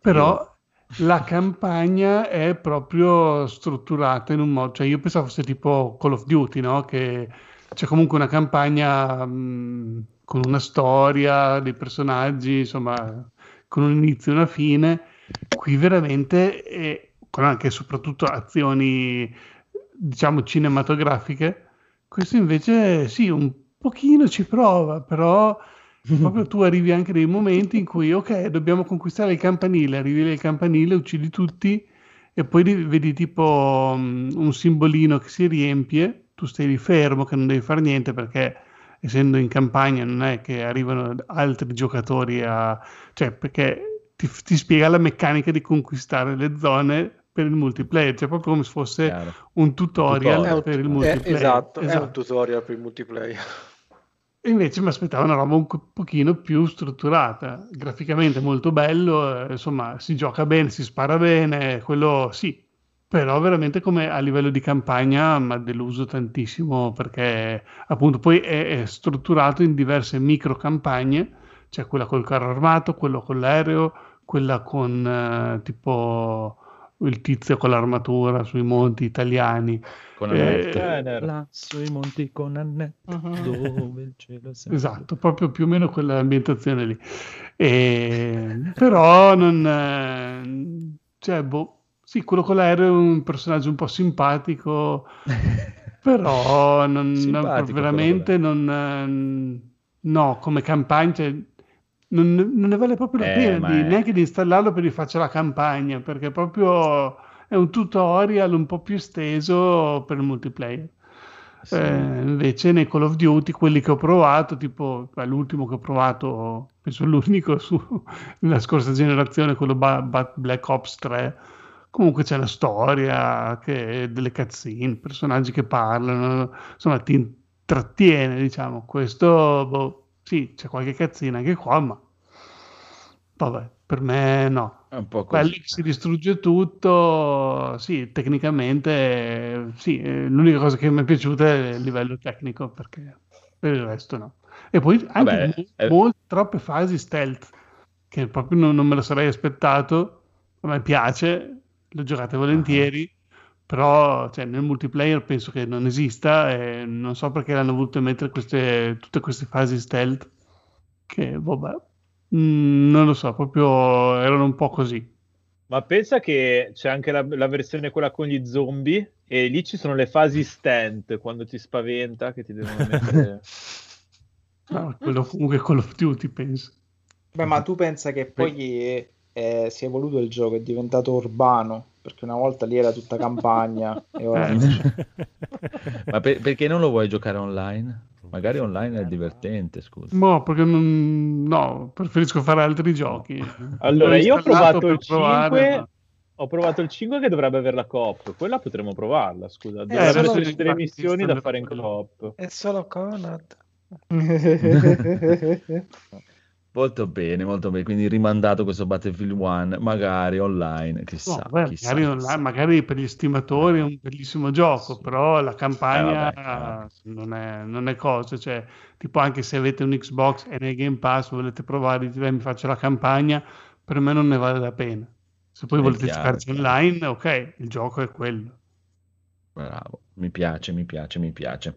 Però la campagna è proprio strutturata in un modo, cioè io pensavo fosse tipo Call of Duty, no? Che c'è comunque una campagna mh, con una storia, dei personaggi, insomma, con un inizio e una fine. Qui veramente, è, con anche e soprattutto azioni, diciamo, cinematografiche. Questo invece sì, un pochino ci prova, però proprio tu arrivi anche dei momenti in cui, ok, dobbiamo conquistare il campanile, arrivi nel campanile, uccidi tutti e poi vedi tipo mm, un simbolino che si riempie, tu stai lì fermo che non devi fare niente perché essendo in campagna non è che arrivano altri giocatori a... cioè perché ti, ti spiega la meccanica di conquistare le zone per il multiplayer, cioè proprio come se fosse Chiaro. un tutorial È un- per il è- multiplayer. esatto, è Esatto. un tutorial per il multiplayer. E invece mi aspettavo una roba un pochino più strutturata, graficamente molto bello, eh, insomma si gioca bene, si spara bene, quello sì, però veramente come a livello di campagna mi ha deluso tantissimo perché appunto poi è, è strutturato in diverse micro campagne, c'è quella col carro armato, quello con l'aereo, quella con eh, tipo il tizio con l'armatura sui monti italiani. Con Eh, Annette. Tanner. Lasso i monti con Annette, dove il cielo è sempre Esatto, proprio più o meno quell'ambientazione lì. E- Però non... eh, Cioè, boh, sì, quello con l'aereo è un personaggio un po' simpatico, però non, Simpatico veramente non... eh, No, come campagna... cioè, non, non ne vale proprio la Eh, pena di- è- neanche di installarlo per rifaccia la campagna, perché proprio è un tutorial un po' più esteso per il multiplayer. Sì. Eh, invece nei Call of Duty, quelli che ho provato, tipo beh, l'ultimo che ho provato, penso l'unico su, nella scorsa generazione, quello Ba- Ba- Black Ops 3, comunque c'è una storia, che, delle cutscene, personaggi che parlano, insomma ti intrattiene, diciamo. Questo, boh, sì, c'è qualche cazzina anche qua, ma vabbè, per me no. È un po' Quelli così. che si distrugge tutto, sì, tecnicamente sì, eh, l'unica cosa che mi è piaciuta è il livello tecnico, perché per il resto no. E poi anche Vabbè, mo- eh. molte troppe fasi stealth, che proprio non, non me lo sarei aspettato. A me piace, l'ho giocate volentieri, però cioè, nel multiplayer penso che non esista e non so perché l'hanno voluto mettere queste, tutte queste fasi stealth che vabbè, mm, non lo so, proprio erano un po' così. Ma pensa che c'è anche la, la versione quella con gli zombie e lì ci sono le fasi stent quando ti spaventa che ti devono mettere... No, quello comunque Call of Duty penso. Beh, ma tu pensa che poi eh, si è evoluto il gioco, è diventato urbano, perché una volta lì era tutta campagna e ora... Eh. Ma per- perché non lo vuoi giocare online? Magari online è divertente, scusa. No, perché non... no, preferisco fare altri giochi. Allora, io ho provato il per provare, 5, ma- ho provato il 5 che dovrebbe avere la coop, quella potremmo provarla, scusa, Eh, dovrebbero esserci delle infatti missioni da fare in coop. È solo Conad. Molto bene, molto bene. Quindi rimandato questo Battlefield 1, magari online, No, chissà. beh, chissà, magari, chissà. online, magari per gli stimatori è un bellissimo gioco, Sì. però la campagna Eh, vabbè, non, è, non è cosa, cioè, tipo anche se avete un Xbox e nel Game Pass volete provare, dite, "Beh, mi faccio la campagna, per me non ne vale la pena. Se poi È volete chiaro, giocarci chiaro. online, ok, il gioco è quello. Bravo, mi piace, mi piace, mi piace.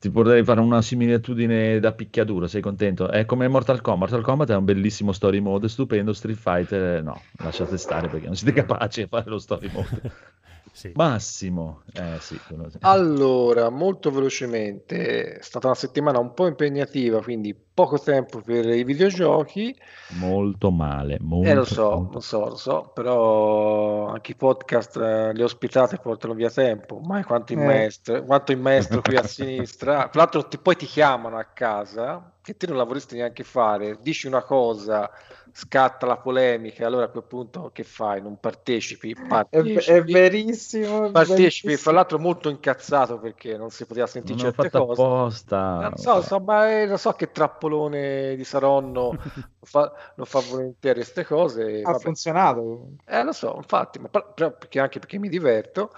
Ti potrei fare una similitudine da picchiaduro, sei contento? È come Mortal Kombat. Mortal Kombat è un bellissimo story mode, stupendo. Street Fighter, eh, no, lasciate stare perché non siete capaci di fare lo story mode. Sì. Massimo, eh sì, quello. Allora, molto velocemente, è stata una settimana un po' impegnativa, quindi poco tempo per i videogiochi. molto male, molto, Eh, lo so, molto- lo so, lo so, però anche i podcast, eh, le ospitate portano via tempo. Mai quanto il Eh. maestro, quanto il maestro qui a sinistra. Tra l'altro, ti- poi ti chiamano a casa, che te non la vorresti neanche fare, dici una cosa, scatta la polemica, allora a quel punto che fai? Non partecipi? È, Partecipi. è verissimo. Partecipi, verissimo. fra l'altro molto incazzato perché non si poteva sentire non certe fatto cose. apposta. Non so, so, ma eh, lo so che trappolone di Saronno fa, non fa volentieri queste cose. Ha vabbè. funzionato. Eh, lo so, infatti, ma perché anche perché mi diverto.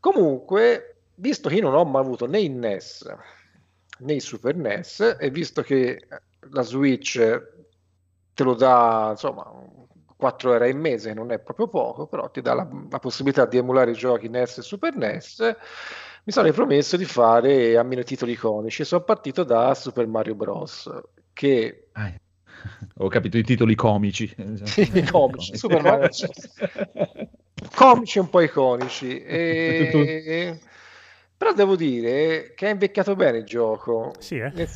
Comunque, visto che io non ho mai avuto né il NES né il Super NES, e visto che la Switch te lo dà, insomma, 4 euro al mese, non è proprio poco, però ti dà la, la possibilità di emulare i giochi NES e Super NES, mi sono ripromesso di fare almeno titoli iconici. Sono partito da Super Mario Bros. Che Ah, ho capito i titoli comici. Sì, comici, Super Mario. comici e un po' iconici. E... Però devo dire che è invecchiato bene il gioco. Sì, eh?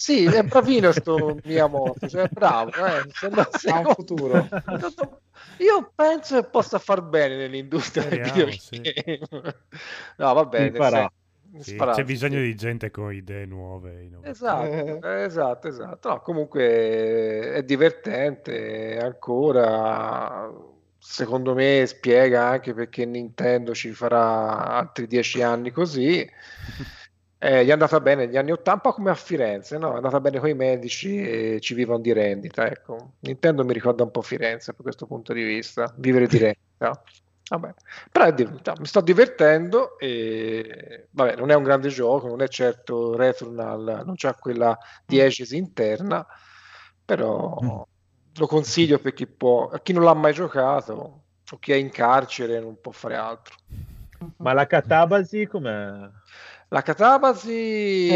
Eh, Sì, è bravino sto Miyamoto, cioè bravo, eh. Sembra- Ha un futuro. Io penso che possa far bene nell'industria del Speriamo, videogame. No, va bene. Sì, c'è bisogno sì. di gente con idee nuove. Esatto, esatto, esatto. No, comunque è divertente ancora. Secondo me spiega anche perché Nintendo ci farà altri dieci anni così. Eh, gli è andata bene negli anni 80 un po' come a Firenze, no? È andata bene con i medici e ci vivono di rendita. Ecco. Nintendo mi ricorda un po' Firenze da questo punto di vista, vivere di rendita. Vabbè. Però è di- mi sto divertendo e vabbè, non è un grande gioco, non è certo Returnal, non c'ha quella diegesi interna, però lo consiglio per chi può, a chi non l'ha mai giocato o chi è in carcere e non può fare altro. Ma la Catabasi com'è? La Catabasi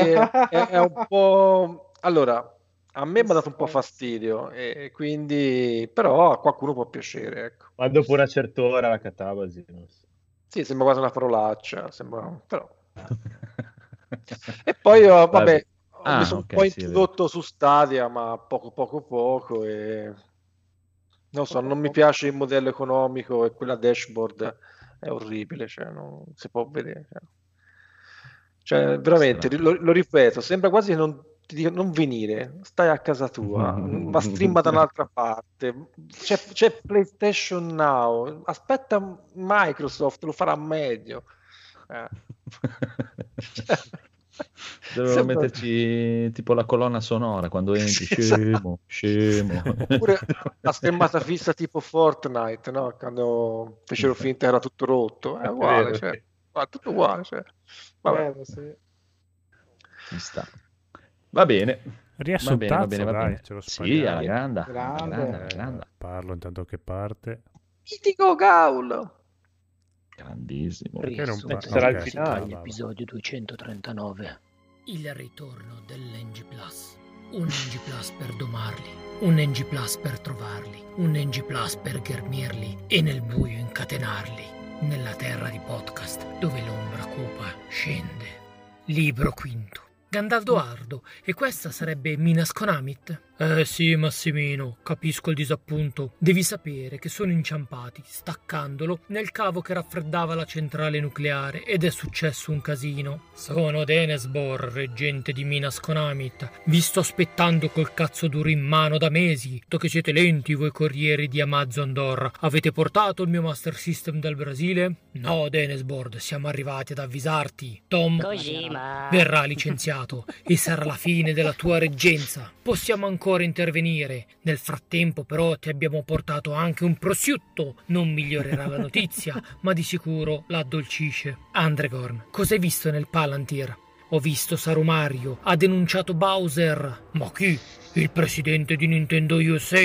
è, è- un po'... Allora, a me mi ha dato un po' fastidio, e quindi... però a qualcuno può piacere, ecco. Ma dopo una certa ora la Catabasi, non so. Sì, sembra quasi una parolaccia, sembra... però... E poi, oh, vabbè, Ah, mi sono ok, un po' sì, introdotto su Stadia, ma poco poco poco e... Non so, non mi piace il modello economico e quella dashboard è orribile, cioè non si può vedere. Cioè, Cioè, veramente, Strano. lo, lo ripeto, sembra quasi che non, ti dico, non venire, stai a casa tua, ma streama da un'altra parte, c'è, c'è PlayStation Now, aspetta Microsoft, lo farà meglio. Eh. Dovevo Sembra- metterci tipo la colonna sonora quando entri, scemo, scemo. Oppure la schermata fissa tipo Fortnite, no? Quando fecero finta che era tutto rotto, è uguale, cioè, tutto uguale, cioè. Vabbè. Eh, sì. Ci sta. Va bene. Riassuntazzo, va bene, va dai, bene. ce lo Sì, alla grande, alla Grande. grande, alla grande. Eh, Parlo intanto che parte. Mitico Gaul. Grandissimo. Perché non pa- sarà il finale. va, va, va. Episodio 239. Il ritorno dell'NG Plus. Un NG Plus per domarli, un NG Plus per trovarli, un NG Plus per ghermirli e nel buio incatenarli. Nella terra di podcast dove l'ombra cupa scende. Libro quinto. Gandaldo Ardo, e questa sarebbe Minas Conamit? Eh sì, Massimino, capisco il disappunto. Devi sapere che sono inciampati, staccandolo, nel cavo che raffreddava la centrale nucleare ed è successo un casino. Sono Denesbor, reggente di Minas Conamit. Vi sto aspettando col cazzo duro in mano da mesi. To che siete lenti voi corrieri di Amazon Dor. Avete portato il mio Master System dal Brasile? No, Denesbord, siamo arrivati ad avvisarti. Tom verrà licenziato e sarà la fine della tua reggenza. Possiamo ancora intervenire. Nel frattempo, però, ti abbiamo portato anche un prosciutto. Non migliorerà la notizia, ma di sicuro la addolcisce. Andregorn, cos'hai visto nel Palantir? Ho visto Sarumario, ha denunciato Bowser. Ma chi? Il presidente di Nintendo USA?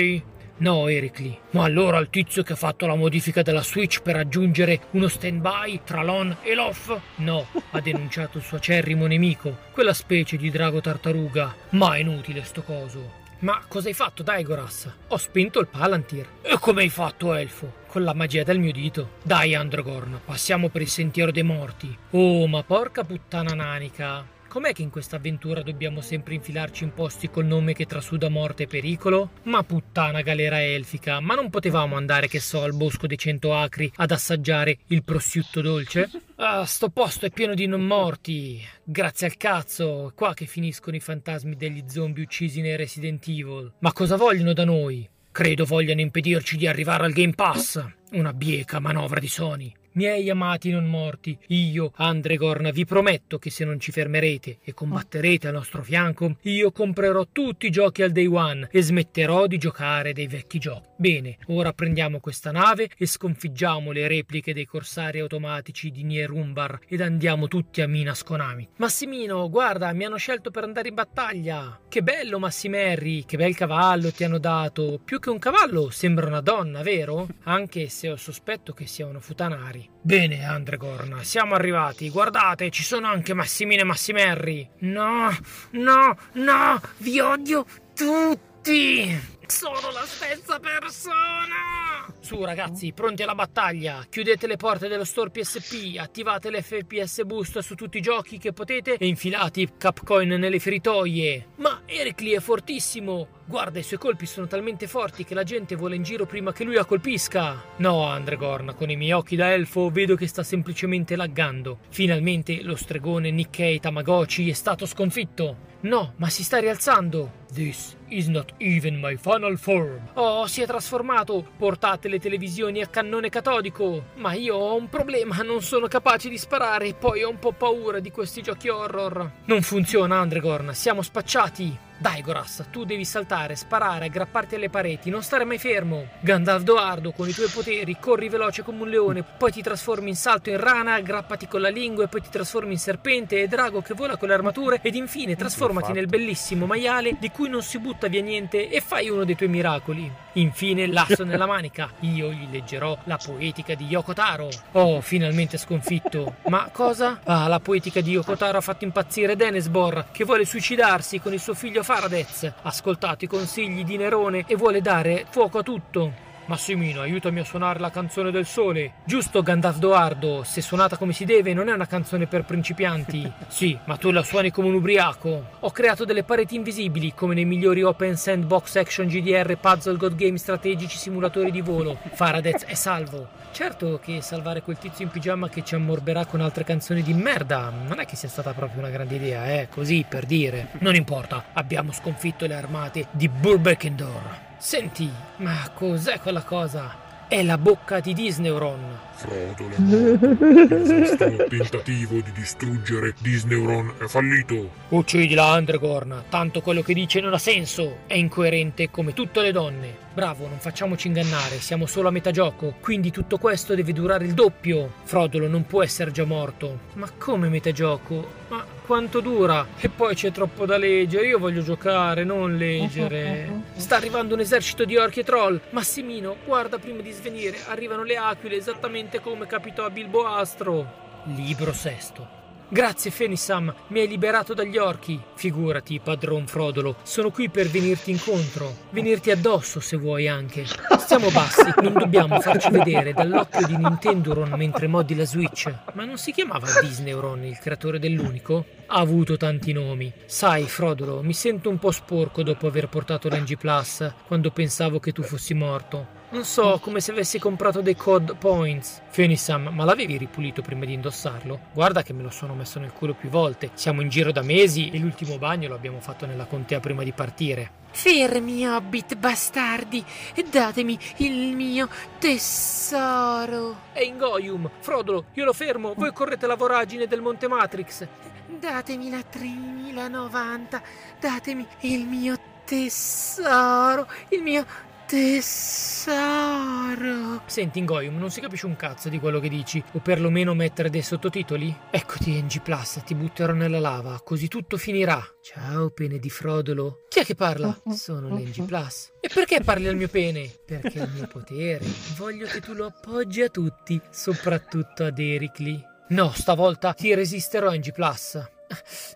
No, Ericli. Ma allora il tizio che ha fatto la modifica della Switch per aggiungere uno stand-by tra l'on e l'off? No, ha denunciato il suo acerrimo nemico, quella specie di drago tartaruga. Ma è inutile sto coso. Ma cosa hai fatto, Daigoras? Ho spento il Palantir. E come hai fatto, Elfo? Con la magia del mio dito. Dai, Androgorn, passiamo per il sentiero dei morti. Oh, ma porca puttana nanica. Com'è che in questa avventura dobbiamo sempre infilarci in posti col nome che trasuda morte e pericolo? Ma puttana galera elfica, ma non potevamo andare, che so, al bosco dei cento acri ad assaggiare il prosciutto dolce? Ah, sto posto è pieno di non morti. Grazie al cazzo, è qua che finiscono i fantasmi degli zombie uccisi nei Resident Evil. Ma cosa vogliono da noi? Credo vogliano impedirci di arrivare al Game Pass. Una bieca manovra di Sony. Miei amati non morti, io, Andregorn, vi prometto che se non ci fermerete e combatterete al nostro fianco, io comprerò tutti i giochi al day one e smetterò di giocare dei vecchi giochi. Bene, ora prendiamo questa nave e sconfiggiamo le repliche dei corsari automatici di Nierumbar ed andiamo tutti a Minas Konami. Massimino, guarda, mi hanno scelto per andare in battaglia. Che bello, Massimerri, che bel cavallo ti hanno dato. Più che un cavallo, sembra una donna, vero? Anche se ho sospetto che siano futanari. Bene, Andregorn, siamo arrivati. Guardate, ci sono anche Massimino e Massimerri. No, no, no, vi odio tutti. Sono la stessa persona! Su ragazzi, pronti alla battaglia. Chiudete le porte dello store PSP, attivate l'FPS boost su tutti i giochi che potete e infilate i Capcoin nelle feritoie. Ma Ericli è fortissimo! Guarda, i suoi colpi sono talmente forti che la gente vola in giro prima che lui la colpisca. No, Andregorn, con i miei occhi da elfo vedo che sta semplicemente laggando. Finalmente lo stregone Nikkei Tamagotchi è stato sconfitto. No, ma si sta rialzando. This is not even my final form. Oh, si è trasformato. Portate le televisioni a cannone catodico. Ma io ho un problema, non sono capace di sparare e poi ho un po' paura di questi giochi horror. Non funziona, Andregorn, siamo spacciati. Dai, Goras, tu devi saltare, sparare, aggrapparti alle pareti, non stare mai fermo. Gandalf Doardo, con i tuoi poteri, corri veloce come un leone, poi ti trasformi in salto in rana, aggrappati con la lingua e poi ti trasformi in serpente e drago che vola con le armature ed infine trasformati nel bellissimo maiale di cui non si butta via niente e fai uno dei tuoi miracoli. Infine l'asso nella manica, io gli leggerò la poetica di Yoko Taro. Oh, finalmente sconfitto. Ma cosa? Ah, la poetica di Yoko Taro ha fatto impazzire Denesbor, che vuole suicidarsi con il suo figlio Faradez. Ha ascoltato i consigli di Nerone e vuole dare fuoco a tutto. Massimino, aiutami a suonare la canzone del sole. Giusto, Gandalf Doardo, se suonata come si deve non è una canzone per principianti. Sì, ma tu la suoni come un ubriaco. Ho creato delle pareti invisibili, come nei migliori open sandbox action GDR, puzzle, god game strategici, simulatori di volo. Faradez è salvo. Certo che salvare quel tizio in pigiama che ci ammorberà con altre canzoni di merda non è che sia stata proprio una grande idea, eh, così per dire. Non importa, abbiamo sconfitto le armate di Burbeckendor. Senti, ma cos'è quella cosa? È la bocca di Disneyron. Frodo la morte. Il tentativo di distruggere Disneyron è fallito. Uccidila, Andregorn, tanto quello che dice non ha senso. È incoerente come tutte le donne. Bravo, non facciamoci ingannare, siamo solo a metà gioco, quindi tutto questo deve durare il doppio. Frodolo non può essere già morto. Ma come metà gioco? Ma quanto dura? E poi c'è troppo da leggere, io voglio giocare, non leggere. Sta arrivando un esercito di orchi e troll. Massimino, guarda prima di svenire, arrivano le aquile esattamente come capitò a Bilbo Astro. Libro sesto. Grazie Fenisam, mi hai liberato dagli orchi. Figurati, padron Frodolo, sono qui per venirti incontro, venirti addosso se vuoi anche. Stiamo bassi, non dobbiamo farci vedere dall'occhio di Nintendoron mentre moddi la Switch. Ma non si chiamava Disneyron il creatore dell'unico? Ha avuto tanti nomi. Sai, Frodolo, mi sento un po' sporco dopo aver portato l'NG Plus quando pensavo che tu fossi morto. Non so, come se avessi comprato dei code points. Fenisam, ma l'avevi ripulito prima di indossarlo? Guarda che me lo sono messo nel culo più volte. Siamo in giro da mesi e l'ultimo bagno lo abbiamo fatto nella contea prima di partire. Fermi, hobbit bastardi, e datemi il mio tesoro. È Ingoium! Frodolo, io lo fermo, voi correte la voragine del Monte Matrix. Datemi la 3090, datemi il mio tesoro, il mio tesoro. Senti, Ingoium, non si capisce un cazzo di quello che dici, o perlomeno mettere dei sottotitoli? Eccoti, NG Plus, ti butterò nella lava, così tutto finirà. Ciao, pene di Frodolo. Chi è che parla? Sono l'NG Plus. E perché parli al mio pene? Perché è il mio potere. Voglio che tu lo appoggi a tutti, soprattutto ad Ericli. No, stavolta ti resisterò, NG Plus.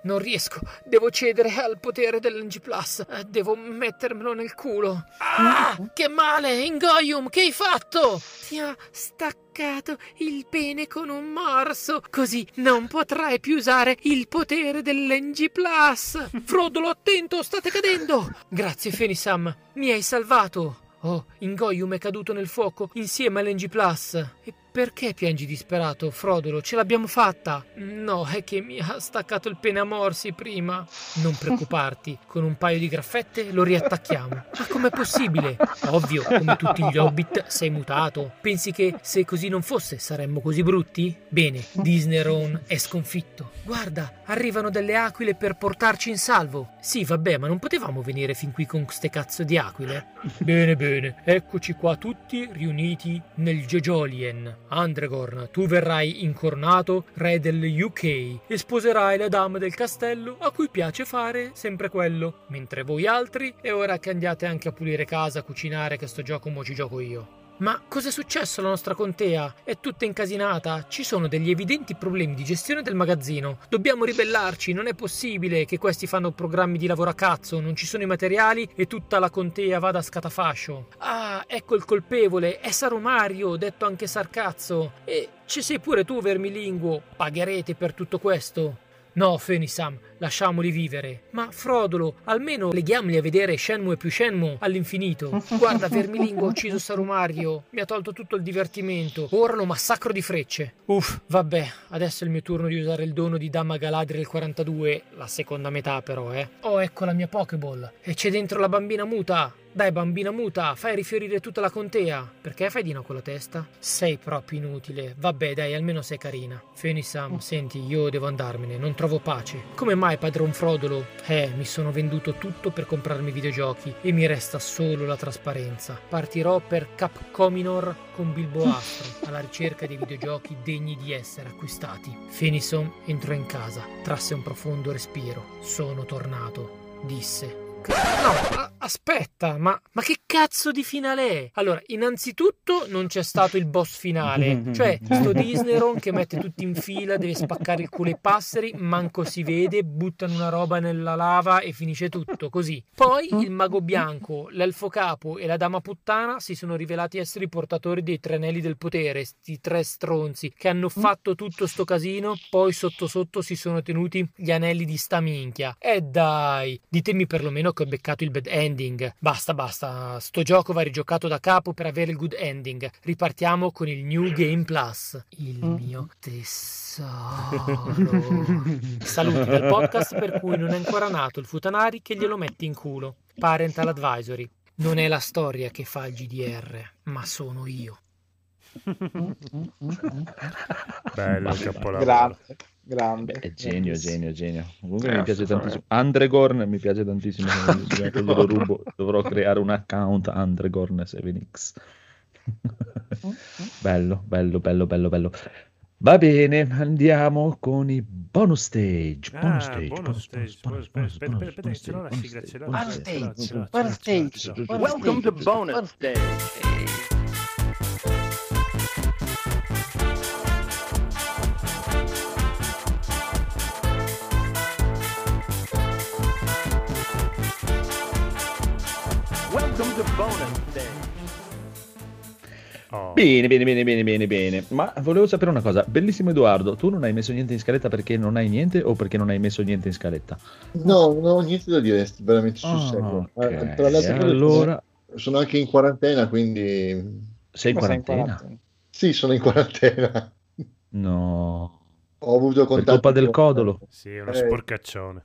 Non riesco, devo cedere al potere dell'NG Plus. Devo mettermelo nel culo. Ah, che male, Ingoium, che hai fatto? Ti ho staccato il pene con un morso, così non potrai più usare il potere dell'NG Plus. Frodolo, attento, state cadendo. Grazie, Fenisam, mi hai salvato. Oh, Ingoium è caduto nel fuoco insieme all'NG Plus. E perché piangi disperato, Frodolo? Ce l'abbiamo fatta! No, è che mi ha staccato il pene a morsi prima. Non preoccuparti, con un paio di graffette lo riattacchiamo. Ma com'è possibile? Ovvio, come tutti gli hobbit, sei mutato. Pensi che se così non fosse saremmo così brutti? Bene, Disneyron è sconfitto. Guarda, arrivano delle aquile per portarci in salvo. Sì, vabbè, ma non potevamo venire fin qui con ste cazzo di aquile? Bene, bene, eccoci qua tutti riuniti nel Jojolien. Andregorn, tu verrai incornato re del UK e sposerai la dama del castello a cui piace fare sempre quello, mentre voi altri è ora che andiate anche a pulire casa, a cucinare, che sto gioco mo ci gioco io. Ma cos'è successo alla nostra contea? È tutta incasinata. Ci sono degli evidenti problemi di gestione del magazzino. Dobbiamo ribellarci. Non è possibile che questi fanno programmi di lavoro a cazzo. Non ci sono i materiali e tutta la contea vada a scatafascio. Ah, ecco il colpevole. È Sarumario, detto anche Sarcazzo. E ci sei pure tu, vermilinguo. Pagherete per tutto questo. No, Fenisam, lasciamoli vivere. Ma Frodolo, almeno leghiamoli a vedere Shenmue più Shenmue all'infinito. Guarda, Vermilingo ha ucciso Sarumario, mi ha tolto tutto il divertimento. Ora lo massacro di frecce. Uff, vabbè, adesso è il mio turno di usare il dono di Dama Galadriel 42, la seconda metà però, eh. Oh, ecco la mia Pokéball. E c'è dentro la bambina muta. Dai, bambina muta, fai rifiorire tutta la contea. Perché fai di no con la testa? Sei proprio inutile. Vabbè, dai, almeno sei carina. Fenisam, senti, io devo andarmene, non trovo pace. Come mai, padron Frodolo? Eh, mi sono venduto tutto per comprarmi videogiochi e mi resta solo la trasparenza. Partirò per Capcominor con Bilbo Astro, alla ricerca dei videogiochi degni di essere acquistati. Fenison entrò in casa, trasse un profondo respiro. Sono tornato, disse. No, a- aspetta, ma, ma che cazzo di finale è? Allora, innanzitutto non c'è stato il boss finale, cioè sto Disneyron che mette tutti in fila, deve spaccare il culo ai passeri, manco si vede, buttano una roba nella lava e finisce tutto così. Poi il mago bianco, l'elfo capo e la dama puttana si sono rivelati essere i portatori dei tre anelli del potere, sti tre stronzi che hanno fatto tutto sto casino, poi sotto sotto si sono tenuti gli anelli di sta minchia. E dai, ditemi perlomeno che ho beccato il bad ending. Basta, basta, sto gioco va rigiocato da capo per avere il good ending. Ripartiamo con il New Game Plus. Il mio tesoro. Saluti dal podcast per cui non è ancora nato il Futanari che glielo mette in culo. Parental Advisory. Non è la storia che fa il GDR, ma sono io. Bello Ma- capolavoro. Grande, grande. Beh, è genio, genio, genio. Comunque Eh, mi piace tantissimo. Andregorn mi piace tantissimo. Rubo. Dovrò creare un account Andregorn 7X. bello, bello, bello, bello, bello. Va bene, andiamo con i bonus stage. Bonus Ah, stage, bonus stage, bonus stage. Aspetta, aspetta, aspetta, ce l'ho la sigla, ce l'ho, bonus stage, bonus Welcome to bonus stage. Oh. Bene, bene, bene, bene, bene, bene. Ma volevo sapere una cosa. Bellissimo Edoardo, tu non hai messo niente in scaletta perché non hai niente o perché non hai messo niente in scaletta? No, non ho niente da dire, veramente sul Ah, serio. ok. Eh, Tra cose, allora sono anche in quarantena, quindi sei in sei in quarantena? quarantena. sì, sono in quarantena. No. Ho avuto Per contatti colpa del codolo. Sì, è uno Eh, sporcaccione.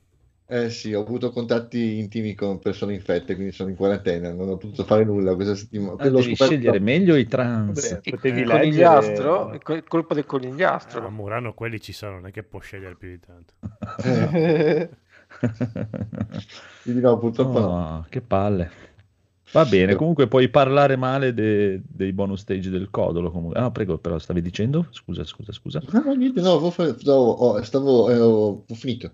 Eh sì, ho avuto contatti intimi con persone infette, quindi sono in quarantena, non ho potuto fare nulla questa settimana. Ah, devi scoperto- scegliere meglio i trans. Vabbè, Il potevi leggere... conigliastro, è co- colpa del A conigliastro. Murano quelli ci sono, non è che può scegliere più di tanto. Eh, quindi no, purtroppo no. Oh, che palle. Va bene, comunque puoi parlare male de- dei bonus stage del codolo. Comunque. Ah, prego, però stavi dicendo? Scusa, scusa, scusa. No, no, niente, no, stavo, ho, stavo, eh, ho, ho finito.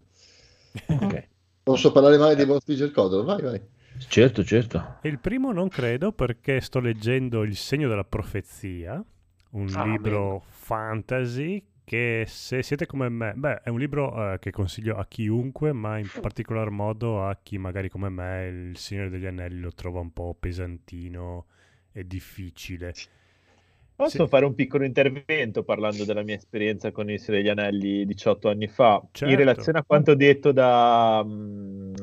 Ok. Posso parlare male dei bonus del codolo? Vai, vai. Certo, certo. Il primo non credo perché sto leggendo Il segno della profezia, un Ah, libro fantasy che se siete come me, beh, è un libro eh, che consiglio a chiunque, ma in particolar modo a chi magari come me Il Signore degli Anelli lo trova un po' pesantino e difficile. Posso Sì. fare un piccolo intervento parlando della mia esperienza con il degli Anelli 18 anni fa, Certo. in relazione a quanto detto da... mm,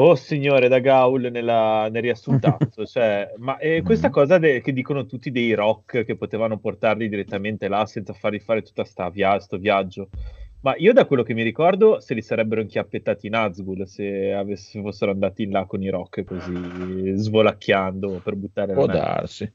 Oh signore, da Gaul nella- nel riassuntazzo, cioè, ma eh, questa Mm. cosa de- che dicono tutti dei rock che potevano portarli direttamente là senza fargli fare tutta sta via- sto viaggio, ma io da quello che mi ricordo se li sarebbero inchiappettati in Nazgul se, avess- se fossero andati in là con i rock così svolacchiando per buttare Può l'anello. darsi.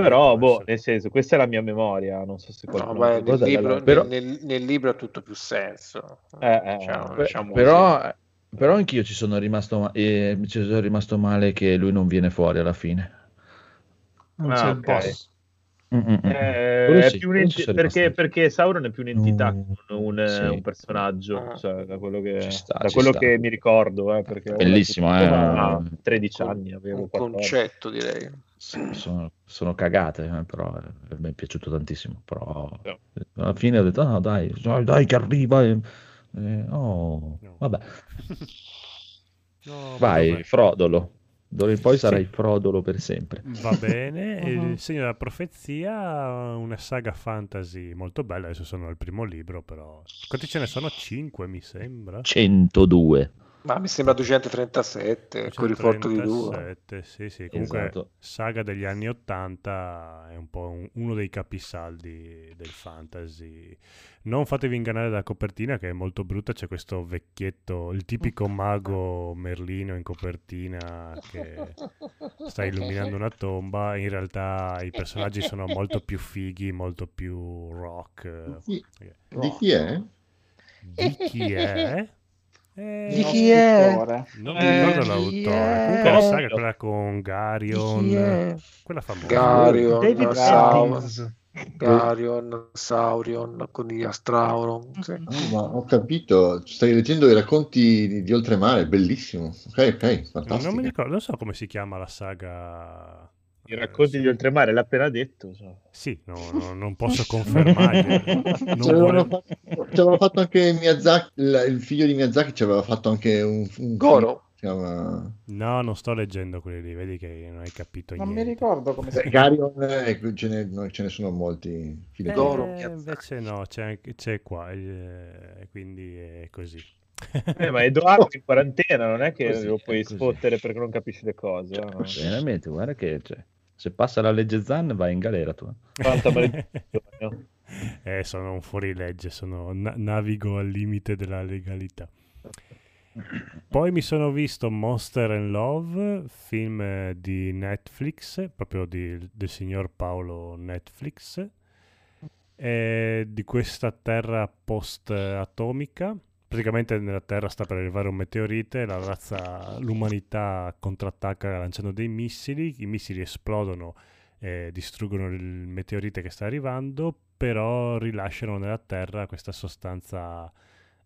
Però, boh, nel senso, questa è la mia memoria, non so se No, qualcuno... ma nel Guarda, libro, però- nel, nel- nel libro ha tutto più senso. Eh, eh, Diciamo- eh, Beh, diciamo però, però anch'io ci sono rimasto, ma- eh, ci sono rimasto male che lui non viene fuori alla fine. Non Ah, c'è il ok. boss. Mm, mm, mm. Eh, sì, sono perché, perché Sauron è più un'entità Mm, che un, un- sì. un personaggio, Ah. cioè, da quello che, sta, da quello che mi ricordo, eh, Bellissimo, tutto, eh. ma a 13 Un- anni avevo un 14. concetto, direi. Sì, sono, sono cagate, eh, però eh, mi è piaciuto tantissimo. Però Sì. alla fine ho detto: no, dai, dai, dai, che arriva. e- e- oh, No. vabbè, No, vai, vabbè. Frodolo. D'ora in poi Sì. sarai Frodolo per sempre. Va bene, e il segno della profezia, una saga fantasy molto bella, adesso sono al primo libro, però... Quanti ce ne sono? 5 mi sembra. 102. Ma mi sembra 237, con riporto di due. 137, sì, sì, comunque Esatto. saga degli anni 80 è un po' un- uno dei capisaldi del fantasy. Non fatevi ingannare dalla copertina che è molto brutta, c'è questo vecchietto, il tipico mago Merlino in copertina che sta illuminando una tomba, in realtà i personaggi sono molto più fighi, molto più rock. Di, Eh, di chi è? Di chi è? Eh, Di chi è? Non mi Eh, ricordo chi l'autore. Comunque la saga è quella con Garion, quella famosa. Garion, David Sauron, Eddings. Garion, Saurion, Coniglio Strauron. Sì. Ah, ma ho capito, stai leggendo i racconti di, di Oltremare, bellissimo. Ok, ok, Non fantastico. mi ricordo, non so come si chiama la saga. I racconti di Oltremare, l'ha appena detto. cioè. Sì, no, no, non posso confermarglielo. Ci Non avevano, vuole- fatto, ci aveva fatto anche Miyazaki, il, il figlio di Miyazaki ci aveva fatto anche un, un Goro. chiama No, non sto leggendo quelli lì, vedi che non hai capito Non mi niente. ricordo come si Garion, eh, ce ne, ce ne sono molti. fili Eh, Goro Miyazaki. invece no, c'è, anche- c'è qua, eh, quindi è così. Eh, ma Edoardo in quarantena, non è che Così, lo puoi così. sfottere perché non capisci le cose. no? Veramente, guarda che cioè, se passa la legge Zan vai in galera tu. eh. Quanta maledizione. Eh, sono un fuorilegge, sono, na- navigo al limite della legalità. Poi mi sono visto Monster and Love, film eh, di Netflix, proprio di- del signor Paolo Netflix, eh, di questa terra post-atomica. Praticamente nella Terra sta per arrivare un meteorite, la razza, l'umanità contrattacca lanciando dei missili, i missili esplodono e distruggono il meteorite che sta arrivando, però rilasciano nella Terra questa sostanza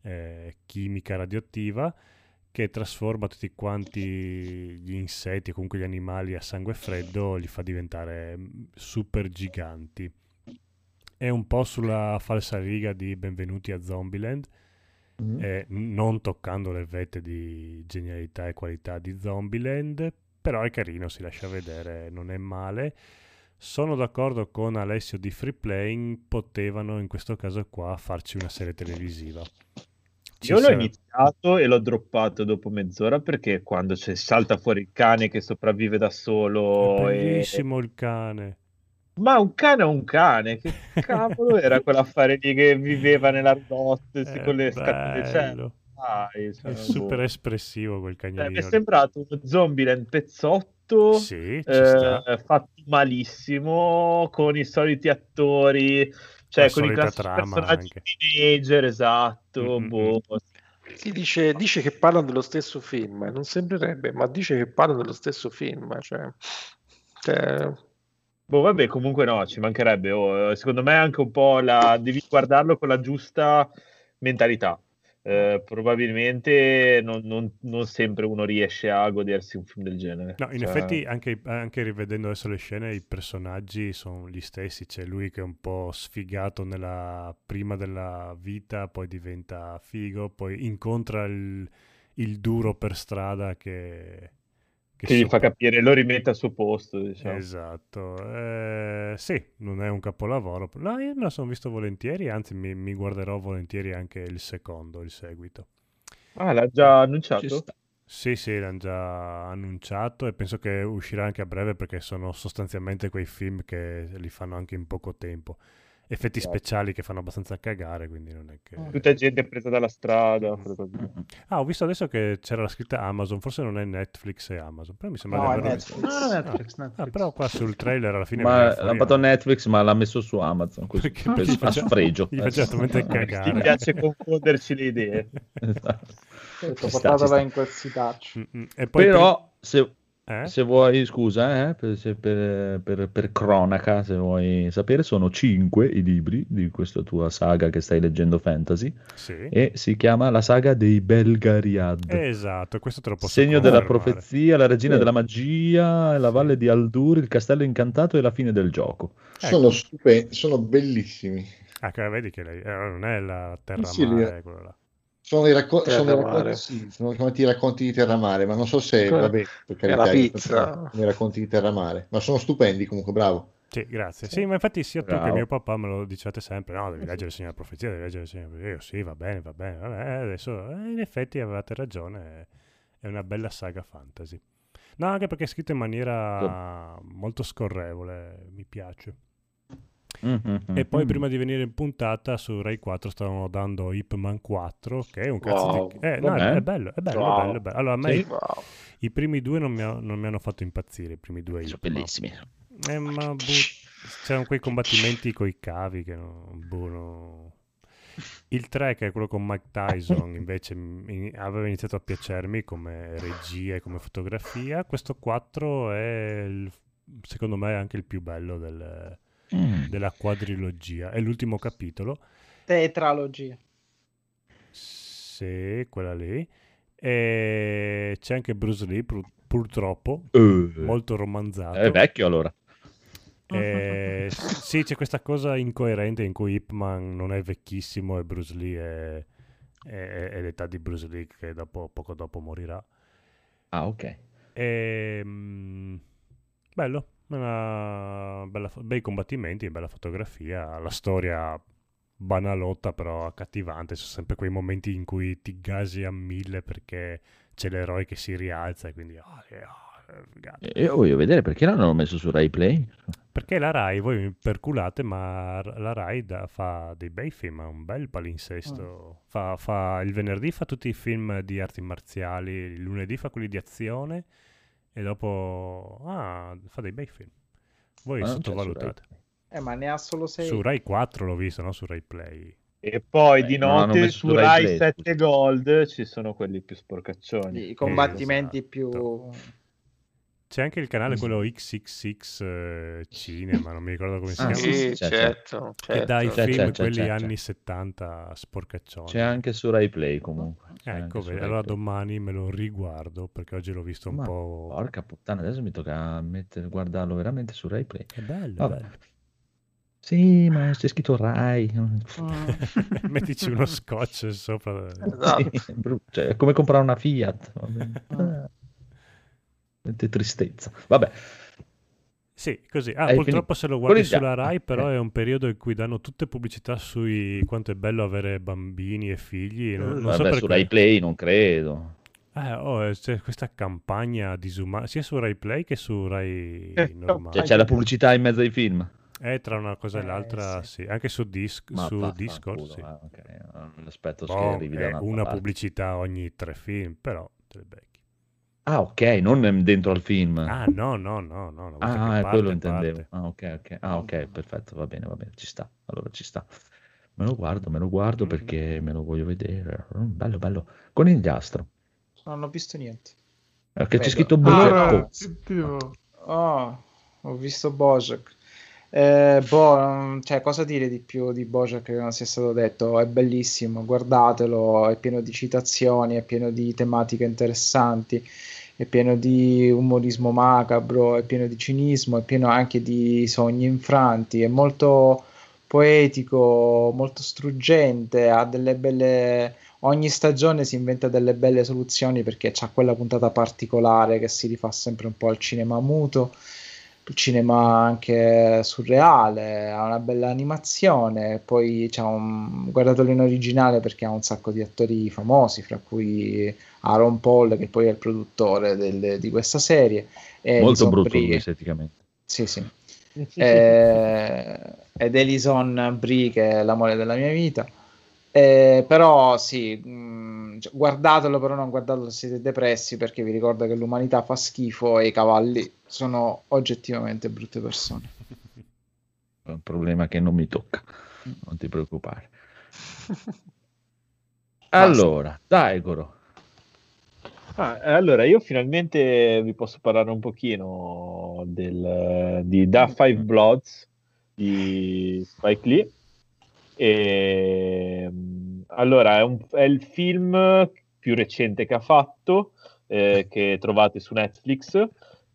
eh, chimica radioattiva che trasforma tutti quanti gli insetti, comunque gli animali a sangue freddo, li fa diventare mm, super giganti. È un po' sulla falsa riga di Benvenuti a Zombieland, eh, non toccando le vette di genialità e qualità di Zombieland, però è carino, si lascia vedere, non è male. Sono d'accordo con Alessio di Free Playing, potevano in questo caso qua farci una serie televisiva. Ci Io l'ho iniziato e l'ho droppato dopo mezz'ora perché quando c'è, salta fuori il cane che sopravvive da solo. È e- bellissimo il cane. Ma un cane è un cane, che cavolo era quell'affare lì che viveva nell'ardotte È con le scatole? Cioè, bello. dai, cioè, È super boh. espressivo quel Cioè, mi cagnolino. è sembrato uno Zombieland pezzotto Sì, eh, fatto malissimo con i soliti attori, cioè La con i classici personaggi anche. teenager, esatto. Mm, mm, boh. Si dice, dice che parlano dello stesso film, non sembrerebbe, ma dice che parlano dello stesso film. Cioè, cioè, Boh, vabbè, comunque no, ci mancherebbe. oh, secondo me anche un po' la... devi guardarlo con la giusta mentalità. Eh, probabilmente non, non- non sempre uno riesce a godersi un film del genere. No, in Cioè, effetti anche, anche rivedendo adesso le scene i personaggi sono gli stessi, c'è lui che è un po' sfigato nella prima della vita, poi diventa figo, poi incontra il, il duro per strada che... che gli fa capire, lo rimette al suo posto, diciamo. Esatto, Eh, sì, non è un capolavoro, no, io me la sono visto volentieri, anzi mi, mi guarderò volentieri anche il secondo, il seguito. Ah, l'ha già annunciato? Sì, sì, l'hanno già annunciato e penso che uscirà anche a breve perché sono sostanzialmente quei film che li fanno anche in poco tempo. Effetti Esatto. speciali che fanno abbastanza cagare, quindi non è che... Tutta gente presa dalla strada. cose lì. Ah, ho visto adesso che c'era la scritta Amazon, forse non è Netflix e Amazon, però mi sembra No, di è averlo Netflix. visto. No, Netflix, Ah, Netflix. però qua sul trailer alla fine Ma l'ha fatto. Netflix, ma l'ha messo su Amazon. Così, Perché per- gli a faceva- sfregio. gli faceva talmente Ti cagare. piace confonderci le idee. Esatto. Portatela in. Mm, mm. E poi Però, se, per- eh? se vuoi, scusa, eh, per, se- per- per- per cronaca, se vuoi sapere, sono cinque i libri di questa tua saga che stai leggendo fantasy Sì. e si chiama la saga dei Belgariad. Esatto, questo te lo posso Segno della profezia, la regina Sì. della magia, la valle di Aldur, il castello incantato e la fine del gioco. Sono stupendi, sono bellissimi. Ah, vedi che lei, eh, non è la terra Sì, mare, quello là. Sono i, racco- Terra sono i mare. racconti, sì, sono chiamati i racconti di Terramare, ma non so se, Eh, vabbè, per è la carità, i racconti di Terramare, ma sono stupendi comunque, bravo. Sì, grazie. Sì, ma infatti sia tu che Bravo. mio papà me lo dicevate sempre, no, devi leggere il Signore della Profezia, devi leggere il Signore della Profezia. Io sì, va bene, va bene, vabbè, adesso eh, in effetti avevate ragione, è una bella saga fantasy. No, anche perché è scritto in maniera molto scorrevole, mi piace. Mhm, E poi prima di venire in puntata su Rai 4 stavano dando Ip Man 4, che è un cazzo Wow. di... Eh, no, è, è bello, è bello, Wow. è bello, è bello. Allora, a me Sì. i, Wow. i primi due non mi, ha- non mi hanno fatto impazzire, i primi due Sono Ip bellissimi. Eh, ma boh, c'erano quei combattimenti coi cavi che non, boh, no. Il 3, che è quello con Mike Tyson, invece mi- aveva iniziato a piacermi come regia e come fotografia. Questo 4 è, il- secondo me, anche il più bello del- Mm. della quadrilogia. È l'ultimo capitolo, Tetralogia. se quella lì. E c'è anche Bruce Lee, pur- purtroppo, Eh, molto romanzato. è vecchio allora. S- sì, c'è questa cosa incoerente in cui Ip Man non è vecchissimo e Bruce Lee è, è- è l'età di Bruce Lee che dopo- poco dopo morirà. Ah, ok. Ehm, bello, una bella bei combattimenti, bella fotografia, la storia banalotta però accattivante, sono sempre quei momenti in cui ti gasi a mille perché c'è l'eroe che si rialza e quindi ah, figata. E io voglio vedere perché l'hanno messo su Rai Play. Perché la Rai, voi mi perculate, ma la Rai da- fa dei bei film, ha un bel palinsesto. Fa, fa- il venerdì fa tutti i film di arti marziali, il lunedì fa quelli di azione e dopo ah, fa dei bei film. Voi Ma su sottovalutate. Eh, ma ne ha solo 6. Su Rai 4 l'ho visto, no? Su Rai Play. E poi di Eh, hanno notte su Rai Rai Play, 7 Gold ci sono quelli più sporcaccioni. I combattimenti più... C'è anche il canale quello XXX eh, Cinema, non mi ricordo come si Ah, chiama. sì, c'è, certo, Che certo. dà i C'è, film, c'è, c'è, quelli c'è, c'è. anni 70 sporcaccioni. C'è anche su Rai Play comunque. C'è Ecco, su vedi, Rai allora domani me lo riguardo perché oggi l'ho visto un Ma po'... porca puttana, adesso mi tocca mettere, guardarlo veramente su Rai Play. È bello, Vabbè. bello. Sì, ma c'è scritto Rai. Mettici uno scotch sopra. Esatto. Sì, è brutto. Cioè, è come comprare una Fiat. Mette tristezza. Vabbè, Sì, così. Ah, Hai purtroppo finito? se lo guardi Quelli già. sulla Rai, Ah, però eh. è un periodo in cui danno tutte pubblicità sui quanto è bello avere bambini e figli. Non, non so vabbè perché. su Rai Play non credo. Eh, oh, eh, c'è questa campagna disumana sia su Rai Play che su Rai Eh, normale. Cioè, c'è la pubblicità in mezzo ai film. Eh, tra una cosa e Eh, l'altra, sì. Anche su, Disc- Ma su vaffanculo, Discord, sì. ah, ok. Aspetto che Boh, arrivi da una parte. pubblicità ogni tre film, però te le becchi. Ah, ok, non dentro al film. Ah, no, no, no, no. Ah, ah, parte, quello intendevo. Ah, ok, ok. Ah, ok, perfetto, va bene, va bene, ci sta. Allora ci sta. Me lo guardo, me lo guardo Mhm. perché me lo voglio vedere. Mm, Bello, bello. Conigliastro. Non ho visto niente. Perché c'è Vedo. scritto Allora, Bojack. ti devo- Oh, ho visto Bojack. Eh, boh, non- cioè, cosa dire di più di Bojack che non sia stato detto? È bellissimo, guardatelo, è pieno di citazioni, è pieno di tematiche interessanti, è pieno di umorismo macabro, è pieno di cinismo, è pieno anche di sogni infranti, è molto poetico, molto struggente, ha delle belle... Ogni stagione si inventa delle belle soluzioni perché c'ha quella puntata particolare che si rifà sempre un po' al cinema muto, cinema anche surreale, ha una bella animazione, poi c'ha un... guardatelo in originale perché ha un sacco di attori famosi, fra cui Aaron Paul che poi è il produttore del- di questa serie. e Molto Alison brutto Brie. lui esteticamente. Sì, sì. Eh, ed Elison Brie che è l'amore della mia vita. Eh, però sì, mh, cioè, guardatelo, però non guardatelo se siete depressi perché vi ricordo che l'umanità fa schifo e i cavalli sono oggettivamente brutte persone. È un problema che non mi tocca. Non ti preoccupare. Allora, dai, Goro. Ah, eh, allora, io finalmente vi posso parlare un pochino del, di Da Five Bloods di Spike Lee. E, mm, allora, è, un- è il film più recente che ha fatto, eh, che trovate su Netflix.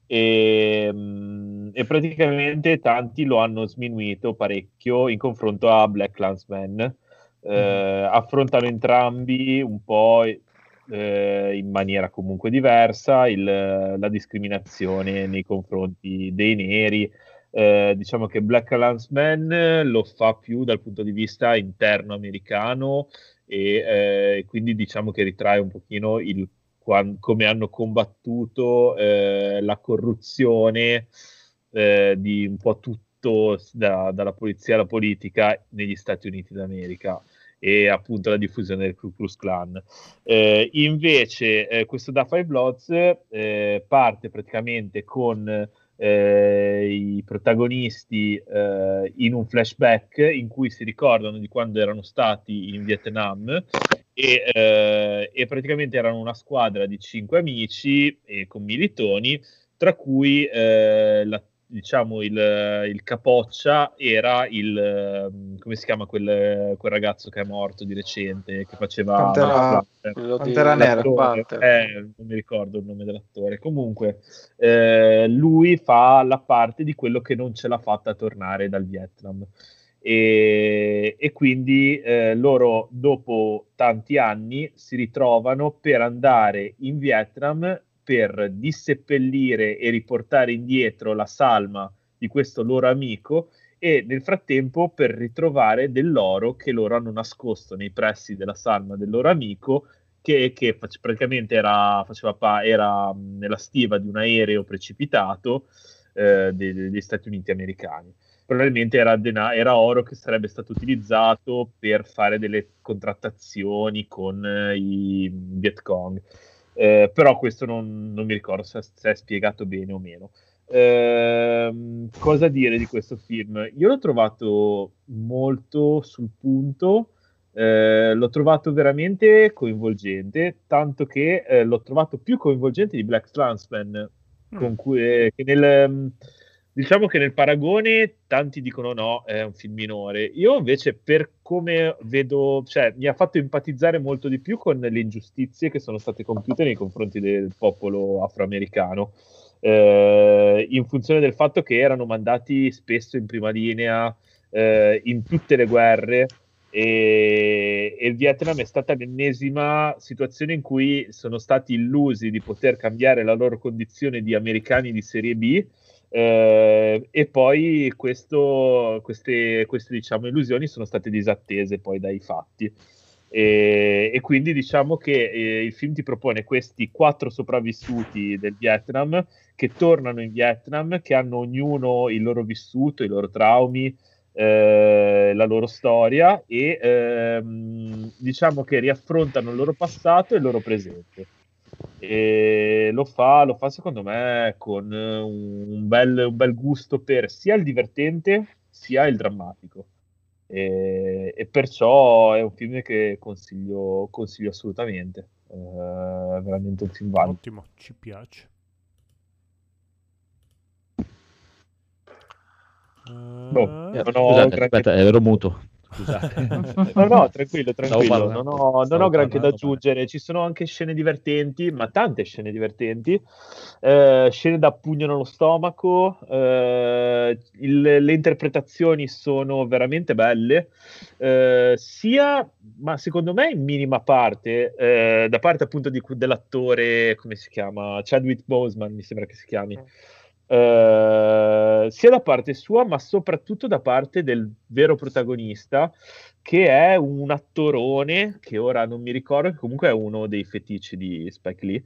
E, mm, e praticamente tanti lo hanno sminuito parecchio in confronto a Black Clansman. Eh, affrontano entrambi un po' eh, in maniera comunque diversa il- la discriminazione nei confronti dei neri. Eh, diciamo che Black Clansman lo fa più dal punto di vista interno americano e eh, quindi diciamo che ritrae un pochino il, quan- come hanno combattuto eh, la corruzione eh, di un po' tutto da- dalla polizia alla politica negli Stati Uniti d'America e appunto la diffusione del Ku Klux Klan. Eh, invece eh, questo Da Five Bloods eh, parte praticamente con eh, i protagonisti eh, in un flashback in cui si ricordano di quando erano stati in Vietnam e, eh, e praticamente erano una squadra di cinque amici e commilitoni, tra cui eh, la- diciamo il, il capoccia era il ehm, come si chiama quel, quel ragazzo che è morto di recente che faceva Pantera- di Pantera Nera. eh, non mi ricordo il nome dell'attore. Comunque, eh, lui fa la parte di quello che non ce l'ha fatta tornare dal Vietnam. E, e quindi eh, loro, dopo tanti anni, si ritrovano per andare in Vietnam per disseppellire e riportare indietro la salma di questo loro amico e nel frattempo per ritrovare dell'oro che loro hanno nascosto nei pressi della salma del loro amico che, che fac- praticamente era, pa- era mh, nella stiva di un aereo precipitato eh, dei- degli Stati Uniti americani. Probabilmente era, dena- era oro che sarebbe stato utilizzato per fare delle contrattazioni con eh, i Viet Cong. Eh, però questo non, non mi ricordo se, se è spiegato bene o meno. Ehm, cosa dire di questo film? Io l'ho trovato molto sul punto, eh, l'ho trovato veramente coinvolgente, tanto che eh, l'ho trovato più coinvolgente di Black Clansman, con cui, eh, che nel, mm, diciamo che nel paragone tanti dicono no, è un film minore. Io invece per come vedo, cioè mi ha fatto empatizzare molto di più con le ingiustizie che sono state compiute nei confronti del popolo afroamericano eh, in funzione del fatto che erano mandati spesso in prima linea eh, in tutte le guerre e, e il Vietnam è stata l'ennesima situazione in cui sono stati illusi di poter cambiare la loro condizione di americani di serie B eh, e poi questo, queste, queste diciamo, illusioni sono state disattese poi dai fatti. E, e quindi diciamo che eh, il film ti propone questi quattro sopravvissuti del Vietnam che tornano in Vietnam, che hanno ognuno il loro vissuto, i loro traumi, eh, la loro storia e ehm, diciamo che riaffrontano il loro passato e il loro presente. E lo fa, lo fa secondo me con un bel, un bel gusto per sia il divertente sia il drammatico. E, e perciò è un film che consiglio, consiglio assolutamente. Eh, è veramente un film valido. Ottimo, ci piace. Boh, non ho Scusate, granché- aspetta, ero muto. Scusate. No, no, tranquillo, tranquillo. parlando, Non ho, non ho granché da aggiungere. Ci sono anche scene divertenti, ma tante scene divertenti. Eh, scene da pugno nello stomaco. eh, il- le interpretazioni sono veramente belle. eh, sia, ma secondo me in minima parte, eh, da parte appunto di- dell'attore, come si chiama? Chadwick Boseman, mi sembra che si chiami. Eh, sia da parte sua, ma soprattutto da parte del vero protagonista, che è un attorone che ora non mi ricordo, che comunque è uno dei fetici di Spike Lee.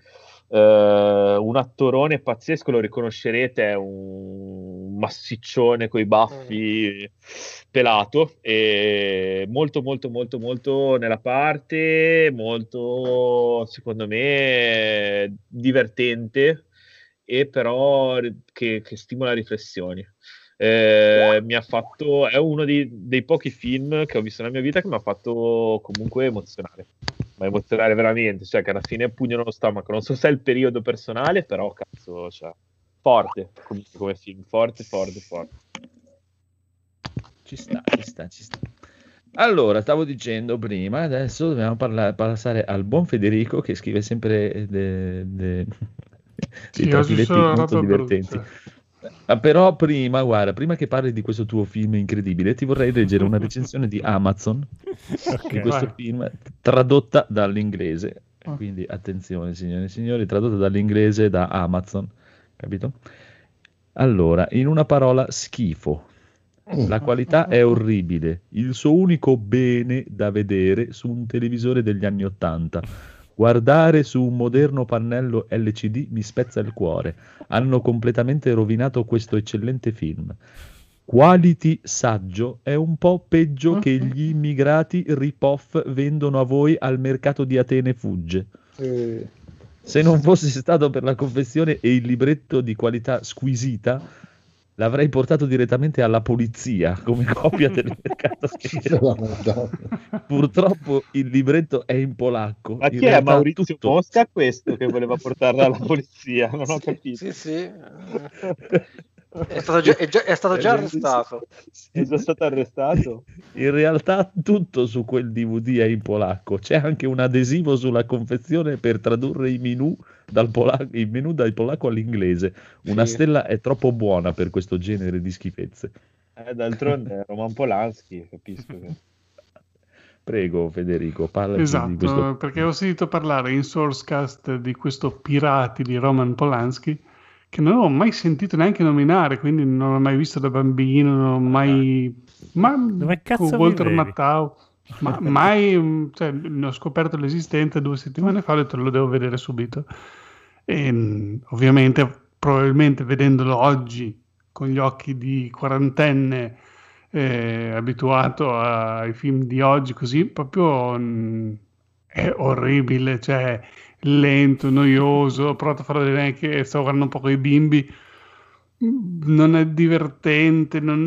Eh, un attorone pazzesco, lo riconoscerete, è un massiccione coi baffi pelato e molto molto molto molto nella parte, molto secondo me divertente e però che, che stimola riflessioni. Eh, mi ha fatto, è uno di- dei pochi film che ho visto nella mia vita che mi ha fatto comunque emozionare, ma emozionare veramente, cioè che alla fine pugno nello stomaco. Non so se è il periodo personale, però cazzo, cioè, forte comunque come film, forte, forte, forte. Ci sta, ci sta, ci sta. Allora, stavo dicendo prima, adesso dobbiamo parla- passare al buon Federico che scrive sempre de- de- Sì, oggi sono molto divertenti. brutta. Ah, Però prima, guarda, prima che parli di questo tuo film incredibile, ti vorrei leggere una recensione di Amazon Ok. di questo vai. film tradotta dall'inglese. Ah. Quindi attenzione, signore e signori, tradotta dall'inglese da Amazon, capito? Allora, in una parola, schifo. La qualità è orribile. Il suo unico bene da vedere su un televisore degli anni Ottanta. Guardare su un moderno pannello LCD mi spezza il cuore. Hanno completamente rovinato questo eccellente film. Quality saggio è un po' peggio che gli immigrati ripoff vendono a voi al mercato di Atene Fugge. Eh, Se non fosse stato per la confessione e il libretto di qualità squisita, l'avrei portato direttamente alla polizia come copia del mercato. Madonna. Purtroppo il libretto è in polacco. Ma In chi è Maurizio tutto- Mosca questo che voleva portarla alla polizia? Non ho capito. Sì, sì. È stato già, è già- è stato già arrestato. È già stato arrestato? In realtà tutto su quel DVD è in polacco. C'è anche un adesivo sulla confezione per tradurre i menu dal polacco, i menu dal polacco all'inglese. Una Sì. stella è troppo buona per questo genere di schifezze. Eh, d'altronde è Roman Polanski, capisco. Che... Prego Federico, parlaci di Esatto, questo. perché ho sentito parlare in Sourcecast di questo Pirati di Roman Polanski che non ho mai sentito neanche nominare, quindi non l'ho mai visto da bambino, non ho mai... Ma Dove cazzo con Walter? Mattau Ma mai, cioè, ne ho scoperto l'esistenza due settimane fa, ho detto lo devo vedere subito. E mh, ovviamente, probabilmente vedendolo oggi con gli occhi di quarantenne eh, abituato ai film di oggi, così proprio mh, è orribile, cioè lento, noioso. Ho provato a fare vedere che stavo guardando un po' con i bimbi, non è divertente, non,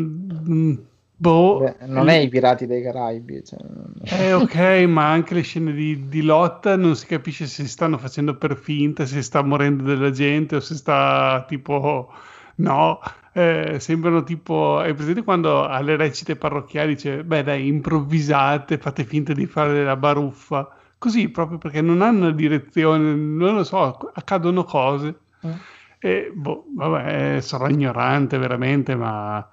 mh, boh. Beh, non è i Pirati dei Caraibi. Cioè, Eh, ok, ma anche le scene di, di lotta non si capisce se stanno facendo per finta, se sta morendo della gente o se sta tipo. No, eh, sembrano tipo. Hai presente quando alle recite parrocchiali dice: Beh, dai, improvvisate, fate finta di fare la baruffa. Così proprio perché non hanno direzione, non lo so, accadono cose. E boh, vabbè, sarò ignorante veramente, ma.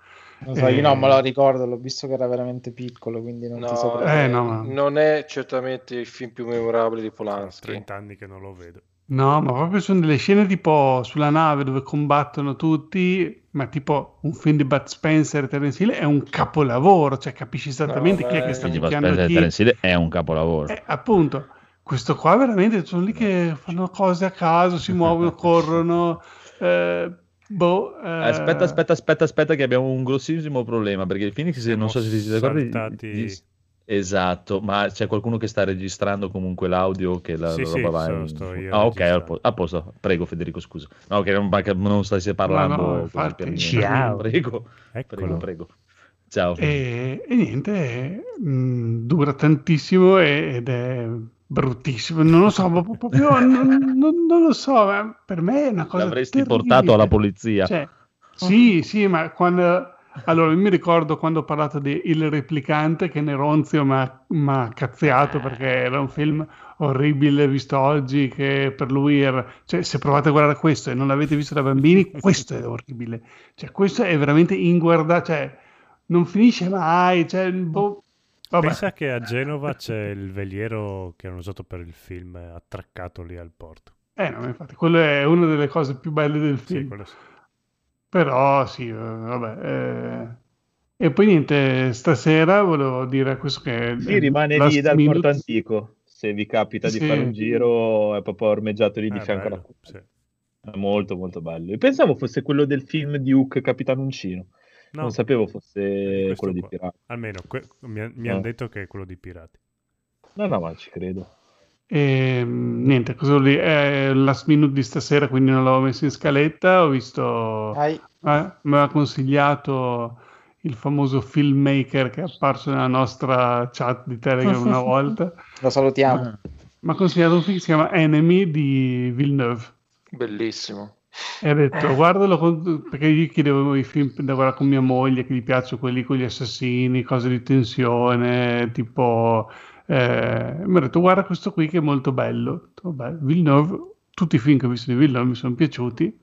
Non so, io non me lo ricordo, l'ho visto che era veramente piccolo, quindi non ti No, saprei. Eh, no, ma- non è certamente il film più memorabile di Polanski. 30 anni che non lo vedo. No, ma proprio sono delle scene tipo sulla nave dove combattono tutti, ma tipo un film di Bud Spencer e Terence Hill è un capolavoro, cioè capisci esattamente No, chi è che è- sta picchiando Spencer e chi. Terence Hill è un capolavoro. Eh, appunto, questo qua veramente sono lì che fanno cose a caso, si muovono, corrono. eh, boh, eh, Aspetta, aspetta, aspetta, aspetta, che abbiamo un grossissimo problema perché il Phoenix, non so se ti siete accorti, saltati- Esatto, ma c'è qualcuno che sta registrando comunque l'audio che la Sì, roba sì, va in- sto io Ah, ok, a po- a posto. Prego Federico, scusa. No, che non, non stai parlando No, no, infatti. Ciao. Prego, Eccolo. prego, prego. Ciao. E, e niente, mh, dura tantissimo ed è bruttissimo. Non lo so, ma proprio non, non- non lo so, ma per me è una cosa L'avresti terribile. portato alla polizia. Cioè, sì, sì, ma quando... Allora, io mi ricordo quando ho parlato di Il Replicante che Neronzio mi ha cazziato perché era un film orribile visto oggi che per lui era... Cioè, se provate a guardare questo e non l'avete visto da bambini, questo è orribile. Cioè, questo è veramente inguardabile, cioè, non finisce mai, cioè, boh, vabbè. Pensa che a Genova c'è il veliero che hanno usato per il film eh, attraccato lì al porto. Eh, no, infatti, quello è una delle cose più belle del Sì, film. quello sì. Però sì, eh, vabbè. eh. E poi niente, stasera volevo dire questo che... Sì, rimane lì dal minute- porto antico. Se vi capita di Sì. fare un giro, è proprio ormeggiato lì di Eh, fianco alla bello, sì. È molto molto bello. Io pensavo fosse quello del film di Hook Capitano Uncino. No, Non sapevo fosse questo quello di qua. Pirati. Almeno que- mi, mi No. hanno detto che è quello di Pirati. No, no, ma ci credo. E, mm, niente, cosa vuol dire? È last minute di stasera, quindi non l'avevo messo in scaletta. Ho visto, eh, mi aveva consigliato il famoso filmmaker che è apparso nella nostra chat di Telegram una volta. lo salutiamo. Ah. Mi ha consigliato un film che si chiama Enemy di Villeneuve. Bellissimo. E ha detto, guardalo con- perché io chiedevo i film da guardare con mia moglie, che gli piacciono quelli con gli assassini, cose di tensione, tipo... eh, mi ha detto, guarda questo qui che è molto bello. Vabbè, Villeneuve, tutti i film che ho visto di Villeneuve mi sono piaciuti.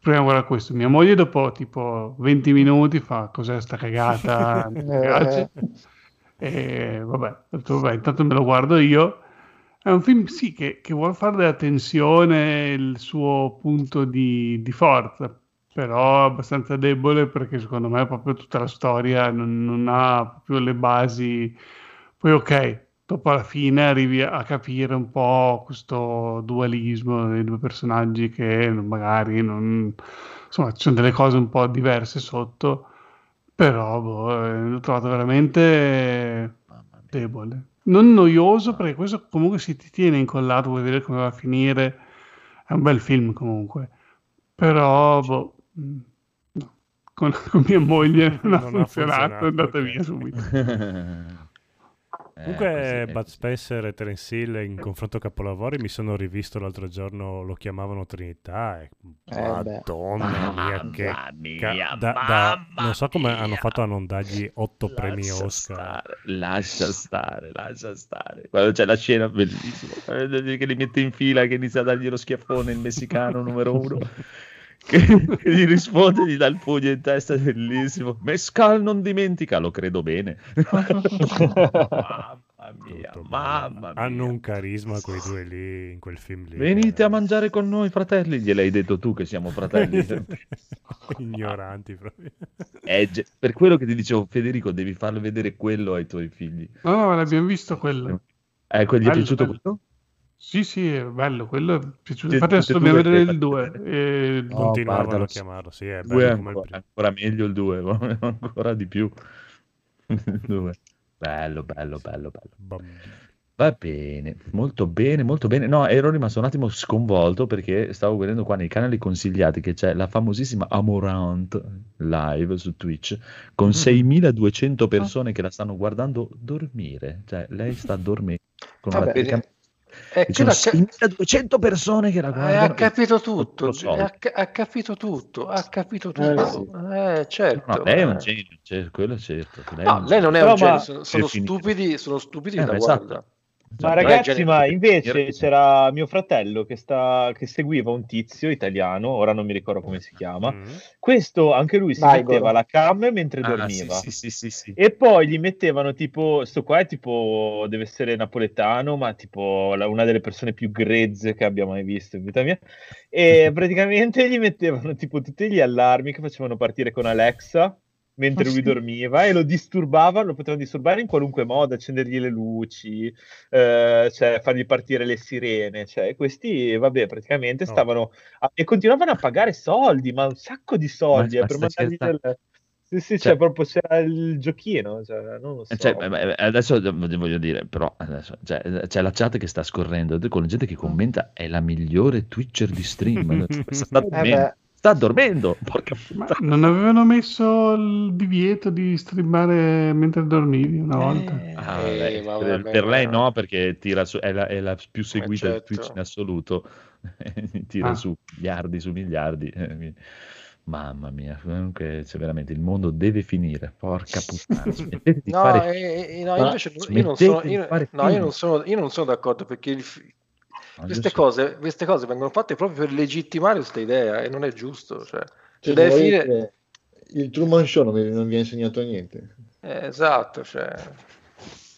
Proviamo a guardare questo. Mia moglie dopo tipo 20 minuti fa, cos'è sta cagata? E vabbè, detto, vabbè, intanto me lo guardo io. È un film, sì, che, che vuole fare della tensione il suo punto di, di forza, però abbastanza debole perché secondo me proprio tutta la storia non, non ha proprio le basi. Poi ok, dopo alla fine arrivi a capire un po' questo dualismo dei due personaggi che magari non... Insomma, ci sono delle cose un po' diverse sotto, però boh, eh, l'ho trovato veramente debole. Non noioso perché questo comunque si ti tiene incollato, vuoi vedere come va a finire. È un bel film comunque. Però, boh, mm, no. con, con mia moglie non, ha Non ha funzionato, è andata ok. via subito. Eh, Comunque, così, è Bud. Spencer e Terence Hill in confronto capolavori mi sono rivisto l'altro giorno, lo chiamavano Trinità. E... Eh, Madonna mia, che mia, da- da- non so come mia. hanno fatto a non dargli otto premi Oscar. stare, lascia stare, lascia stare. Quando c'è la scena bellissima, quando che li mette in fila, che inizia a dargli lo schiaffone, il messicano numero uno, che, gli risponde, gli dà il pugno in testa, è bellissimo. Mescal non dimentica, lo credo bene. mamma mia, Tutto mamma mia. Hanno un carisma quei due lì in quel film lì. Venite a mangiare con noi, fratelli. Gliel'hai detto tu che siamo fratelli. Ignoranti proprio. Eh, ge- per quello che ti dicevo, Federico, devi farle vedere quello ai tuoi figli. No, no, l'abbiamo visto quello. Eh, que- gli è Bello, piaciuto bello. quello? Sì, sì, è bello, quello è piaciuto. Infatti adesso dobbiamo vedere il 2. fate E... No, Continuavano guardalo, a chiamarlo, sì, è bello come il ancora, primo. ancora meglio il 2, ancora di più. Bello, bello, bello, bello. Bambino. Va bene, molto bene, molto bene. No, ero rimasto un attimo sconvolto perché stavo vedendo qua nei canali consigliati che c'è la famosissima Amorant live su Twitch con 6200 persone che la stanno guardando dormire. Cioè, lei sta dormendo con una Vabbè, telecamera. È E che Ci sono l'ha ca- 6200 persone che la Eh, guardano. ha capito tutto, so. ha, ha capito tutto, ha capito Eh, tutto. Eh, certo. No, lei è un eh. genio, cioè, quello è certo. Lei, No, lei non è Però, un genio, ma- sono, sono stupidi, sono stupidi Eh, esatto. guarda. Ma Esatto. ragazzi, genio. ma invece c'era mio fratello che, sta, che seguiva un tizio italiano, ora non mi ricordo come si chiama. Mm. Questo anche lui si Vai, metteva Goro. la cam mentre Ah, dormiva. sì, sì, sì, sì, sì. E poi gli mettevano tipo, sto qua è tipo, deve essere napoletano, ma tipo la- una delle persone più grezze che abbia mai visto in vita mia. E praticamente gli mettevano tipo tutti gli allarmi che facevano partire con Alexa mentre Ah, lui sì? dormiva e lo disturbavano, lo potevano disturbare in qualunque modo, accendergli le luci, eh, cioè fargli partire le sirene, cioè questi, vabbè, praticamente No. stavano a- e continuavano a pagare soldi, ma un sacco di soldi Ma- eh, ma per mandargli del... Sì, sì, Cioè- cioè proprio c'era il giochino, cioè, non lo so. Eh, cioè, beh, beh, adesso voglio dire, però adesso, cioè, c'è la chat che sta scorrendo con la gente che commenta è la migliore Twitcher di stream. dormendo, beh. Sta dormendo, porca Ma non avevano messo il divieto di streamare mentre dormivi una volta? Ah, Eh, lei- ma per, per lei no, perché tira su, è, la, è la più seguita di certo. Twitch in assoluto, tira Ah. su miliardi su miliardi. eh, Mamma mia, comunque c'è veramente il mondo deve finire, porca puttana. smettete di No, fare- eh, eh, no, Ma invece io non sono, io, no, non sono, io non sono d'accordo perché il queste, so- cose, queste cose vengono fatte proprio per legittimare questa idea e non è giusto. Cioè, Cioè, deve finire- Il Truman Show non vi, non vi ha insegnato niente. eh, esatto, cioè.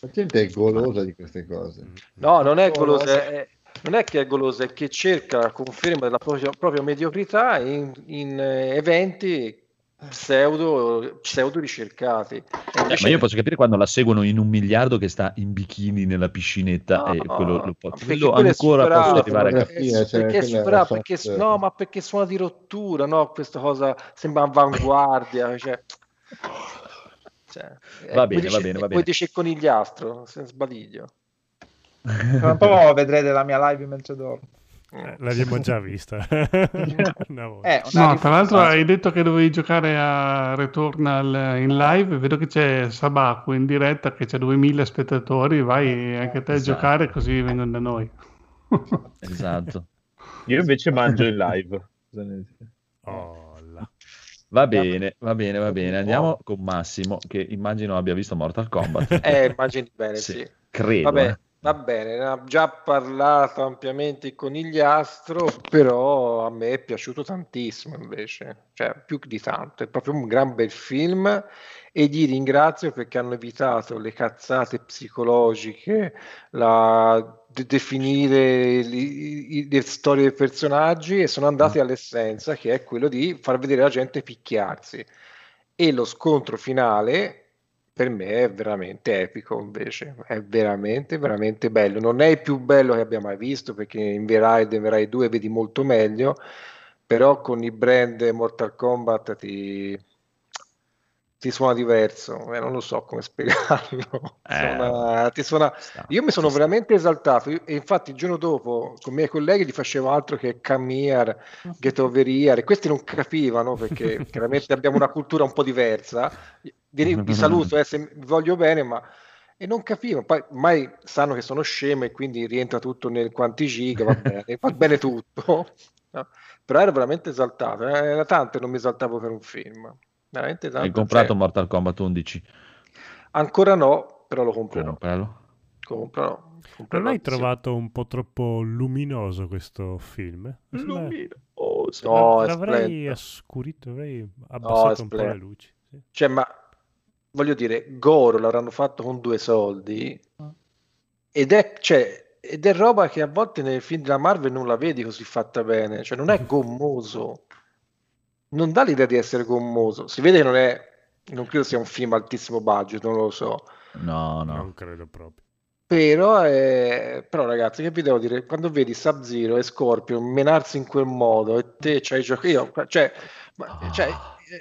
La gente è golosa di queste cose. No, non è Golosa. golosa, è- non è che è golosa, è che cerca la conferma della propria, propria mediocrità in, in, eh, eventi pseudo, pseudo ricercati. Invece- ma io posso capire quando la seguono in un miliardo che sta in bikini nella piscinetta No, e quello, lo può- perché quello ancora superato, posso arrivare a perché- capire. cioè, perché, la perché- fat- no, ma perché suona di rottura, no? Questa cosa sembra avanguardia, cioè, cioè, eh, Va bene, dice- va bene, va bene. dice il conigliastro, senza sbadiglio. Tra un po' vedrete la mia live mentre dormo. Eh, l'abbiamo già vista. Una volta. Eh, una No, tra l'altro hai detto che dovevi giocare a Returnal in live, vedo che c'è Sabaku in diretta che c'è 2000 spettatori, vai anche te a Esatto. giocare così vengono da noi. Esatto. Io invece mangio in live. Oh, là. Va bene, va bene, va bene. Andiamo con Massimo, che immagino abbia visto Mortal Kombat. Eh, immagini bene, Sì, sì. Credo. Vabbè, eh. Va bene, ne ha già parlato ampiamente il conigliastro, però a me è piaciuto tantissimo invece, cioè più di tanto, è proprio un gran bel film e gli ringrazio perché hanno evitato le cazzate psicologiche, la de- definire li- i- le storie dei personaggi e sono andati all'essenza che è quello di far vedere la gente picchiarsi. E lo scontro finale per me è veramente epico invece, è veramente veramente bello, non è il più bello che abbia mai visto perché in V-Ride e V-Ride 2 vedi molto meglio, però con i brand Mortal Kombat ti, ti suona diverso, eh, non lo so come spiegarlo, Eh, Suona- ti suona- sta, io mi sono veramente esaltato io- e infatti il giorno dopo con i miei colleghi gli facevo altro che Cammiar, Get Over Here e questi non capivano perché chiaramente abbiamo una cultura un po' diversa. Vi, vi saluto, eh, se vi voglio bene, ma e non capivano. Poi mai sanno che sono scemo e quindi rientra tutto nel quanti giga, va bene, va bene tutto. no? Però ero veramente esaltato, eh, era tanto che non mi esaltavo per un film. Veramente tanto. Hai comprato cioè, Mortal Kombat 11? ancora no, però lo comprerò. comprarlo? comprerò, comprerò, Non hai trovato un po' troppo luminoso questo film? Oh, No, l'avrei oscurito, avrei abbassato un po' le luci. sì. Cioè, ma voglio dire, Goro l'avranno fatto con due soldi ed è, cioè, ed è roba che a volte nei film della Marvel non la vedi così fatta bene, cioè non è gommoso, non dà l'idea di essere gommoso, si vede che non è Non credo sia un film altissimo budget, non lo so. No, no. Non credo proprio. Però, eh, però ragazzi, che vi devo dire? Quando vedi Sub-Zero e Scorpion menarsi in quel modo e te c'hai gioco... Io, cioè, ma- cioè,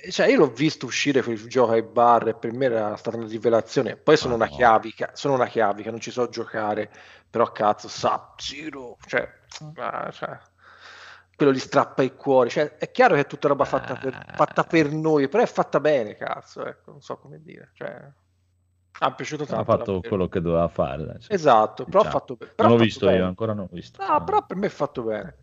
eh, cioè, io l'ho visto uscire quel gioco ai bar e per me era stata una rivelazione. Poi sono una chiavica, sono una chiavica, non ci so giocare, però cazzo, Sub-Zero, cioè, ah, cioè, quello gli strappa i cuori. Cioè, è chiaro che è tutta roba fatta per, fatta per noi, però è fatta bene, cazzo, ecco, non so come dire. Cioè, ha piaciuto Ha tanto. fatto davvero. quello che doveva fare. sì. Esatto, però ha Diciamo. fatto bene. Non l'ho ha visto fatto io, bene. ancora non l'ho visto. No, però per me è fatto bene.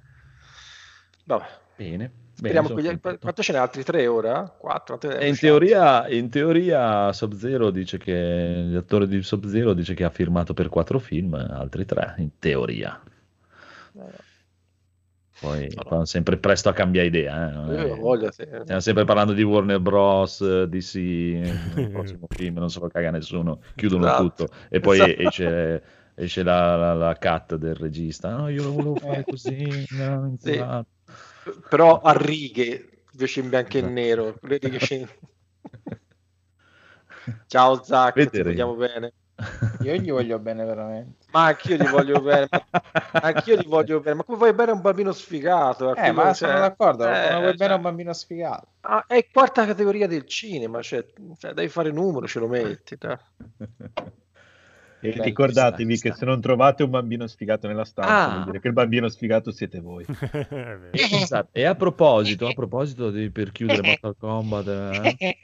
Vabbè, Bene. speriamo bene, che sono gli- contento. quanto ce n'è? Altri tre ora? Quattro? In teoria, in teoria Sub-Zero dice che l'attore di Sub-Zero dice che ha firmato per quattro film, altri tre, in teoria. Poi fanno sempre presto a cambiare idea. eh, non è- Io ho voglia, sì. Stiamo sempre parlando di Warner Bros, DC, il prossimo film, non se lo caga nessuno, chiudono Esatto. tutto e poi Esatto. esce, esce la, la, la cut del regista. No, io lo volevo fare così, no, Sì. Però a righe, invece in bianco e Esatto. nero. Ciao Zach, ti Vedremo. vogliamo bene. Io gli voglio bene veramente. Ma anch'io gli voglio bene, ma anch'io gli voglio bene. Ma come vuoi bene a un bambino sfigato? Eh, ma sono Cioè, d'accordo, eh, come vuoi cioè, bene a un bambino sfigato. ah, è quarta categoria del cinema, cioè, cioè, devi fare numero, ce lo metti. dai. E Beh, ricordatevi sta, che se non trovate un bambino sfigato nella stanza, Ah. vuol dire che il bambino sfigato siete voi. Vero. Esatto. E a proposito, a proposito di, per chiudere Mortal Kombat, eh,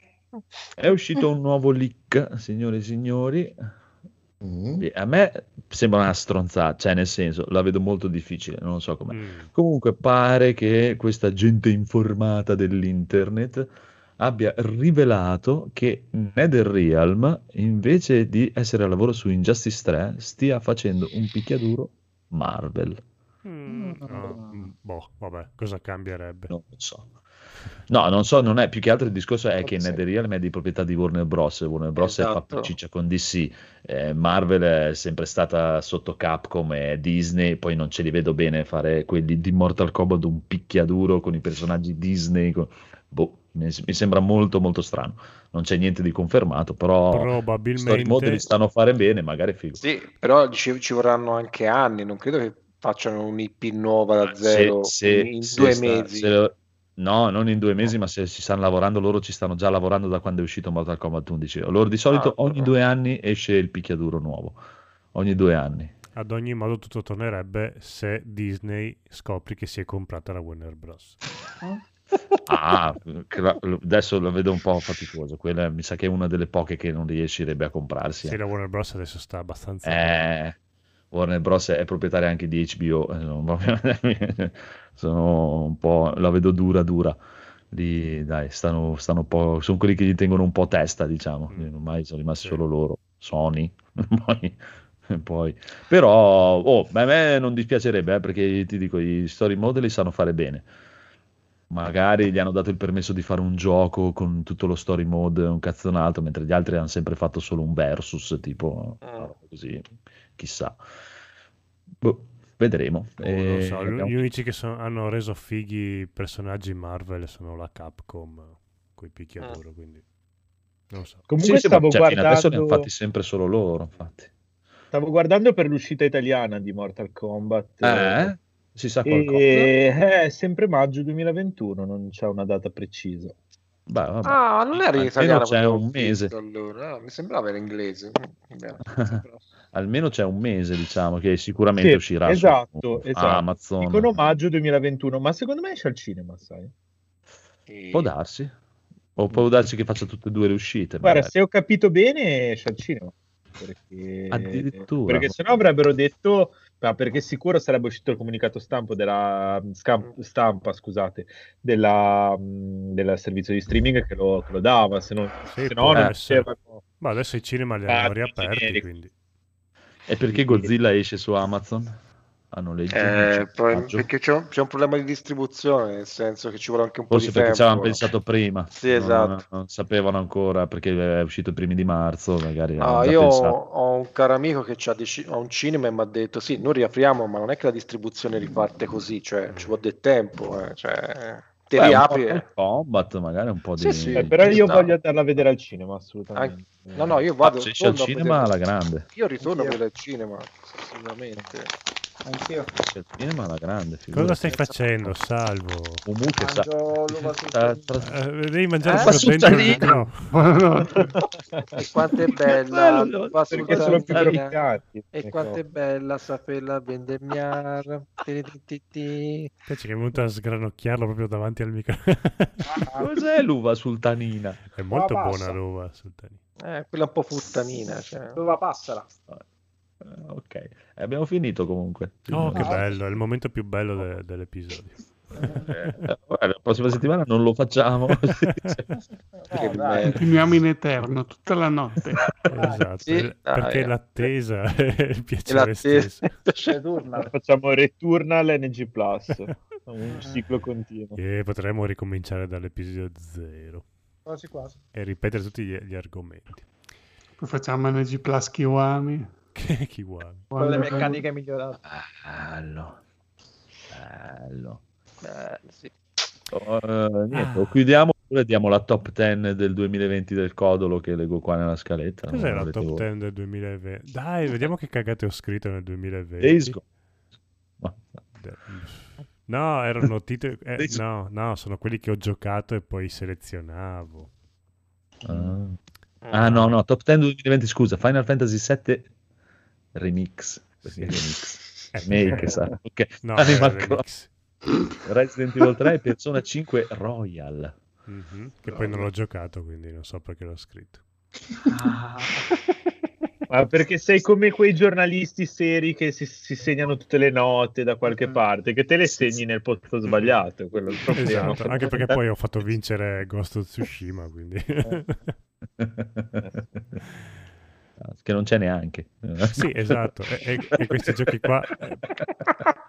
è uscito un nuovo leak, signore e signori. Mm. A me sembra una stronzata, cioè nel senso, la vedo molto difficile, non so come. Mm. Comunque pare che questa gente informata dell'internet abbia rivelato che NetherRealm, invece di essere a lavoro su Injustice 3, stia facendo un picchiaduro Marvel. Mm, no, mm, boh, vabbè, cosa cambierebbe? Non lo so. No, non so, non è più che altro il discorso è che. NetherRealm è di proprietà di Warner Bros. Warner Bros. fa Esatto. ciccia con DC, eh, Marvel è sempre stata sotto Capcom e Disney, poi non ce li vedo bene fare quelli di Mortal Kombat un picchiaduro con i personaggi Disney. con- Boh, mi, sembra molto molto strano. Non c'è niente di confermato, però story mode Probabilmente li stanno a fare bene, magari figo. Sì, però ci, ci vorranno anche anni, non credo che facciano un'IP nuova da Se- zero se- in se due sta- mesi. se- no, non in due mesi, ma se si stanno lavorando, loro ci stanno già lavorando da quando è uscito Mortal Kombat 11. Loro di solito Ah, ogni due anni esce il picchiaduro nuovo. Ogni due anni. ad ogni modo tutto tornerebbe se Disney scopri che si è comprata la Warner Bros. Ah, adesso la vedo un po' faticosa. Quella mi sa che è una delle poche che non riuscirebbe a comprarsi. Sì, la Warner Bros adesso sta abbastanza... Eh, Warner Bros. è proprietaria anche di HBO. sono un po', la vedo dura, dura. Lì, dai, stanno, stanno un po', sono quelli che gli tengono un po' testa, diciamo. Mm. Ormai sono rimasti Sì. solo loro, Sony. Poi, poi- Però, oh, beh, a me non dispiacerebbe, eh, perché ti dico, i story mode li sanno fare bene. Magari gli hanno dato il permesso di fare un gioco con tutto lo story mode, un cazzo un altro, mentre gli altri hanno sempre fatto solo un versus, tipo Mm. così, chissà. Boh, vedremo. Oh, Eh, so, gli abbiamo- gli unici che sono- hanno reso fighi i personaggi Marvel sono la Capcom con i picchiaduro, quindi non so. Comunque Sì, stavo, cioè, fino adesso ne hanno guardando, fatti sempre solo loro, infatti. stavo guardando per l'uscita italiana di Mortal Kombat. Eh? Si sa qualcosa? E è sempre maggio 2021, non c'è una data precisa. Beh, vabbè. Ah, non era in italiano c'è un mese. allora. Ah, mi sembrava era inglese. Sembrava. Almeno c'è un mese, diciamo, che sicuramente Sì, uscirà esatto, su esatto. Amazon. Dicono maggio 2021, ma secondo me esce al cinema, sai? E- Può darsi. O può darsi che faccia tutte e due le uscite. Guarda, magari. se ho capito bene, esce al cinema. Perché, Addirittura. perché sennò avrebbero detto, ma perché sicuro sarebbe uscito il comunicato stampo della scam- stampa, scusate, della, mh, del servizio di streaming che lo, che lo dava, se no, Sì, se no non essere. Ma adesso i cinema li hanno riaperti, generico. quindi... E perché Godzilla esce su Amazon? A noleggio? Eh, perché c'è un, c'è un problema di distribuzione, nel senso che ci vuole anche un po' Forse di perché ci tempo. avevano pensato prima. Sì, Non- esatto. Non, sapevano ancora perché è uscito i primi di marzo, magari già io pensato. ho un caro amico che c'ha dec- ha un cinema e mi ha detto: Sì, noi riapriamo, ma non è che la distribuzione riparte così, cioè ci vuole del tempo. eh, cioè, Te Beh, li un combat, magari un po' di... Sì, sì. Eh, però io sta. voglio andarla a vedere al cinema, assolutamente. No, no, io vado. Ah, al cinema alla grande. Io ritorno a vedere al cinema, sicuramente. Anch'io. Al cinema alla grande. Cosa figurati. stai facendo, Salvo? Che sa... Mangio l'uva sul sta- panino. tra- Eh, devi mangiare Eh? dentro il panino. microfono. Buonanotte. E quanto è bella, Perché sono più croccanti. E quanto è bella saperla vendemmiare. Piace che è venuto a sgranocchiarlo proprio davanti al microfono. Cos'è l'uva sultanina? è molto Ah, buona l'uva sultani. Eh, quella un po' fruttanina. Cioè. L'uva passera. Eh, ok, Eh, abbiamo finito comunque. Oh, che Ah, bello, è il momento più bello de- dell'episodio. Eh, guarda, la prossima settimana non lo facciamo. Che No, dai. Continuiamo in eterno tutta la notte. Esatto, Sì, eh, dai. perché l'attesa è il piacere la stesso. Facciamo Returnal NG Plus. Un ciclo continuo. E potremmo ricominciare dall'episodio 0 Quasi quasi. e ripetere tutti gli, gli argomenti. Poi facciamo NG Plus Kiwami. Che chi vuole. Con le meccaniche migliorate. Bello. Bello. Eh, sì. Eh, niente, Ah. chiudiamo oppure diamo la top 10 del 2020 del Codolo che leggo qua nella scaletta. Cos'è la top voi. 10 del 2020? Dai, vediamo che cagate ho scritto nel 2020. Days Gone. Ma- No, erano titoli... eh, Days- no, no, sono quelli che ho giocato e poi selezionavo. Ah. Ah, no, no, top 10 2020, scusa, Final Fantasy VII Remix. Perché remix. Eh, Remake, sa. Ok. No, Animal Crossing. Resident Evil 3 e Persona 5 Royal. Mhm, Che poi non l'ho giocato, quindi non so perché l'ho scritto. Ma perché sei come quei giornalisti seri che si, si segnano tutte le note da qualche parte, che te le segni nel posto sbagliato. Quello è il problema. Esatto, anche perché poi ho fatto vincere Ghost of Tsushima, quindi... che non c'è neanche. sì, esatto. E, e- questi giochi qua... eh,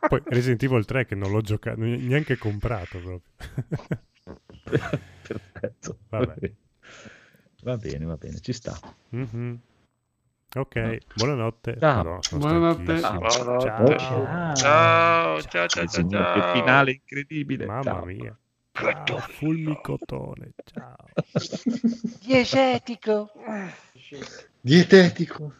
Poi Resident Evil 3 che non l'ho giocato, neanche comprato proprio. Perfetto. Vabbè. Va bene, va bene, ci sta. Mhm. Ok, buonanotte. Ciao. Sono Buonanotte. Ciao. Ciao, ciao, ciao, Eh, ciao, signor, che ciao. finale incredibile. Mamma Ciao. mia. Ciao, fulmicotone. Ciao. Diegetico. Dietetico.